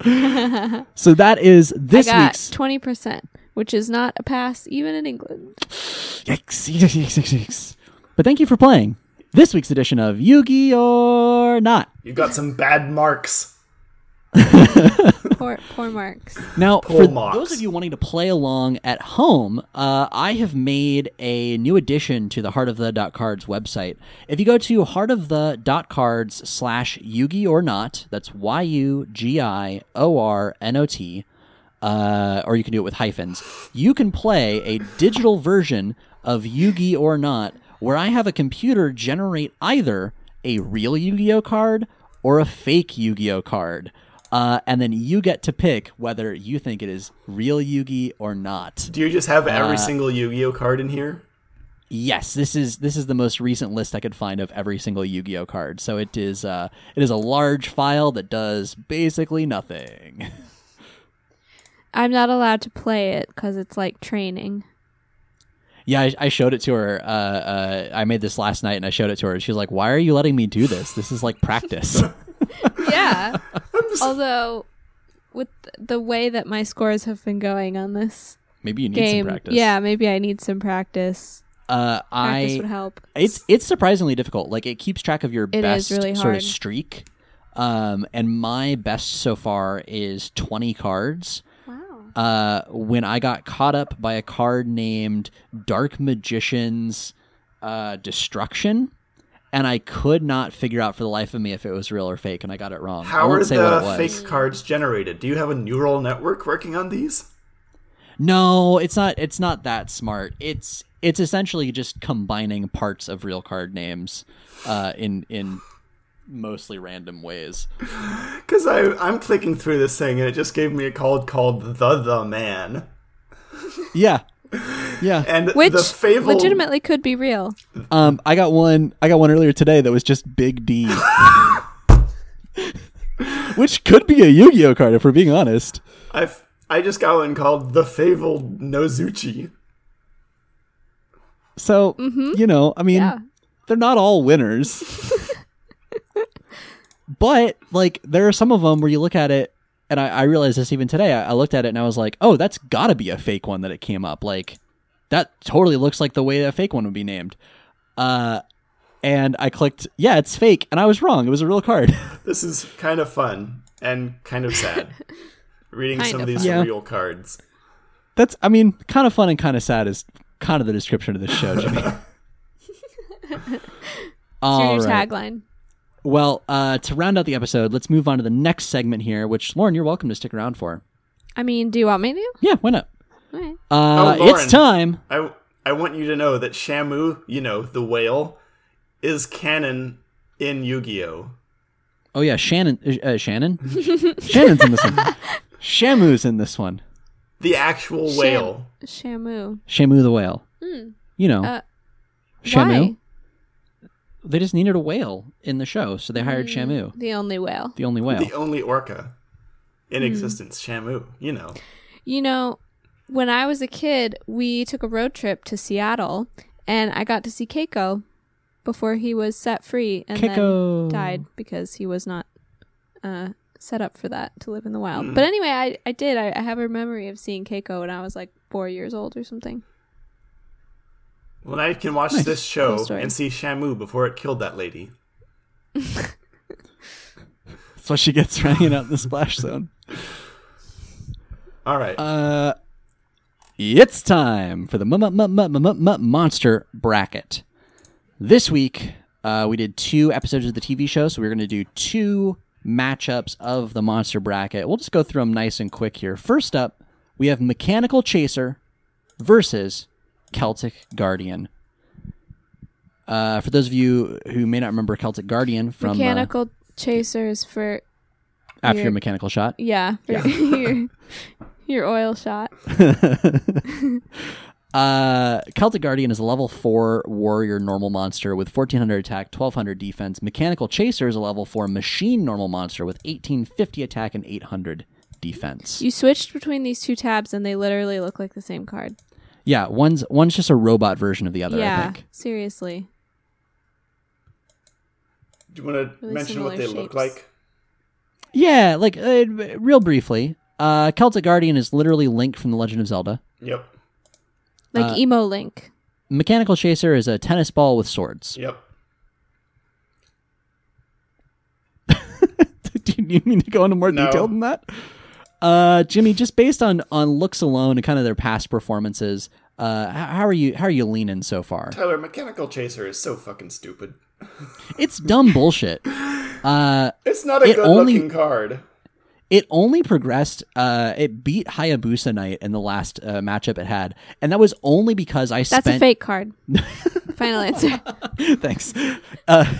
so that is this
I got
week's.
20%, which is not a pass even in England.
Yikes, yikes, yikes, yikes, yikes. But thank you for playing this week's edition of Yu-Gi or Not.
You got some bad marks.
Poor, poor marks.
Now,
Pull
for
mocks.
those of you wanting to play along at home, uh, I have made a new addition to the Heart of the Dot Cards website. If you go to Heart of the Dot Cards slash Yugi or Not, that's Y U G I O R N O T, uh, or you can do it with hyphens. You can play a digital version of Yugi or Not, where I have a computer generate either a real Yu-Gi-Oh card or a fake Yu-Gi-Oh card. Uh, and then you get to pick whether you think it is real Yugi or not.
Do you just have every
Uh,
single Yu-Gi-Oh card in here?
Yes, this is this is the most recent list I could find of every single Yu-Gi-Oh card. So it is uh, it is a large file that does basically nothing.
I'm not allowed to play it because it's like training.
Yeah, I, I showed it to her. Uh, uh, I made this last night, and I showed it to her. She was like, "Why are you letting me do this? This is like practice."
Yeah. Although, with the way that my scores have been going on this
Maybe you need
game,
some practice.
yeah, maybe I need some practice.
uh,
Practice
I
would help.
it's it's surprisingly difficult. Like it keeps track of your
It
best
really
sort
hard.
of streak. Um, and my best so far is twenty cards.
Wow.
uh, when I got caught up by a card named Dark Magician's uh, Destruction, and I could not figure out for the life of me if it was real or fake, and I got it wrong.
How are
say what it
the fake cards generated? Do you have a neural network working on these?
No, it's not. It's not that smart. It's it's essentially just combining parts of real card names uh, in in mostly random ways.
Because I I'm clicking through this thing and it just gave me a card called the the man,
Yeah, yeah.
and
Which
the Fable.
legitimately could be real.
Um, I got one. I got one earlier today that was just Big D, which could be a Yu-Gi-Oh card if we're being honest.
I've I just got one called the Fabled Nozoochee.
So you know, I mean,
Yeah.
they're not all winners, but like there are some of them where you look at it, and I, I realized this even today. I, I looked at it and I was like, oh, that's got to be a fake one that it came up. Like that totally looks like the way a fake one would be named. Uh, and I clicked, yeah, it's fake, and I was wrong. It was a real card.
This is kind of fun and kind of sad. Reading
Kind
some of
of
these.
Yeah.
real cards.
That's, I mean, kind of fun and kind of sad is kind of the description of this show, Jimmy.
It's your
right.
tagline.
Well, uh, to round out the episode, let's move on to the next segment here, which Lauren, you're welcome to stick around for.
I mean, do you want me to?
Yeah, why not?
All right.
Uh,
Oh, Lauren.
it's time.
I I want you to know that Shamu, you know, the whale, is canon in Yu-Gi-Oh.
Oh yeah, Shannon. Uh, Shannon. Shannon's in this one. Shamu's in this one.
The actual
Sham-
whale.
Shamu.
Shamu the whale. You know,
Uh,
Shamu.
Why?
They just needed a whale in the show, so they hired Shamu,
The only whale.
the only whale.
The only orca in
Hmm.
existence. Shamu, you know.
You know, when I was a kid, we took a road trip to Seattle, and I got to see Keiko before he was set free and
Keiko.
then died because he was not uh, set up for that to live in the wild.
Hmm.
But anyway, I, I did. I, I have a memory of seeing Keiko when I was like four years old or something.
Well, now you can watch this show
Cool
and see Shamu before it killed that lady.
That's what she gets for hanging out in the splash zone.
All right.
Uh, it's time for the monster bracket. This week, uh, we did two episodes of the TV show, so we're going to do two matchups of the monster bracket. We'll just go through them nice and quick here. First up, we have Mechanical Chaser versus Celtic Guardian. Uh, for those of you who may not remember Celtic Guardian from uh,
Mechanical chasers for
after your
your-
mechanical shot,
yeah, for your your oil shot.
Uh, Celtic Guardian is a level 4 warrior normal monster with 1400 attack, 1200 defense. Mechanical Chaser is a level 4 machine normal monster with 1850 attack and 800 defense.
You switched between these two tabs and they literally look like the same card.
yeah, one's one's just a robot version of the other, I
yeah,
think.
seriously.
Do you want to
really
mention what they
similar
look like?
Yeah, like uh, real briefly, uh, Celtic Guardian is literally Link from The Legend of Zelda.
Yep.
Like
Uh,
emo link.
Mechanical Chaser is a tennis ball with swords.
Yep.
Do you need me to go into more
No.
detail than that? Uh, Jimmy, just based on on looks alone and kind of their past performances, uh, how, how are you how are you leaning so far?
Tyler, Mechanical Chaser is so fucking stupid.
It's dumb bullshit. Uh,
It's not a
It
good
only-
looking card.
It only progressed. Uh, it beat Hayabusa Knight in the last uh, matchup it had, and that was only because I
That's
spent.
a fake card. Final answer.
Thanks. Uh,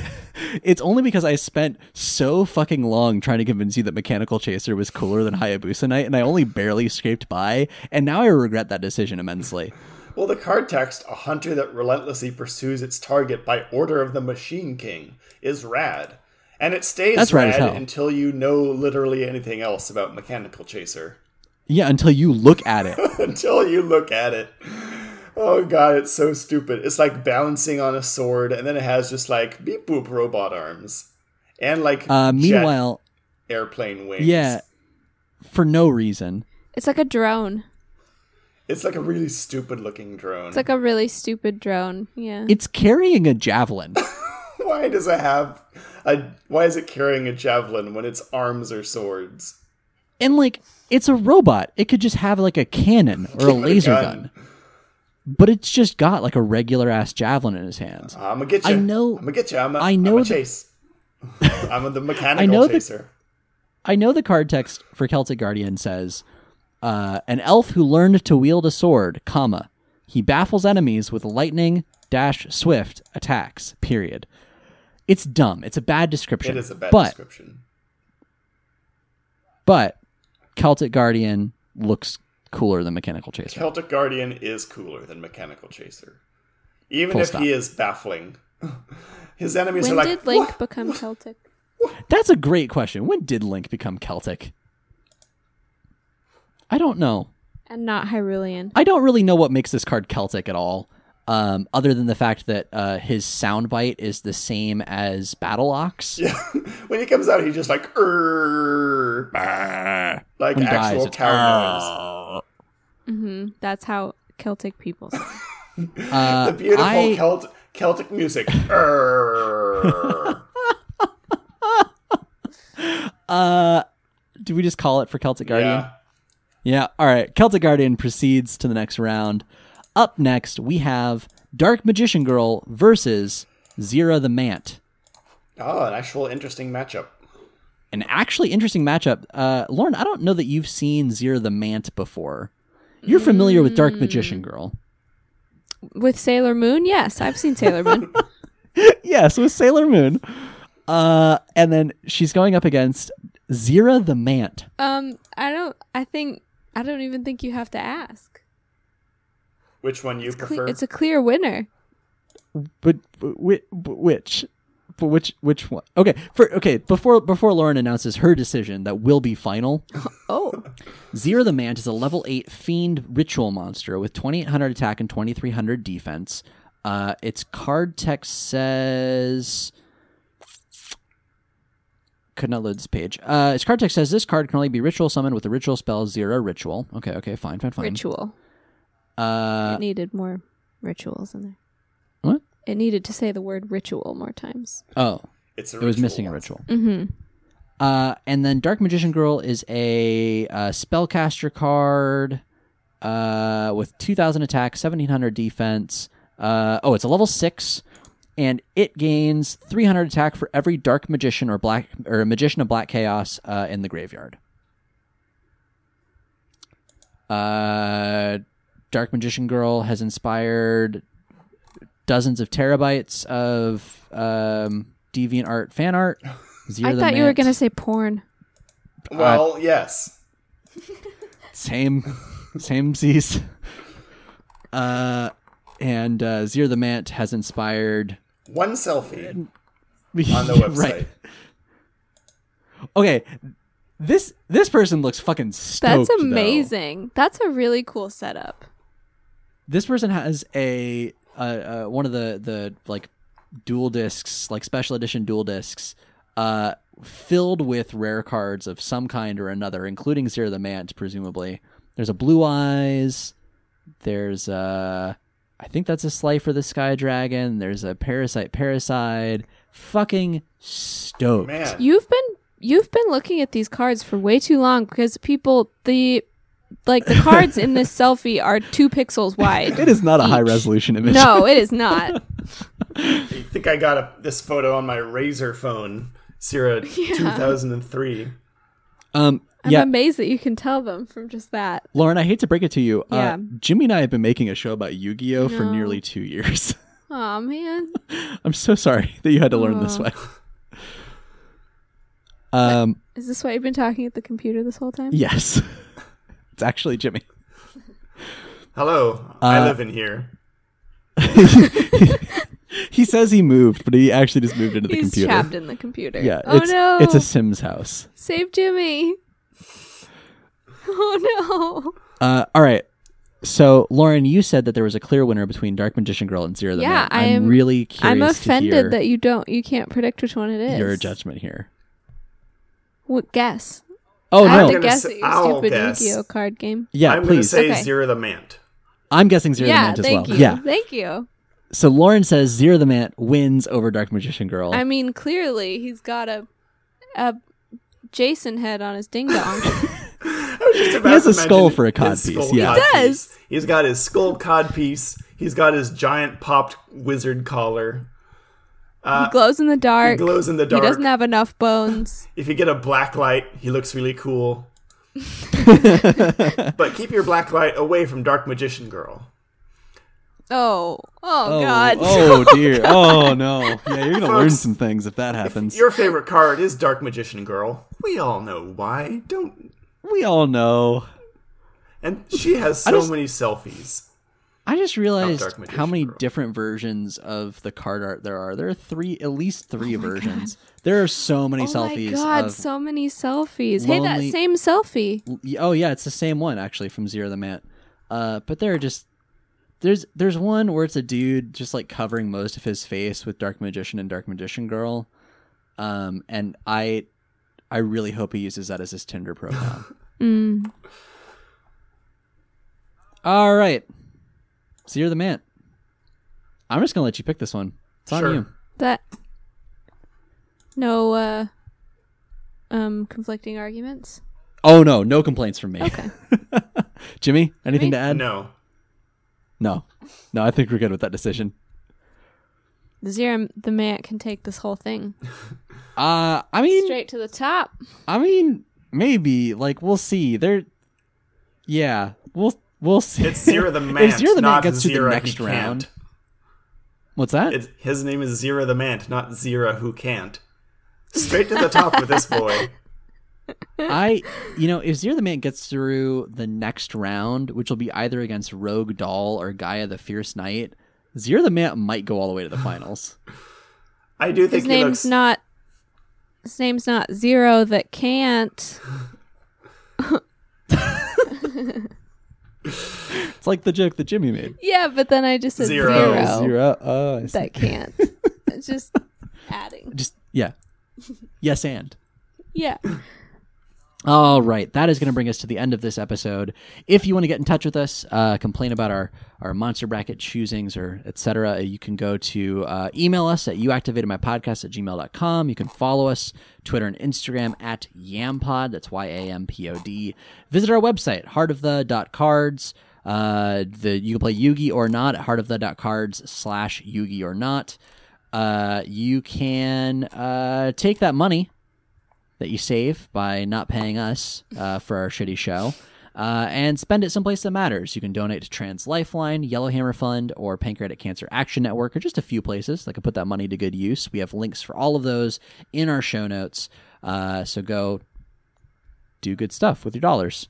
it's only because I spent so fucking long trying to convince you that Mechanical Chaser was cooler than Hayabusa Knight, and I only barely scraped by, and now I regret that decision immensely.
Well, the card text, a hunter that relentlessly pursues its target by order of the Machine King, is rad. And it stays
That's rad
rad
as hell.
until you know literally anything else about Mechanical Chaser.
Yeah, until you look at it.
until you look at it. Oh god, it's so stupid. It's like balancing on a sword, and then it has just like beep boop robot arms. And like
Uh,
jet
meanwhile,
airplane wings.
yeah, for no reason.
It's like a drone.
It's like a really stupid looking drone.
It's like a really stupid drone. Yeah.
It's carrying a javelin.
why does it have a why is it carrying a javelin when its arms are swords?
and like it's a robot. It could just have like a cannon or a laser
gun.
gun. But it's just got like a regular ass javelin in his hands.
I'm gonna get you.
I know-
I'm gonna get you. I'm a,
I know
I'm a
the-
chase. I'm the mechanical
know the- I know the card text for Celtic Guardian says, uh, "An elf who learned to wield a sword, comma, he baffles enemies with lightning dash swift attacks." Period. It's dumb. It's a bad description.
It is a bad
but
description.
but Celtic Guardian looks cooler than Mechanical Chaser.
Celtic Guardian is cooler than Mechanical Chaser. Even
Full
if
stop.
he is baffling. His enemies
when
are like, When
did Link
"What?"
become Celtic?
That's a great question. When did Link become Celtic? I don't know.
And not Hyrulean.
I don't really know what makes this card Celtic at all, um, other than the fact that uh, his soundbite is the same as Battle Ox.
Yeah. when he comes out, he's just like, "Err," like
When he dies,
actual
it's,
cow noise.
hmm That's how Celtic people sound.
Uh,
The beautiful
I-
Celt- Celtic music.
Uh, do we just call it for Celtic Guardian?
yeah.
Yeah. All right. Celtic Guardian proceeds to the next round. Up next, we have Dark Magician Girl versus Zera the Mant.
Oh, an actual interesting matchup.
An actually interesting matchup. Uh, Lauren, I don't know that you've seen Zera the Mant before. You're familiar with Dark Magician Girl.
With Sailor Moon, yes, I've seen Sailor Moon.
yes, with Sailor Moon. Uh, and then she's going up against Zera the Mant.
um, I don't. I think I don't even think you have to ask.
Which one you
Cle-
prefer?
it's a clear winner.
But, but but which? But which which one? Okay, for okay before before Lauren announces her decision that will be final.
Oh,
Zera the Mant is a level 8 fiend ritual monster with 2800 attack and 2300 defense. Uh, its card text says. Could not load this page. Uh, its card text says this card can only be ritual summoned with the ritual spell Zera Ritual. Okay, okay, fine, fine, fine.
ritual.
Uh,
it needed more rituals in there. What? It needed to say the word ritual more times.
Oh,
It's a
it was missing a ritual.
Mm-hmm.
Uh, and then Dark Magician Girl is a, uh spellcaster card uh, with 2,000 attack, 1,700 defense. Uh, oh, it's a level six, and it gains 300 attack for every Dark Magician or Black or Magician of Black Chaos uh, in the graveyard. Uh, Dark Magician Girl has inspired dozens of terabytes of um, deviant art fan art. Zero
I
the
thought you were going to say porn.
Well, yes.
same same Z's. Uh and uh Zir the Mant has inspired
One selfie
on
on the website.
right. Okay. This this person looks fucking stoked.
That's
though.
amazing. That's a really cool setup.
This person has a uh, uh one of the the like duel discs, like special edition duel discs, uh filled with rare cards of some kind or another, including Zera the Mant, presumably. There's a Blue Eyes. There's a, I think that's a Slifer the Sky Dragon. There's a Parasite Paracide. Fucking stoked.
Man,
You've been you've been looking at these cards for way too long because people the like the cards in this selfie are two pixels wide.
It is not a high resolution image.
No, it is not.
I think I got a, this photo on my Razr phone, Sierra 2003.
Um.
I'm
Yeah,
amazed that you can tell them from just that.
Lauren, I hate to break it to you.
Yeah.
Uh, Jimmy and I have been making a show about Yu-Gi-Oh for nearly two years.
Oh man.
I'm so sorry that you had to learn this way. Um.
Is this why you've been talking at the computer this whole time?
Yes. It's actually Jimmy.
Hello, I
Uh,
live in here.
He says he moved, but he actually just moved into the computer.
He's
computer.
trapped in the computer.
Yeah,
Oh
it's
no.
it's a Sims house.
Save Jimmy. Oh no!
Uh, all right. So, Lauren, you said that there was a clear winner between Dark Magician Girl and Zera the
Yeah,
Man.
I
I'm really curious
I'm
to
offended
hear
that you don't you can't predict which one it is.
your judgment here.
What guess?
Oh
I have
no!
to
gonna
guess
say-
at your
I'll
stupid
guess.
Yu-Gi-Oh card game.
Yeah,
I'm going to
please.
say
Okay.
Zera the Mant.
I'm guessing Zera the
Mant
Man as
thank
well.
you.
Yeah.
Thank you.
So Lauren says Zera the Mant wins over Dark Magician Girl.
I mean, clearly he's got a a Jason head on his ding dong.
I was just about
has a skull for a cod
his
piece, yeah.
cod
He does.
piece. He's got his skull cod piece. He's got his giant popped wizard collar.
He uh, glows in the dark.
He
dark.
glows in the dark.
He doesn't have enough bones.
if you get a black light, he looks really cool. but keep your black light away from Dark Magician Girl.
Oh, oh,
oh,
God.
oh dear. Oh no. Yeah, you're gonna learn some things if that happens.
Your favorite card is Dark Magician Girl. We all know why. Don't.
we all know.
And she has so
just-
many selfies.
I just realized
Dark Magician
how many
Girl.
different versions of the card art there are. There are three, at least three versions. There are so many
Oh
selfies.
Oh my god, so many selfies. Hey, that same selfie.
oh yeah, it's the same one actually from Zera the Mant. Uh, but there are just there's there's one where it's a dude just like covering most of his face with Dark Magician and Dark Magician Girl. Um, and I I really hope he uses that as his Tinder profile.
Mm.
All right, Zera the man. I'm just gonna let you pick this one. It's on
Sure.
you.
That no uh um conflicting arguments.
Oh no, no complaints from me.
Okay.
Jimmy, anything to add?
No.
no, no. I think we're good with that decision.
The Zera the man can take this whole thing
Uh, I mean,
straight to the top.
I mean, maybe. Like, we'll see. There, yeah, we'll we'll see.
It's Zera the
If
Mant,
Zera the
not
Mant gets to the next round,
can't.
what's that?
It's, his name is Zera the Mant, not Zera who can't. Straight to the top with this boy.
I, you know, if Zera the Man gets through the next round, which will be either against Rogue Doll or Gaia the Fierce Knight, Zera the Man might go all the way to the finals.
I do think
His
he
name's
looks.
not his name's not Zera that can't.
It's like the joke that Jimmy made.
Yeah, but then I just said
Zero.
zero, oh,
Zero. Oh, I see.
that can't. it's just adding.
just yeah. Yes, and
Yeah.
All right, that is going to bring us to the end of this episode. If you want to get in touch with us, uh, complain about our, our monster bracket choosings or etc., you can go to uh, email us at youactivatedmypodcast at gmail.com. You can follow us Twitter and Instagram at yampod. That's Y A M P O D. Visit our website heartofthe.cards. Uh, the you can play Yugi or not at heartofthe.cards slash Yugi or not. Uh, you can uh, take that money that you save by not paying us uh, for our shitty show. Uh, and spend it someplace that matters. You can donate to Trans Lifeline, Yellowhammer Fund, or Pancreatic Cancer Action Network, or just a few places that can put that money to good use. We have links for all of those in our show notes. Uh, so go do good stuff with your dollars.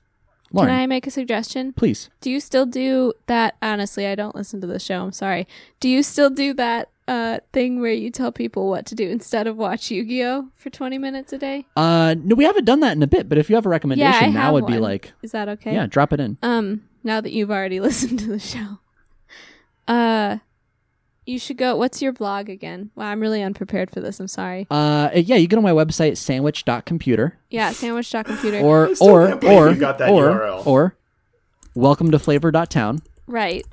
Lauren,
Can I make a suggestion?
please.
Do you still do that? Honestly, I don't listen to the show. I'm sorry. Do you still do that uh, thing where you tell people what to do instead of watch Yu Gi Oh for 20 minutes a day?
Uh, no, we haven't done that in a bit, but if you have a recommendation,
yeah, I
now
have
would be like,
Is that okay?
yeah, drop it in.
Um, now that you've already listened to the show, uh, you should go. What's your blog again? Wow, I'm really unprepared for this. I'm sorry.
Uh, yeah, you get on my website, sandwich.computer.
Yeah, sandwich.computer.
or
I still
or
can't
or
you got that
or
URL.
or welcome to flavor.town
Right.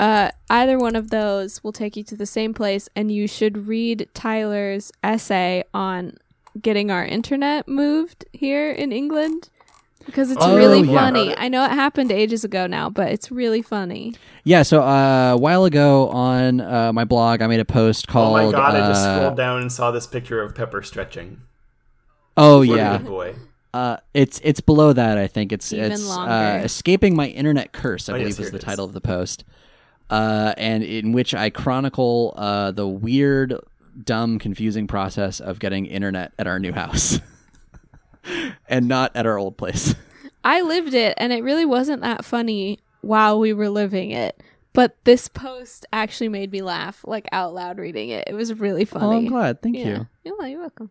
Uh, either one of those will take you to the same place, and you should read Tyler's essay on getting our internet moved here in England because it's
Oh,
really
yeah.
funny. I know it happened ages ago now, but it's really funny.
yeah so uh, a while ago on uh, my blog i made a post called.
Oh my god! I just
uh,
scrolled down and saw this picture of Pepper stretching.
oh
What a
yeah
good boy.
uh, it's it's below that i think it's
Even
it's uh, escaping my internet curse i
Oh,
believe
here
is
it
the
is.
title of the post uh, and in which i chronicle uh, the weird dumb confusing process of getting internet at our new house and not at our old place
I lived it, and it really wasn't that funny while we were living it. But this post actually made me laugh, like out loud reading it. It was really funny.
oh i'm glad thank
yeah.
you
Yeah, you're welcome.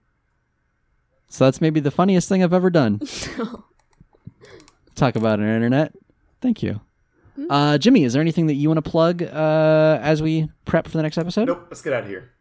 So that's maybe the funniest thing I've ever done. Talk about an internet. Thank you.
Hmm?
Uh, Jimmy, is there anything that you want to plug uh, as we prep for the next episode?
Nope. Let's get out of here.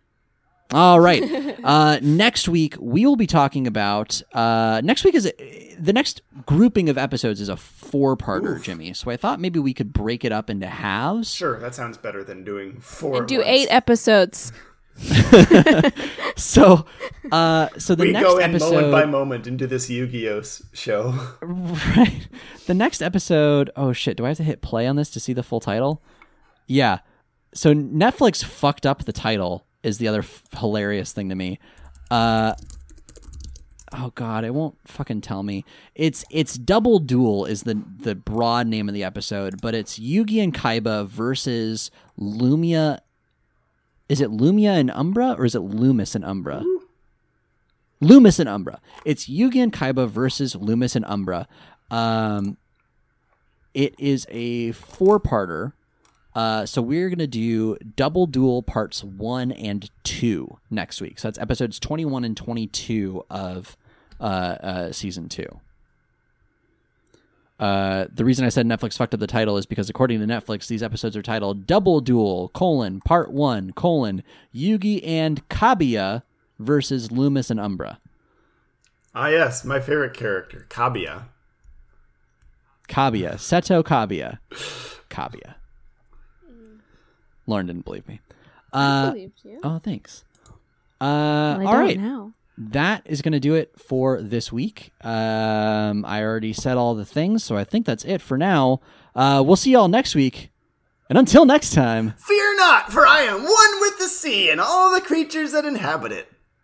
All right. uh, next week we will be talking about. Uh, next week is a, the next grouping of episodes is a four-parter, Jimmy. So I thought maybe we could break it up into halves.
Sure, that sounds better than doing four.
And do
months.
eight episodes.
So, uh, so the
We
next
go in
episode.
moment by moment into this Yu-Gi-Oh show.
Right. The next episode. Oh shit! Do I have to hit play on this to see the full title? Yeah. So Netflix fucked up the title. Is the other f- hilarious thing to me. Uh. Oh god, it won't fucking tell me. It's it's Double Duel is the the broad name of the episode, but it's Yugi and Kaiba versus Lumia. Is it Lumia and Umbra or is it Lumis and Umbra? Lumis and Umbra. It's Yugi and Kaiba versus Lumis and Umbra. Um, it is a four-parter. Uh, so we're gonna do double duel parts one and two next week. So that's episodes twenty-one and twenty-two of uh, uh, season two. Uh, the reason I said Netflix fucked up the title is because according to Netflix, these episodes are titled "Double Duel: colon Part One: colon Yugi and Kabiya versus Lumis and Umbra."
ah, yes, my favorite character, Kabiya.
Kabiya, Seto Kabiya, Kabiya. Lauren didn't believe me. Uh,
believed you.
oh, thanks. Uh,
Well, I
all
don't
right,
now.
That is going to do it for this week. Um, I already said all the things, so I think that's it for now. Uh, we'll see y'all next week, and until next time.
Fear not, for I am one with the sea and all the creatures that inhabit it.